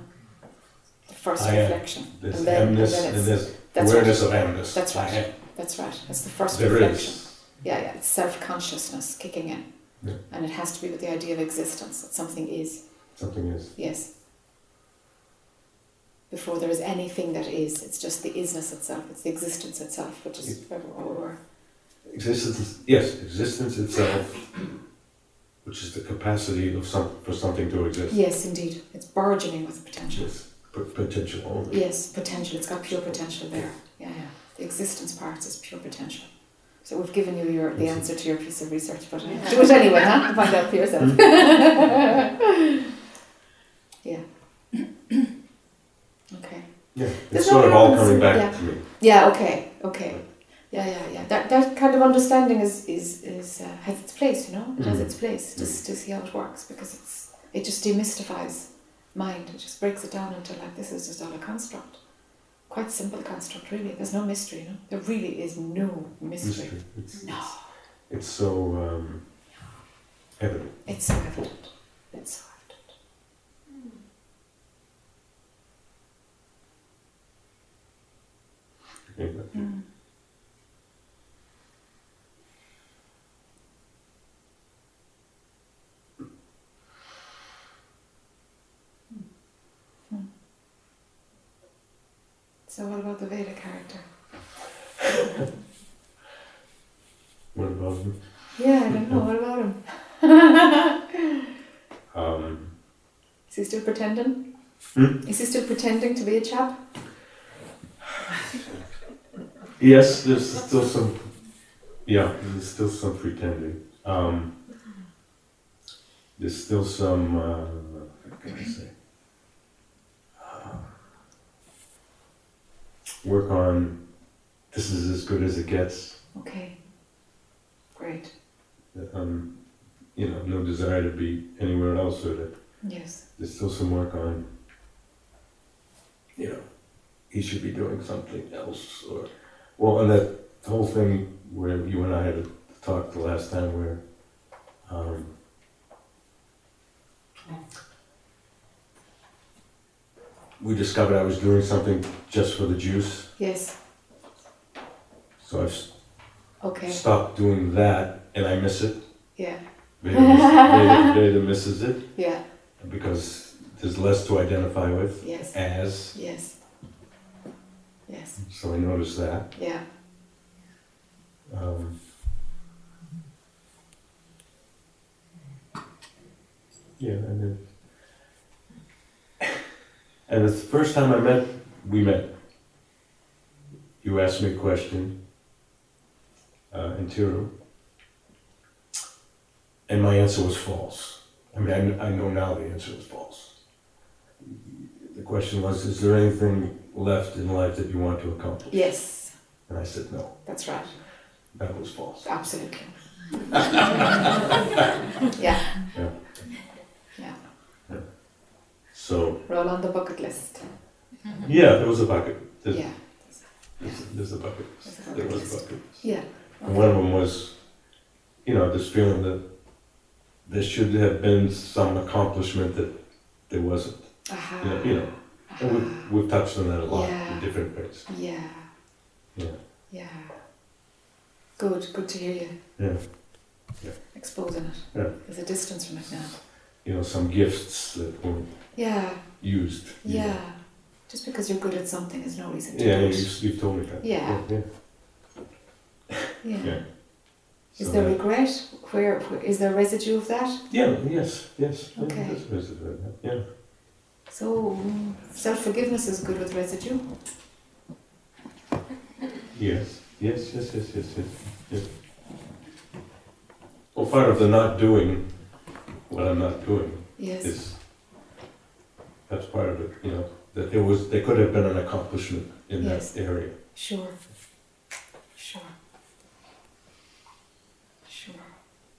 S1: The first
S11: I am.
S1: reflection,
S11: There's
S1: and then, and then it's,
S11: awareness
S1: right.
S11: of amness.
S1: That's right.
S11: am.
S1: That's right. That's the first
S11: There
S1: reflection.
S11: is.
S1: Yeah, yeah. It's self consciousness kicking in,
S11: Yeah.
S1: and it has to be with the idea of existence. That something is.
S11: Something is.
S1: Yes. Before there is anything that is, it's just the isness itself, it's the existence itself, which is where we're- we're.
S11: Existence, yes, existence itself, which is the capacity of some, for something to exist.
S1: Yes, indeed. It's burgeoning with potential.
S11: Yes, p- potential only.
S1: Yes, potential. It's got pure potential there. Yeah, yeah. The existence part is pure potential. So we've given you your the answer to your piece of research, but uh, do it anyway, huh? Find out for yourself. *laughs* yeah. Okay.
S11: Yeah, it's sort of
S1: no
S11: all coming back
S1: yeah.
S11: to me.
S1: Yeah. Okay. Okay. Yeah, yeah, yeah. That that kind of understanding is is is uh, has its place, you know. It has
S11: Mhm.
S1: its place just to see how it works because it's it just demystifies mind. It just breaks it down into like this is just all a construct. Quite simple construct, really. There's no mystery, you know. There really is no mystery.
S11: Mystery. It's,
S1: No,
S11: it's so um, evident.
S1: it's so evident. It's so evident. Mm. So what about the Veda character?
S11: What about him?
S1: Yeah, I don't know. What about him? *laughs*
S11: Um,
S1: Is he still pretending?
S11: Hmm?
S1: Is he still pretending to be a chap? *sighs* *laughs*
S11: yes, there's still some. Yeah, there's still some pretending. Um, there's still some. Uh, what can I say? Uh, work on. This is as good as it gets.
S1: Okay. Great.
S11: Um, you know, no desire to be anywhere else with it.
S1: Yes.
S11: There's still some work on. You know, he should be doing something else, or well, and that whole thing where you and I had a talk the last time where. Um, we discovered I was doing something just for the juice,
S1: Yes.
S11: so I've s-
S1: Okay.
S11: stopped doing that, and I miss it.
S1: Yeah.
S11: Veda, *laughs* Veda misses it
S1: Yeah.
S11: because there's less to identify with
S1: Yes.
S11: as.
S1: Yes. Yes.
S11: So I noticed that.
S1: Yeah.
S11: Um, yeah, and then, and it's the first time I met, we met. You asked me a question uh, in Tiru, and my answer was false. I mean, I, I know now the answer was false. The question was, is there anything left in life that you want to accomplish?
S1: Yes.
S11: And I said, no,
S1: That's right.
S11: that was false.
S1: Absolutely. *laughs* yeah.
S11: Yeah.
S1: Yeah.
S11: So,
S1: Roll on the bucket list.
S11: yeah, there was a bucket. There's,
S1: Yeah.
S11: there's, there's a bucket.
S1: There's a
S11: There
S1: bucket
S11: was a
S1: list.
S11: bucket.
S1: Yeah.
S11: And one of them was, you know, this feeling that there should have been some accomplishment that there wasn't.
S1: Aha.
S11: Yeah, you know, And we've, we've touched on that a lot
S1: Yeah.
S11: in different ways.
S1: Yeah.
S11: Yeah.
S1: Yeah. Good, good to hear you
S11: Yeah. Yeah.
S1: exposing it.
S11: Yeah.
S1: There's a distance from it now.
S11: You know, some gifts that weren't
S1: Yeah,
S11: used. you know.
S1: yeah. Just because you're good at something is no reason to
S11: Yeah, you, you've told me that.
S1: Yeah.
S11: Yeah.
S1: Yeah.
S11: yeah.
S1: Is
S11: So
S1: there
S11: that-
S1: regret? Where, where is there residue of that?
S11: Yeah, yes, yes. yeah,
S1: Okay.
S11: that's- that's it, Yeah.
S1: So self forgiveness is good with residue.
S11: Yes, yes, yes, yes, yes, yes, yes. Well, part of the not doing what I'm not doing
S1: Yes.
S11: is, that's part of it, you know, that there was, there could have been an accomplishment in
S1: Yes.
S11: that area.
S1: Sure. Sure. Sure.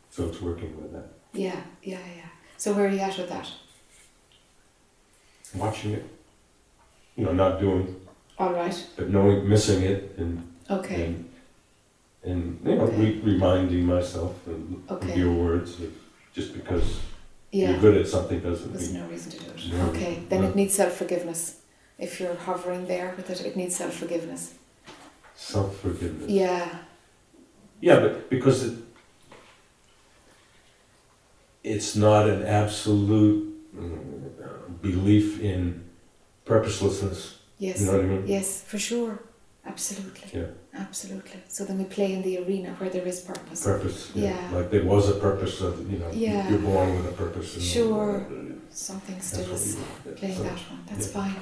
S11: So it's working with that.
S1: Yeah, yeah, yeah. So where are you at with that?
S11: Watching it, you know, not doing,
S1: All right.
S11: but knowing, missing it and,
S1: Okay.
S11: and, and, you know, re- reminding myself and
S1: Okay.
S11: your words that just because you're
S1: Yeah.
S11: good at something doesn't mean.
S1: There's
S11: mean.
S1: no reason to do it.
S11: No,
S1: Okay. Then
S11: no.
S1: it needs self forgiveness. If you're hovering there with it, it needs self forgiveness.
S11: Self-forgiveness.
S1: Yeah.
S11: Yeah, but because it, it's not an absolute mm, belief in purposelessness.
S1: Yes.
S11: You know what I mean?
S1: Yes, for sure. Absolutely.
S11: Yeah.
S1: Absolutely. So then we play in the arena where there is purpose.
S11: Purpose.
S1: Yeah.
S11: Like there was a purpose of, you know,
S1: Yeah.
S11: you're born with a purpose. And,
S1: Sure. Something still is
S11: you-
S1: playing
S11: so-
S1: that one. That's
S11: yeah.
S1: fine.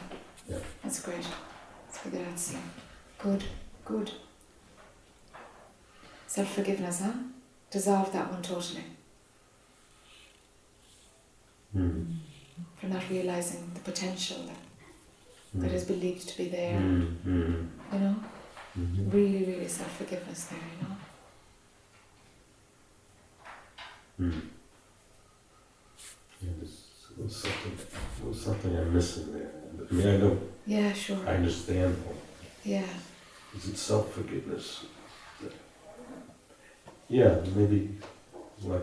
S11: Yeah.
S1: That's great. Figure out. Good, good. Self forgiveness, huh? Dissolve that one totally
S11: Mm.
S1: Not realizing the potential that,
S11: Mm.
S1: that is believed to be there.
S11: Mm, mm,
S1: You know?
S11: mhm.
S1: Really, really self forgiveness there, you know?
S11: Mm. Yeah, there's, there's something, there's something I'm missing there. I mean, I know,
S1: Yeah, sure.
S11: I understand.
S1: Yeah.
S11: Is it self-forgiveness? Yeah, maybe like,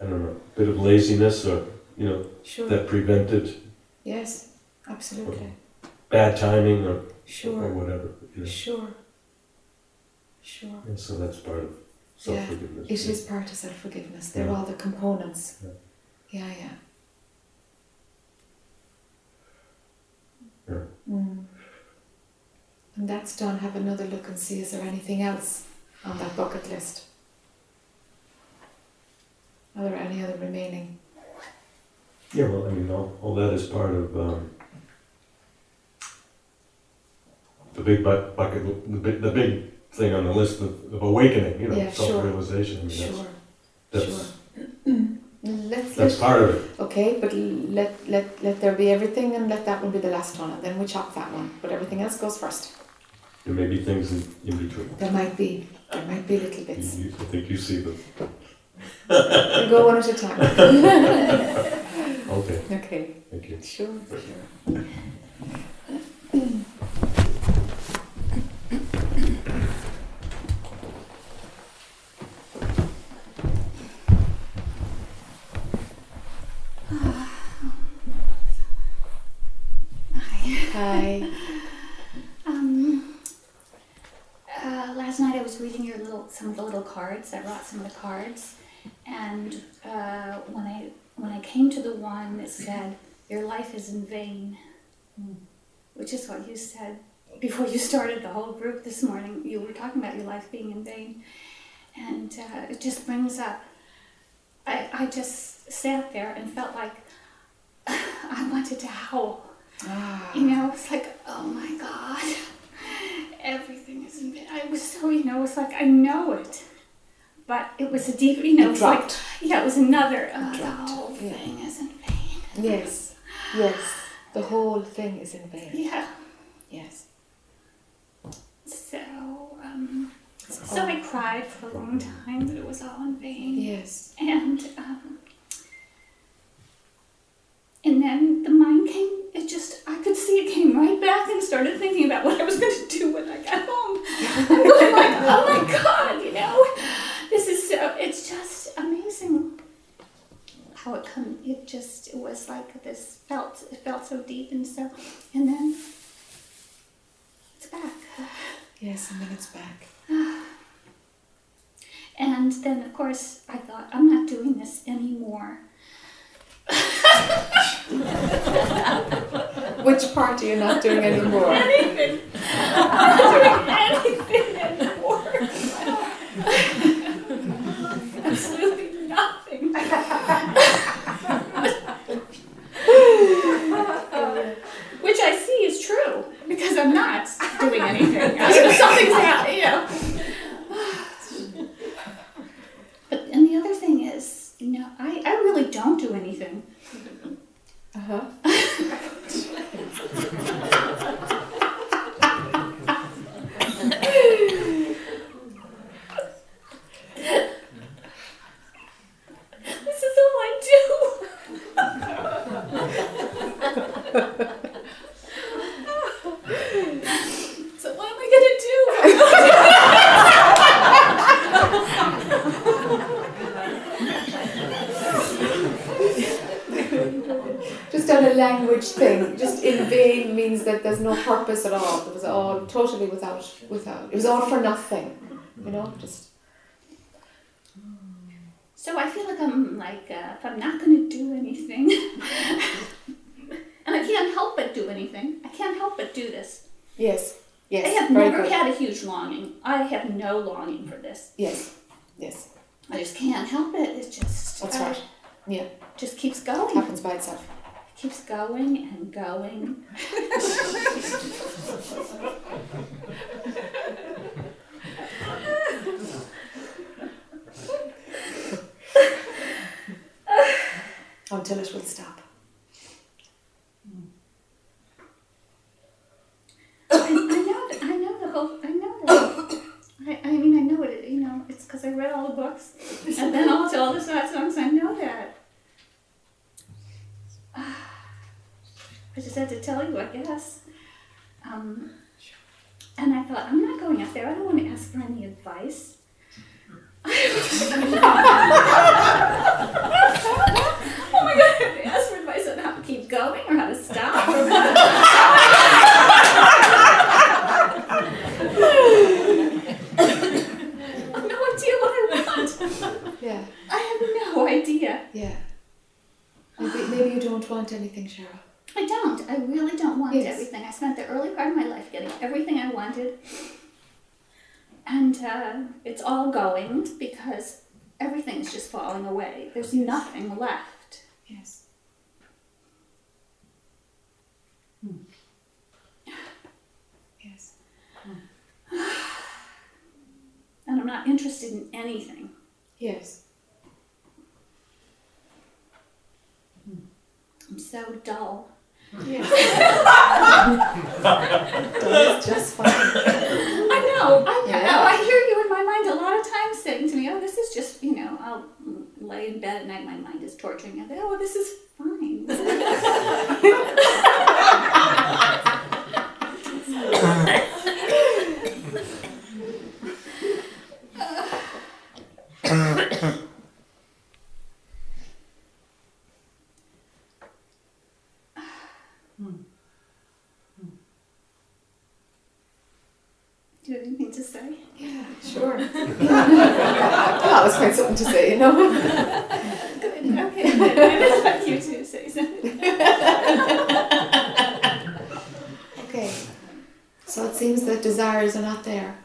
S11: I don't know, bit of laziness or, you know,
S1: Sure.
S11: that prevented
S1: yes, absolutely.
S11: bad timing or,
S1: sure.
S11: or whatever. You know?
S1: Sure. Sure.
S11: And so that's part of
S1: Yeah,
S11: self-forgiveness.
S1: It is part of self forgiveness. They're
S11: Yeah.
S1: all the components.
S11: Yeah.
S1: Yeah, yeah.
S11: Yeah.
S1: Mm. And that's done. Have another look and see is there anything else on that bucket list? Are there any other remaining?
S11: Yeah, well, I mean, all, all that is part of um, the big bu- bucket, the big, the big thing on the list of, of awakening, you know,
S1: Yeah, sure.
S11: self-realization. I mean,
S1: Sure,
S11: that's,
S1: sure. *clears throat* Let's
S11: that's
S1: let,
S11: part of it.
S1: okay, but let let let there be everything and let that one be the last one, and then we chop that one. But everything else goes first.
S11: There may be things in, in between.
S1: There might be there might be little
S11: You,
S1: bits.
S11: you, I think you see them.
S1: We'll go one at a time. *laughs*
S11: Okay,
S1: okay.
S11: thank you.
S1: Sure, sure. Hi.
S12: Um, uh, last night I was reading your little some of the little cards. I brought some of the cards, and uh, when I when I came to the one that said "Your life is in vain," which is what you said before you started the whole group this morning. You were talking about your life being in vain, and uh, it just brings up. I I just sat there and felt like *laughs* I wanted to howl.
S1: Ah.
S12: You know, it's like, oh my God, *laughs* everything is in vain. I was so, you know, it's like I know it, but it was a deep, you know,
S1: It
S12: it's like, yeah, it was another. Uh, the
S1: dropped,
S12: whole
S1: yeah.
S12: thing is in vain.
S1: Yes. Yes. The whole thing is in vain.
S12: Yeah.
S1: Yes.
S12: So, um, so I cried for a long time that it was all in vain.
S1: Yes.
S12: And um, and then the mind came. It just I could see it came right back and started thinking about what I was going to do when I got home. *laughs* I'm going like, oh my god, you know, this is so. It's just amazing how it come. It just it was like this felt. It felt so deep and so, and then it's back.
S1: Yes, and then it's back. *sighs*
S12: And then, of course, I thought, I'm not doing this anymore. *laughs*
S1: Which part are you not doing anymore?
S12: Anything. *laughs* I'm not doing anything anymore. Absolutely nothing. Which I see is true because I'm not doing anything. I mean, something's happening, you know. But and the other thing is, you know, I, I really don't do anything.
S1: Uh huh. *laughs*
S12: This is all I do. so what am I gonna do?
S1: Just a language thing, just in vain means that there's no purpose at all. It was all totally without, without. It was all for nothing. You know, just.
S12: So I feel like I'm like uh, if I'm not gonna do anything, *laughs* and I can't help but do anything. I can't help but do this.
S1: Yes. Yes.
S12: I have
S1: very
S12: never
S1: good.
S12: had a huge longing. I have no longing for this.
S1: Yes. Yes.
S12: I just can't help it. It just
S1: That's
S12: uh,
S1: right. Yeah.
S12: Just keeps
S1: It
S12: going.
S1: happens by itself.
S12: Keeps going and going.
S1: Until it will stop.
S12: I, I know. I know the whole. I know. I, I mean, I know it. You know, it's because I read all the books, and then also all the sad songs. I know that. I just had to tell you, I guess. Um, and I thought, I'm not going up there. I don't want to ask for any advice. *laughs* oh my god, I have to ask for advice on how to keep going or how to stop. Or *laughs* I have no idea what I want.
S1: Yeah.
S12: I have no idea.
S1: Yeah. Maybe, maybe you don't want anything, Cheryl.
S12: I don't. I really don't want
S1: Yes.
S12: everything. I spent the early part of my life getting everything I wanted. And uh, it's all going because everything is just falling away. There's nothing left.
S1: Yes. Yes. *sighs*
S12: And I'm not interested in anything.
S1: Yes.
S12: I'm so dull.
S1: Yes. That's just fine.
S12: I know. I,
S1: Yeah.
S12: know. I hear you in my mind a lot of times saying to me, "Oh, this is just you know." I'll lay in bed at night. My mind is torturing me. I think, "Oh, this is fine." Do you have anything to say?
S1: Yeah, sure. I always find something to say, you know.
S12: Good. Okay. I'd like you to say something.
S1: Okay. So it seems that desires are not there.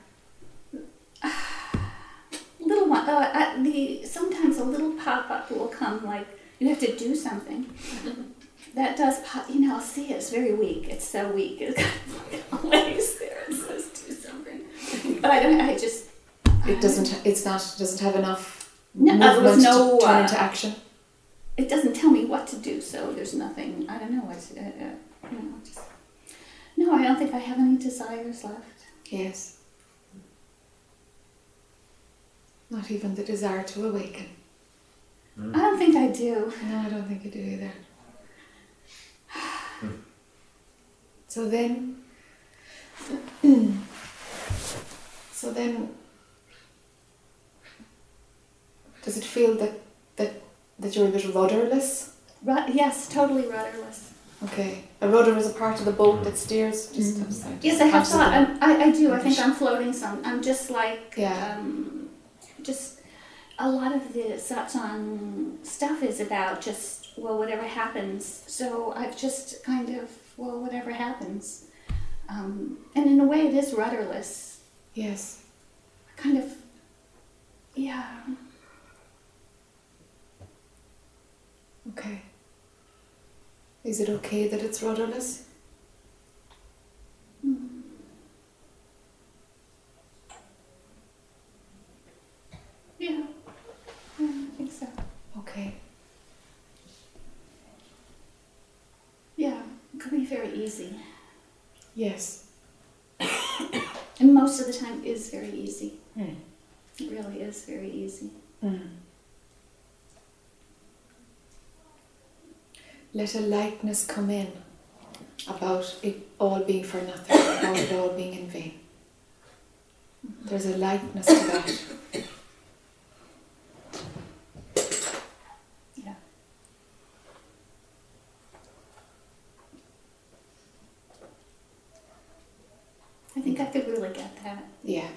S1: *sighs*
S12: little one. Uh, uh, the sometimes a little pop up will come like you have to do something. That does pop. You know, I'll see it. It's very weak. It's so weak. It lays there and says do something. But I don't. I just.
S1: It doesn't. It's not. Doesn't have enough
S12: No, uh, there was
S1: movement
S12: no.
S1: to turn
S12: Uh,
S1: into action.
S12: it doesn't tell me what to do. So there's nothing. I don't know. It's, uh, uh, you know, just. No, I don't think I have any desires left.
S1: Yes. Not even the desire to awaken.
S12: I don't think I do.
S1: No, I don't think you do either. *sighs* So then, *clears throat* so then, does it feel that that that you're a bit rudderless?
S12: Ru- yes, totally rudderless.
S1: Okay, a rudder is a part of the boat that steers. Just outside.
S12: Yes, I have thought. I'm, I, I do. I think I'm floating some. I'm just like,
S1: Yeah.
S12: um, just a lot of the satsang stuff is about just, well, whatever happens. So I've just kind of, well, whatever happens. Um, and in a way, it is rudderless.
S1: Yes.
S12: Kind of, yeah.
S1: Okay. Is it okay that it's rudderless?
S12: Mm. Yeah. Yeah, I think so.
S1: Okay.
S12: Yeah, it could be very easy.
S1: Yes. *coughs*
S12: And most of the time is very easy.
S1: Hmm.
S12: It really is very easy.
S1: Mm. Let a lightness come in about it all being for nothing, about it all being in vain. There's a lightness to that.
S12: Yeah. I think I could really get that.
S1: Yeah.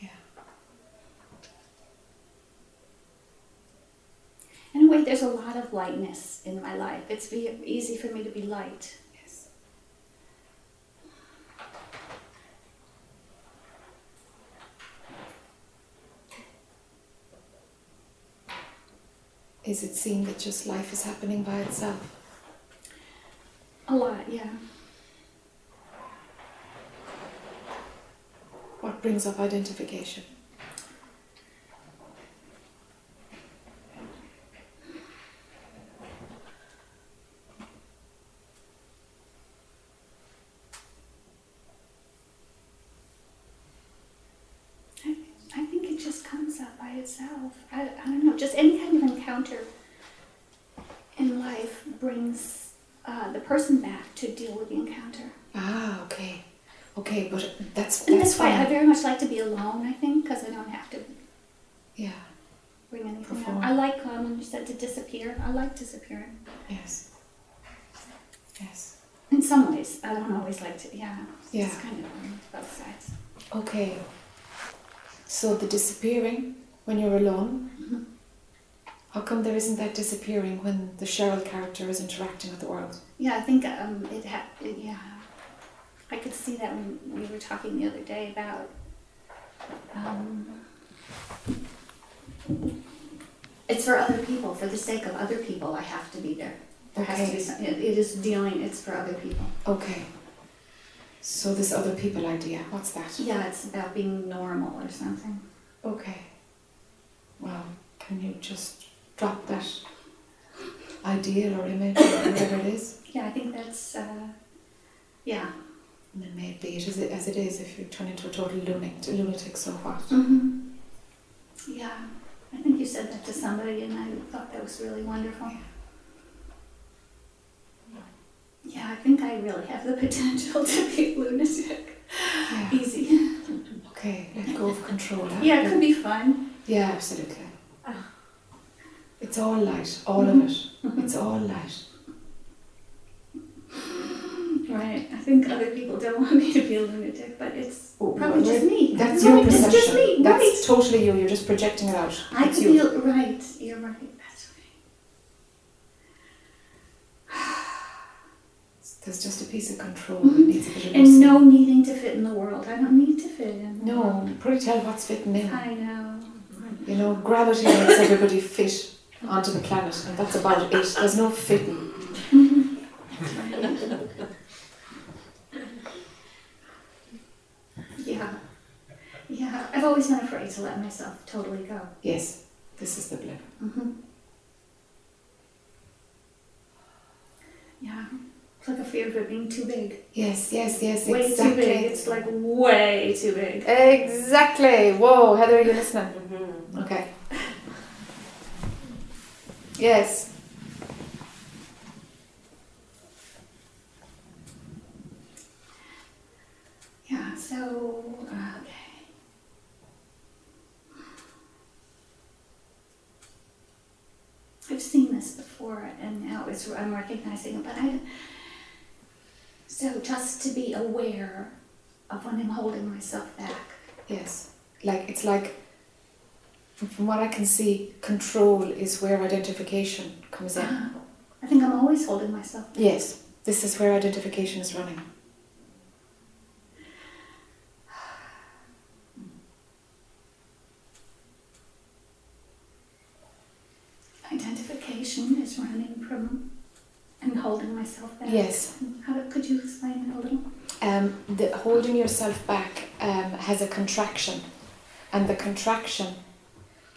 S1: Yeah.
S12: In a way, there's a lot of lightness in my life. It's be easy for me to be light.
S1: Yes. Is it seen that just life is happening by itself?
S12: A lot, yeah.
S1: What brings up identification?
S12: I, I think it just comes up by itself. I, I don't know, just any kind of encounter in life brings uh, the person back to deal with the encounter.
S1: Ah, okay. Okay, but that's
S12: And
S1: that's
S12: that's why I
S1: fine.
S12: very much like to be alone, I think, because I don't have to
S1: Yeah,
S12: bring anything
S1: Perform.
S12: up. I like, um, when you said to disappear, I like disappearing.
S1: yes. Yes.
S12: In some ways, I don't always like to, yeah.
S1: Yeah.
S12: It's kind of both sides.
S1: Okay. So the disappearing when you're alone,
S12: Mhm.
S1: how come there isn't that disappearing when the Cheryl character is interacting with the world?
S12: Yeah, I think um, it ha- it, yeah. I could see that when we were talking the other day about um, it's for other people, for the sake of other people. I have to be there. There has to be some, it, it is dealing. It's for other people.
S1: Okay. So this other people idea, what's that?
S12: Yeah, it's about being normal or something.
S1: Okay. Well, can you just drop that idea or image or whatever it is? *coughs*
S12: Yeah, I think that's uh, yeah.
S1: And then maybe it is as it is if you turn into a total lunatic, lunatic so what?
S12: Mm-hmm. Yeah, I think you said that to somebody, and I thought that was really wonderful. Yeah, I think I really have the *laughs* potential to be a lunatic.
S1: Yeah.
S12: Easy.
S1: Okay, let go of control. huh? *laughs*
S12: Yeah, it could be fun.
S1: Yeah, absolutely.
S12: Ah.
S1: It's all light, all of it. It's all light.
S12: Right. I think other people don't *laughs* want me to be a lunatic, but it's
S1: Oh,
S12: probably
S1: well,
S12: just me.
S1: That's
S12: right,
S1: your perception.
S12: It's just me.
S1: That's
S12: right.
S1: totally you. You're just projecting it out.
S12: I could
S1: you.
S12: be right. You're right. That's right. *sighs*
S1: There's just a piece of control
S12: Mhm.
S1: that needs a bit of.
S12: And no needing to fit in the world. I don't need to fit in.
S1: No, probably tell what's fitting in.
S12: I know.
S1: You know, gravity makes everybody fit onto the planet, and that's about it. There's no fitting. *laughs*
S12: Yeah, I've always been afraid to let myself totally go.
S1: Yes, this is the blip.
S12: Mm-hmm. Yeah, it's like a fear of it being too big.
S1: Yes, yes, yes,
S12: way
S1: exactly.
S12: too big. It's like way too big.
S1: Exactly. Whoa, Heather, you listening?
S12: Mm-hmm.
S1: Okay. yes. Yeah.
S12: So. Uh, I've seen this before and now it's, I'm recognizing it, but I, so just to be aware of when I'm holding myself back.
S1: Yes. Like it's like from what I can see, control is where identification comes in.
S12: Ah, I think I'm always holding myself back.
S1: Yes. This is where identification is running.
S12: Identification is running from and holding myself back.
S1: Yes.
S12: How could you explain that a little?
S1: Um, the holding yourself back um, has a contraction, and the contraction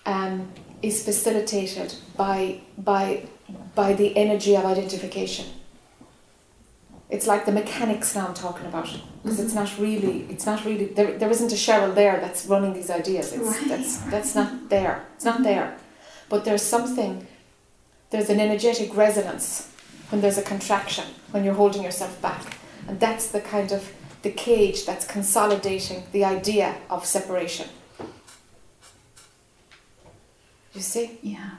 S1: um, is facilitated by by by the energy of identification. It's like the mechanics now I'm talking about because it's not really it's not really there, there isn't a Cheryl there that's running these ideas. It's
S12: Right.
S1: that's that's not there. It's not there. But there's something there's an energetic resonance when there's a contraction, when you're holding yourself back. And that's the kind of the cage that's consolidating the idea of separation. You see?
S12: Yeah.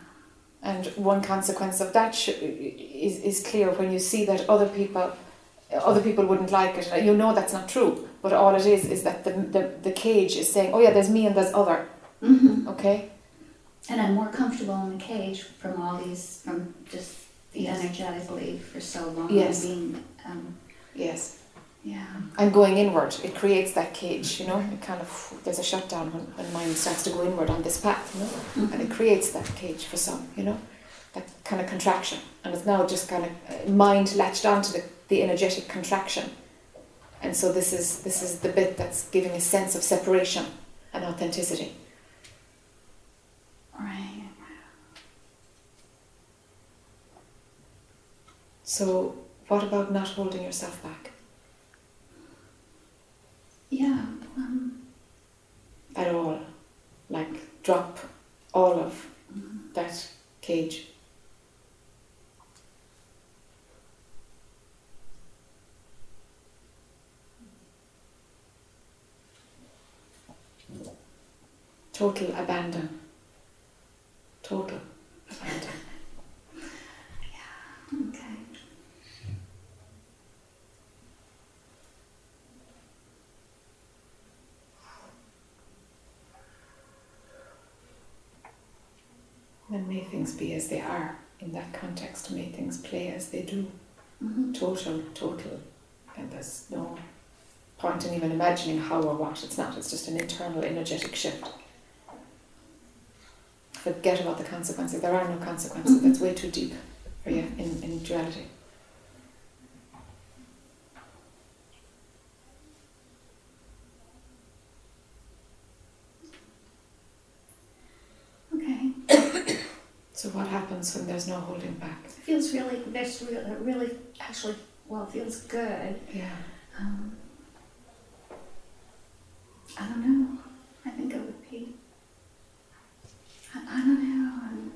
S1: And one consequence of that sh- is, is clear when you see that other people other people wouldn't like it. You know that's not true, but all it is is that the, the, the cage is saying, oh yeah, there's me and there's other.
S12: Mm-hmm.
S1: Okay?
S12: And I'm more comfortable in the cage from all these, from just the
S1: Yes.
S12: energetically for so long.
S1: Yes.
S12: Being, um,
S1: Yes.
S12: yeah.
S1: And going inward, it creates that cage, you know? It kind of, there's a shutdown when, when mind starts to go inward on this path, you know? and it creates that cage for some, you know, that kind of contraction, and it's now just kind of uh, mind latched onto the, the energetic contraction, and so this is this is the bit that's giving a sense of separation and authenticity.
S12: Right.
S1: So what about not holding yourself back
S12: Yeah. Um,
S1: at all? Like drop all of that cage. Total abandon. Total abandon. *laughs*
S12: okay.
S1: And may things be as they are in that context. May things play as they do.
S12: Mm-hmm.
S1: Total, total. And there's no point in even imagining how or what. It's not. It's just an internal energetic shift. Forget about the consequences. There are no consequences. That's way too deep for you in, in duality.
S12: Okay.
S1: So what happens when there's no holding back?
S12: It feels really, there's really, really, actually, well, it feels good.
S1: Yeah.
S12: Um, I don't know. I think it would be. I, don't know.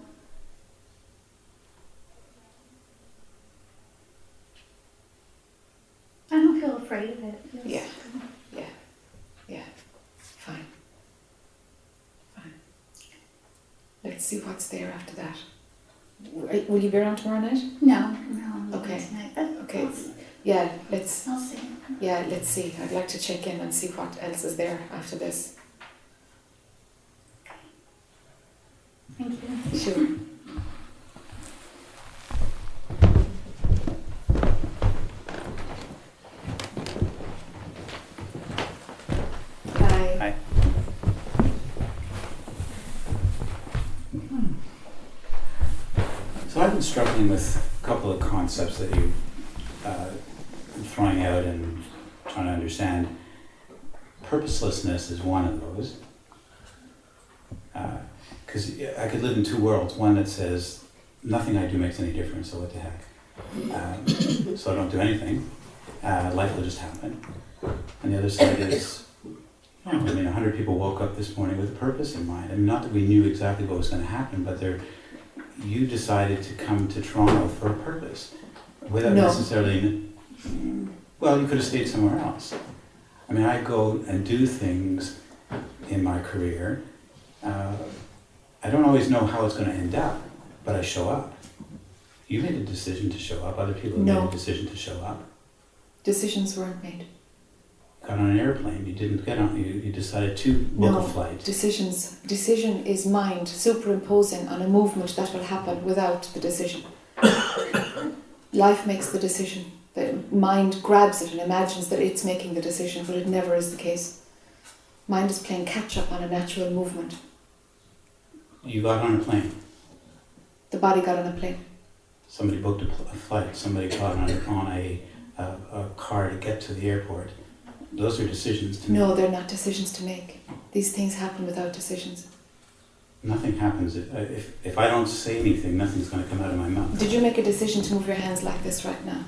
S12: I don't feel afraid of it. Feels
S1: Yeah.
S12: good.
S1: Fine. Fine. Let's see what's there after that. W- uh, Will you be around tomorrow night?
S12: No, no, I'm
S1: Okay.
S12: tonight. But
S1: Okay.
S12: I'll.
S1: Yeah, let's
S12: I'll see.
S1: yeah, let's see. I'd like to check in and see what else is there after this.
S12: Thank you.
S1: Sure. Bye.
S13: Hi. So Struggling with a couple of concepts that you uh, throwing out and trying to understand. Purposelessness is one of those. Because I could live in two worlds. One that says nothing I do makes any difference, so what the heck. Um, so I don't do anything. Uh, life will just happen. And the other side is I mean, 100 people woke up this morning with a purpose in mind. I mean, not that we knew exactly what was going to happen, but they're, you decided to come to Toronto for a purpose without
S1: No.
S13: necessarily. Well, you could have stayed somewhere else. I mean, I go and do things in my career. Uh, I don't always know how it's going to end up, but I show up. You made a decision to show up. Other people
S1: No.
S13: made a decision to show up.
S1: Decisions weren't made.
S13: Got on an airplane. You didn't get on. You, you decided to book
S1: No.
S13: a flight.
S1: Decisions. Decision is mind superimposing on a movement that will happen without the decision. *coughs* Life makes the decision. The mind grabs it and imagines that it's making the decision, but it never is the case. Mind is playing catch up on a natural movement.
S13: You got on a plane.
S1: The body got on a plane.
S13: Somebody booked a, flight. Somebody got on, a- on a, a, a car to get to the airport. Those are decisions to
S1: No,
S13: make.
S1: they're not decisions to make. These things happen without decisions.
S13: Nothing happens. If, if, if I don't say anything, nothing's going to come out of my mouth.
S1: Did you make a decision to move your hands like this right now?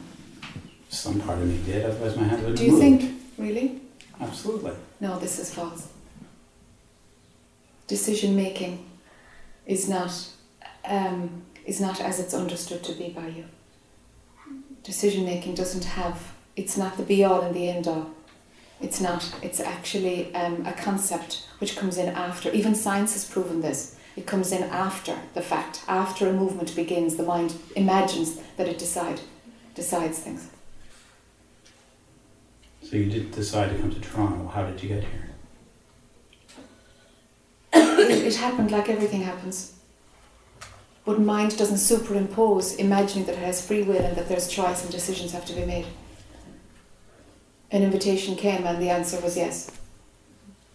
S13: Some part of me did, otherwise my hand wouldn't
S1: Do you
S13: move.
S1: think, really?
S13: Absolutely.
S1: No, this is false. Decision making is not um, is not as it's understood to be by you. Decision making doesn't have it's not the be all and the end all. It's not. It's actually um, a concept which comes in after. Even science has proven this. It comes in after the fact. After a movement begins, the mind imagines that it decide decides things.
S13: So you did decide to come to Toronto. How did you get here?
S1: it, it happened like everything happens. But mind doesn't superimpose imagining that it has free will and that there's choice and decisions have to be made. An invitation came and the answer was yes.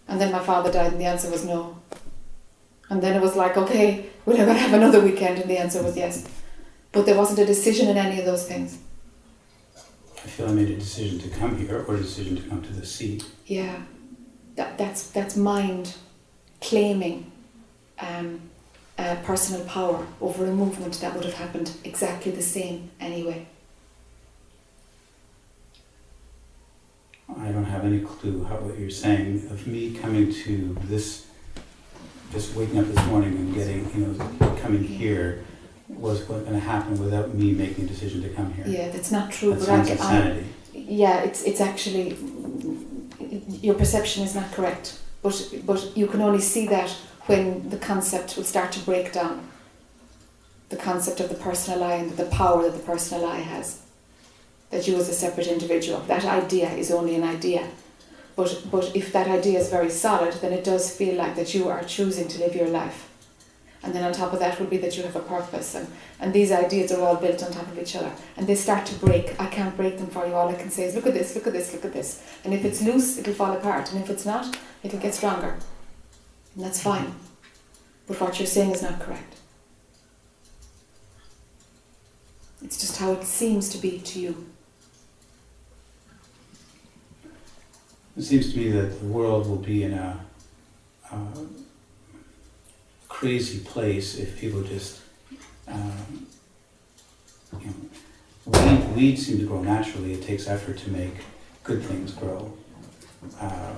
S1: And then my father died and the answer was no. And then it was like, okay, we're going to have another weekend and the answer was yes. But there wasn't a decision in any of those things.
S13: I feel I made a decision to come here or a decision to come to the sea.
S1: Yeah, that, that's that's mind claiming um, uh, personal power over a movement that would have happened exactly the same anyway.
S13: I don't have any clue how what you're saying. Of me coming to this, just waking up this morning and getting, you know, coming here was going to happen without me making a decision to come here.
S1: Yeah, that's not true.
S13: That
S1: but
S13: sounds
S1: I, I,
S13: insanity.
S1: yeah, it's it's actually your perception is not correct. But but you can only see that when the concept will start to break down. The concept of the personal I and the power that the personal I has. That you as a separate individual. That idea is only an idea. But but if that idea is very solid, then it does feel like that you are choosing to live your life. And then on top of that would be that you have a purpose and, and these ideas are all built on top of each other. And they start to break. I can't break them for you. All I can say is look at this, look at this, look at this. And if it's loose, it'll fall apart. And if it's not, it'll get stronger. And that's fine. But what you're saying is not correct. It's just how it seems to be to you.
S13: It seems to me that the world will be in a, uh crazy place if people just, um, you know, weed, weeds seem to grow naturally. It takes effort to make good things grow. Uh,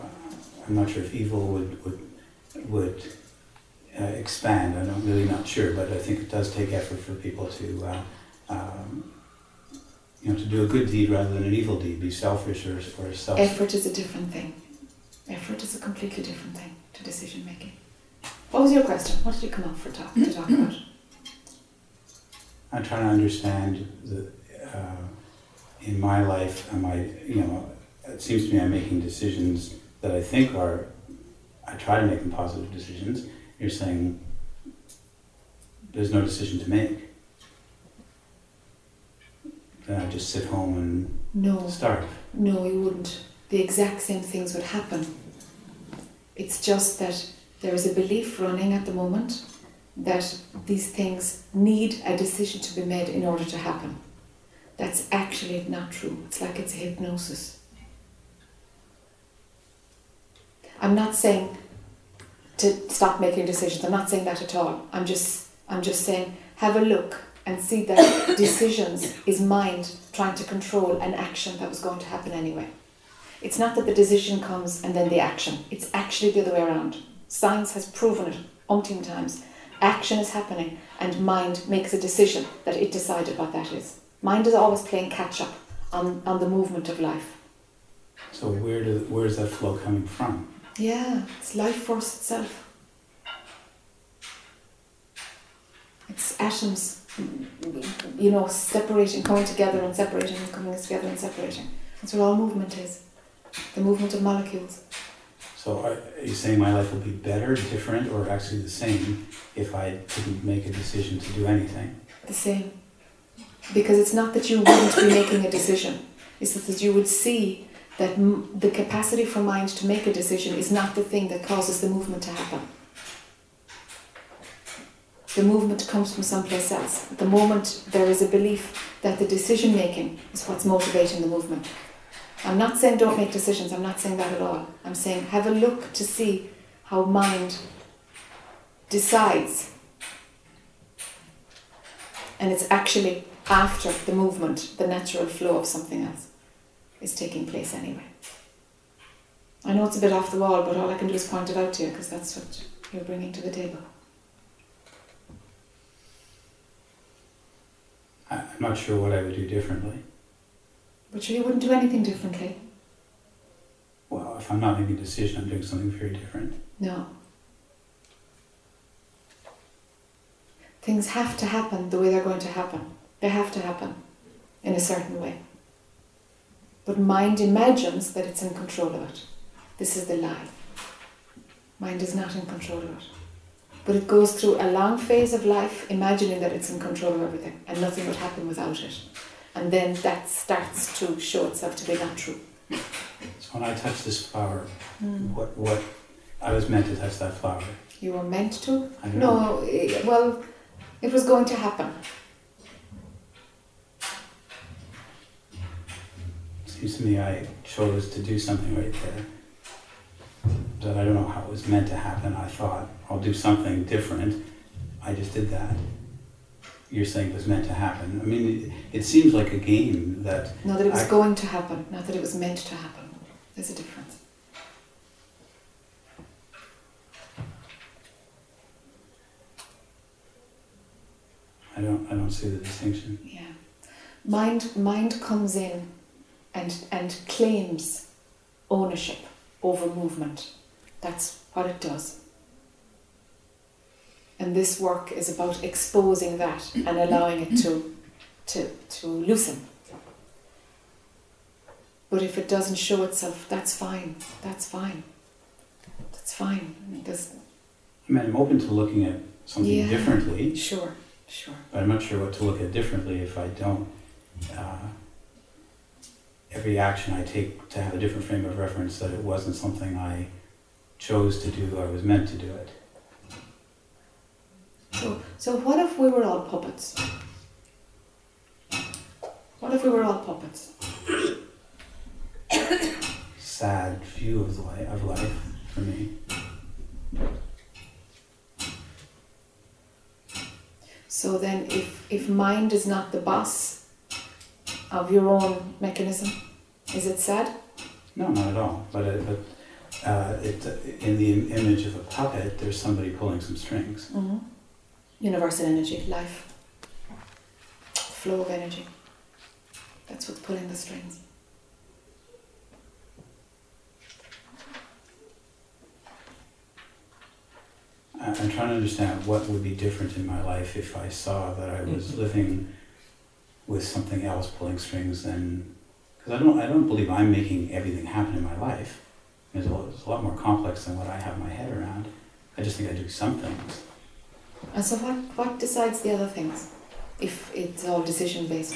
S13: I'm not sure if evil would would would uh, expand. I'm really not sure, but I think it does take effort for people to. Uh, um, you know, to do a good deed rather than an evil deed, be selfish or, or self.
S1: Effort is a different thing. Effort is a completely different thing to decision making. What was your question? What did you come up for talk, to talk about? *clears throat*
S13: I'm trying to understand the, uh, in my life, am I, you know, it seems to me I'm making decisions that I think are, I try to make them positive decisions. You're saying there's no decision to make. Then I just sit home and
S1: No.
S13: starve.
S1: No, you wouldn't. The exact same things would happen. It's just that there is a belief running at the moment that these things need a decision to be made in order to happen. That's actually not true. It's like it's a hypnosis. I'm not saying to stop making decisions. I'm not saying that at all. I'm just I'm just saying have a look and see that *coughs* decisions is mind trying to control an action that was going to happen anyway. It's not that the decision comes and then the action. It's actually the other way around. Science has proven it umpteen times. Action is happening and mind makes a decision that it decided what that is. Mind is always playing catch up on, on the movement of life.
S13: So where do, where's that flow coming from?
S1: Yeah, it's life force itself. It's atoms, you know, separating, coming together and separating, and coming together and separating. That's what all movement is. The movement of molecules.
S13: So are, are you saying my life will be better, different, or actually the same if I didn't make a decision to do anything?
S1: The same. Because it's not that you wouldn't be making a decision, it's that you would see that m- the capacity for mind to make a decision is not the thing that causes the movement to happen. The movement comes from someplace else. At the moment, there is a belief that the decision making is what's motivating the movement. I'm not saying don't make decisions, I'm not saying that at all. I'm saying have a look to see how mind decides. And it's actually after the movement, the natural flow of something else is taking place anyway. I know it's a bit off the wall, but all I can do is point it out to you because that's what you're bringing to the table.
S13: I'm not sure what I would do differently.
S1: But sure, you wouldn't do anything differently.
S13: Well, if I'm not making a decision, I'm doing something very different.
S1: No. Things have to happen the way they're going to happen. They have to happen in a certain way. But mind imagines that it's in control of it. This is the lie. Mind is not in control of it. But it goes through a long phase of life imagining that it's in control of everything and nothing would happen without it. And then that starts to show itself to be not true.
S13: So when I touch this flower,
S1: Hmm.
S13: what what I was meant to touch that flower.
S1: You were meant to?
S13: I don't know.
S1: No, eh, well, it was going to happen.
S13: Seems to me I chose to do something right there. But I don't know how it was meant to happen. I thought I'll do something different. I just did that. You're saying it was meant to happen. I mean, it, it seems like a game that
S1: Not that it was
S13: I-
S1: going to happen, not that it was meant to happen. There's a difference.
S13: I don't I don't see the distinction.
S1: Yeah. Mind mind comes in and and claims ownership over movement. That's what it does. And this work is about exposing that and allowing it to to to loosen. But if it doesn't show itself, that's fine. That's fine. That's fine. There's,
S13: I mean, I'm open to looking at something
S1: Yeah.
S13: differently,
S1: sure, sure.
S13: but I'm not sure what to look at differently if I don't. Uh, every action I take to have a different frame of reference that it wasn't something I chose to do, I was meant to do it.
S1: So, so what if we were all puppets? What if we were all puppets?
S13: Sad view of, the li- of life for me.
S1: So then, if, if mind is not the boss of your own mechanism, is it sad?
S13: No, not at all. But, it, but uh, it, in the image of a puppet, there's somebody pulling some strings.
S1: Mm-hmm. Universal energy, life, flow of energy. That's what's pulling the strings.
S13: I'm trying to understand what would be different in my life if I saw that I was living with something else pulling strings than because I don't I don't believe I'm making everything happen in my life. It's a, lot, it's a lot more complex than what I have my head around. I just think I do some things.
S1: And so, what, what decides the other things if it's all decision based?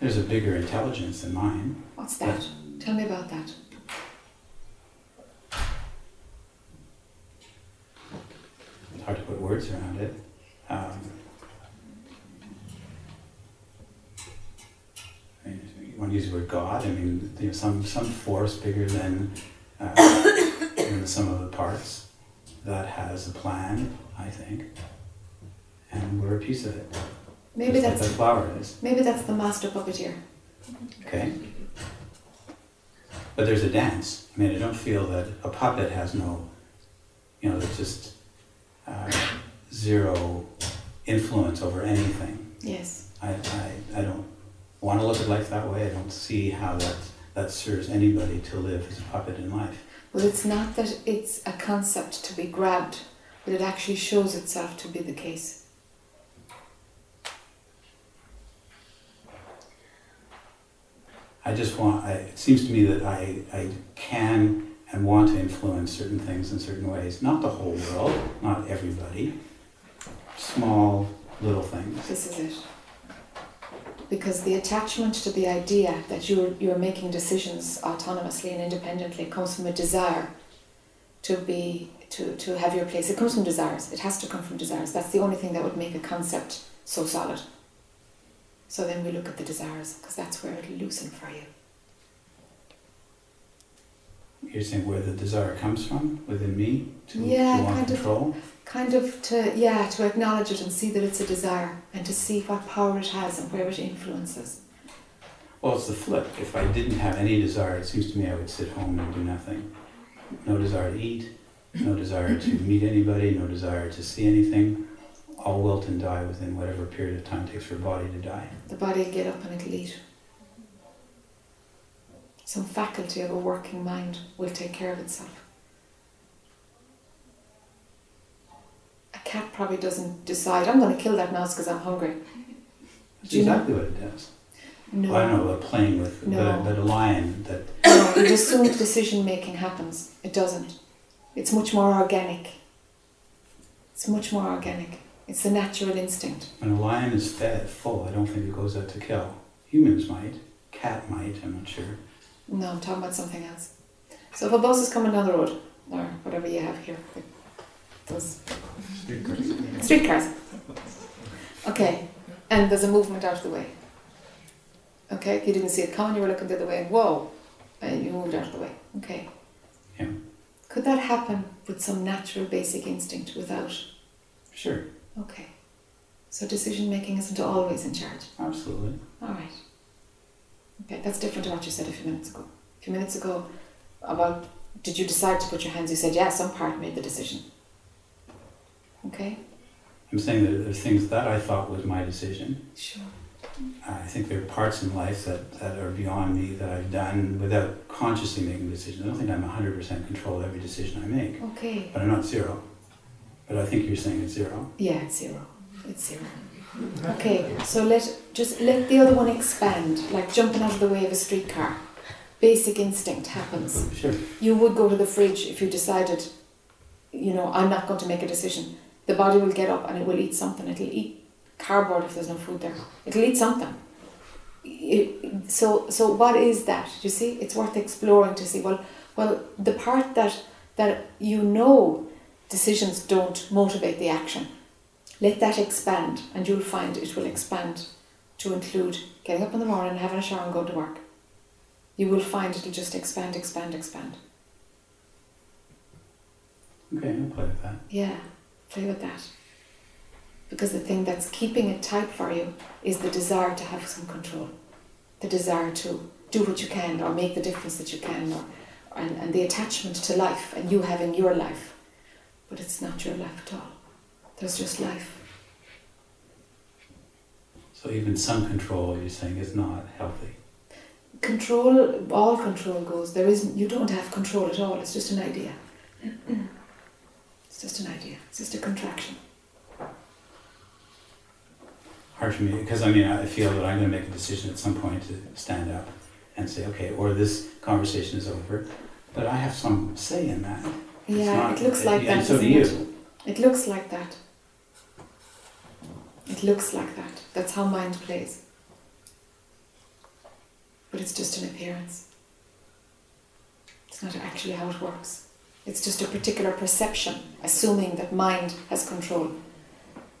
S13: There's a bigger intelligence than mine.
S1: What's that? Tell me about that.
S13: It's hard to put words around it. Um, I mean, you want to use the word God? I mean, you know, some some force bigger than uh, than the sum of the parts that has a plan. I think, and we're a piece of it.
S1: Maybe
S13: Just like
S1: that's
S13: that flower is.
S1: maybe that's the master puppeteer.
S13: Okay. But there's a dance. I mean, I don't feel that a puppet has no, you know, there's just uh, zero influence over anything.
S1: Yes.
S13: I, I, I don't want to look at life that way. I don't see how that that serves anybody to live as a puppet in life.
S1: Well, it's not that it's a concept to be grabbed, but it actually shows itself to be the case.
S13: I just want, I, it seems to me that I, I can and want to influence certain things in certain ways. Not the whole world, not everybody. Small, little things.
S1: This is it. Because the attachment to the idea that you're, you're making decisions autonomously and independently comes from a desire to be to, to have your place. It comes from desires. It has to come from desires. That's the only thing that would make a concept so solid. So then we look at the desires because that's where it'll loosen for you.
S13: You're saying where the desire comes from within me to,
S1: Yeah,
S13: to want
S1: kind of. Kind of to yeah, to acknowledge it and see that it's a desire and to see what power it has and where it influences.
S13: Well, it's the flip. If I didn't have any desire, it seems to me I would sit home and do nothing. No desire to eat, no desire to meet anybody, no desire to see anything. All wilt and die within whatever period of time it takes for a body to die.
S1: The body will get up and it'll eat. Some faculty of a working mind will take care of itself. Cat probably doesn't decide, I'm going to kill that mouse because I'm hungry.
S13: That's
S1: Do you know-
S13: exactly what it does.
S1: No.
S13: Well, I don't know about playing with,
S1: No.
S13: but, but a lion that
S1: No, you'd assume decision making happens. It doesn't. It's much more organic. It's much more organic. It's the natural instinct.
S13: when a lion is fed full, I don't think it goes out to kill. Humans might, cat might, I'm not sure.
S1: No, I'm talking about something else. So if a bus is coming down the road, or whatever you have here, those streetcars. Okay, and there's a movement out of the way. Okay, you didn't see it coming, you were looking the other way, and whoa, and you moved out of the way. Okay.
S13: Yeah.
S1: Could that happen with some natural basic instinct without?
S13: Sure,
S1: Okay. So decision making isn't always in charge.
S13: absolutely.
S1: All right. Okay, that's different to what you said a few minutes ago. A few minutes ago, about did you decide to put your hands? You said yeah, some part made the decision. Okay.
S13: I'm saying that there are things that I thought was my decision.
S1: Sure.
S13: I think there are parts in life that, that are beyond me that I've done without consciously making decisions. I don't think I'm 100% control of every decision I make,
S1: Okay.
S13: but I'm not zero. But I think you're saying it's zero.
S1: Yeah, it's zero. It's zero. Okay, so let just let the other one expand, like jumping out of the way of a streetcar. Basic instinct happens.
S13: Sure.
S1: You would go to the fridge if you decided, you know, I'm not going to make a decision. The body will get up and it will eat something. It'll eat cardboard if there's no food there. It'll eat something. It, so, so what is that? You see? It's worth exploring to see. Well, well, the part that that you know decisions don't motivate the action. Let that expand, and you'll find it will expand to include getting up in the morning, having a shower, and going to work. You will find it'll just expand, expand, expand.
S13: Okay, I'll play with that.
S1: Yeah, play with that. Because the thing that's keeping it tight for you is the desire to have some control, the desire to do what you can or make the difference that you can, or, and, and the attachment to life and you having your life. But it's not your life at all. There's just life.
S13: So even some control, you're saying, is not healthy.
S1: Control, all control goes. There is, you don't have control at all. It's just an idea. *clears throat* it's just an idea. It's just a contraction.
S13: Hard for me, because I mean, I feel that I'm going to make a decision at some point to stand up and say, okay, or this conversation is over, but I have some say in that. It's
S1: Yeah,
S13: not-
S1: it looks like
S13: and
S1: that.
S13: so do you.
S1: It? it looks like that. It looks like that. That's how mind plays. But it's just an appearance. It's not actually how it works. It's just a particular perception, assuming that mind has control.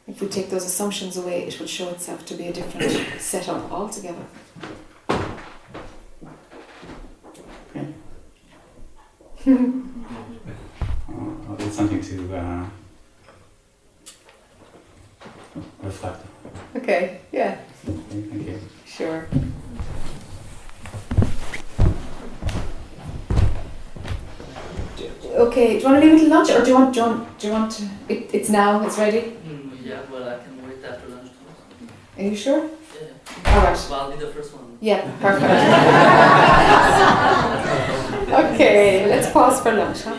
S1: If we take those assumptions away, it will show itself to be a different *coughs* setup altogether.
S13: Uh, it's *laughs* something to uh, reflect.
S1: Okay, yeah,
S13: Okay, thank you.
S1: sure. Okay, do you want to leave it till lunch or do you want, do you want, do you want to, it, it's now, it's ready?
S14: Mm, yeah, well, I can wait after lunch.
S1: Are you sure?
S14: Yeah.
S1: All right.
S14: Well, I'll be the first one.
S1: Yeah, perfect. *laughs* okay, let's pause for lunch, huh?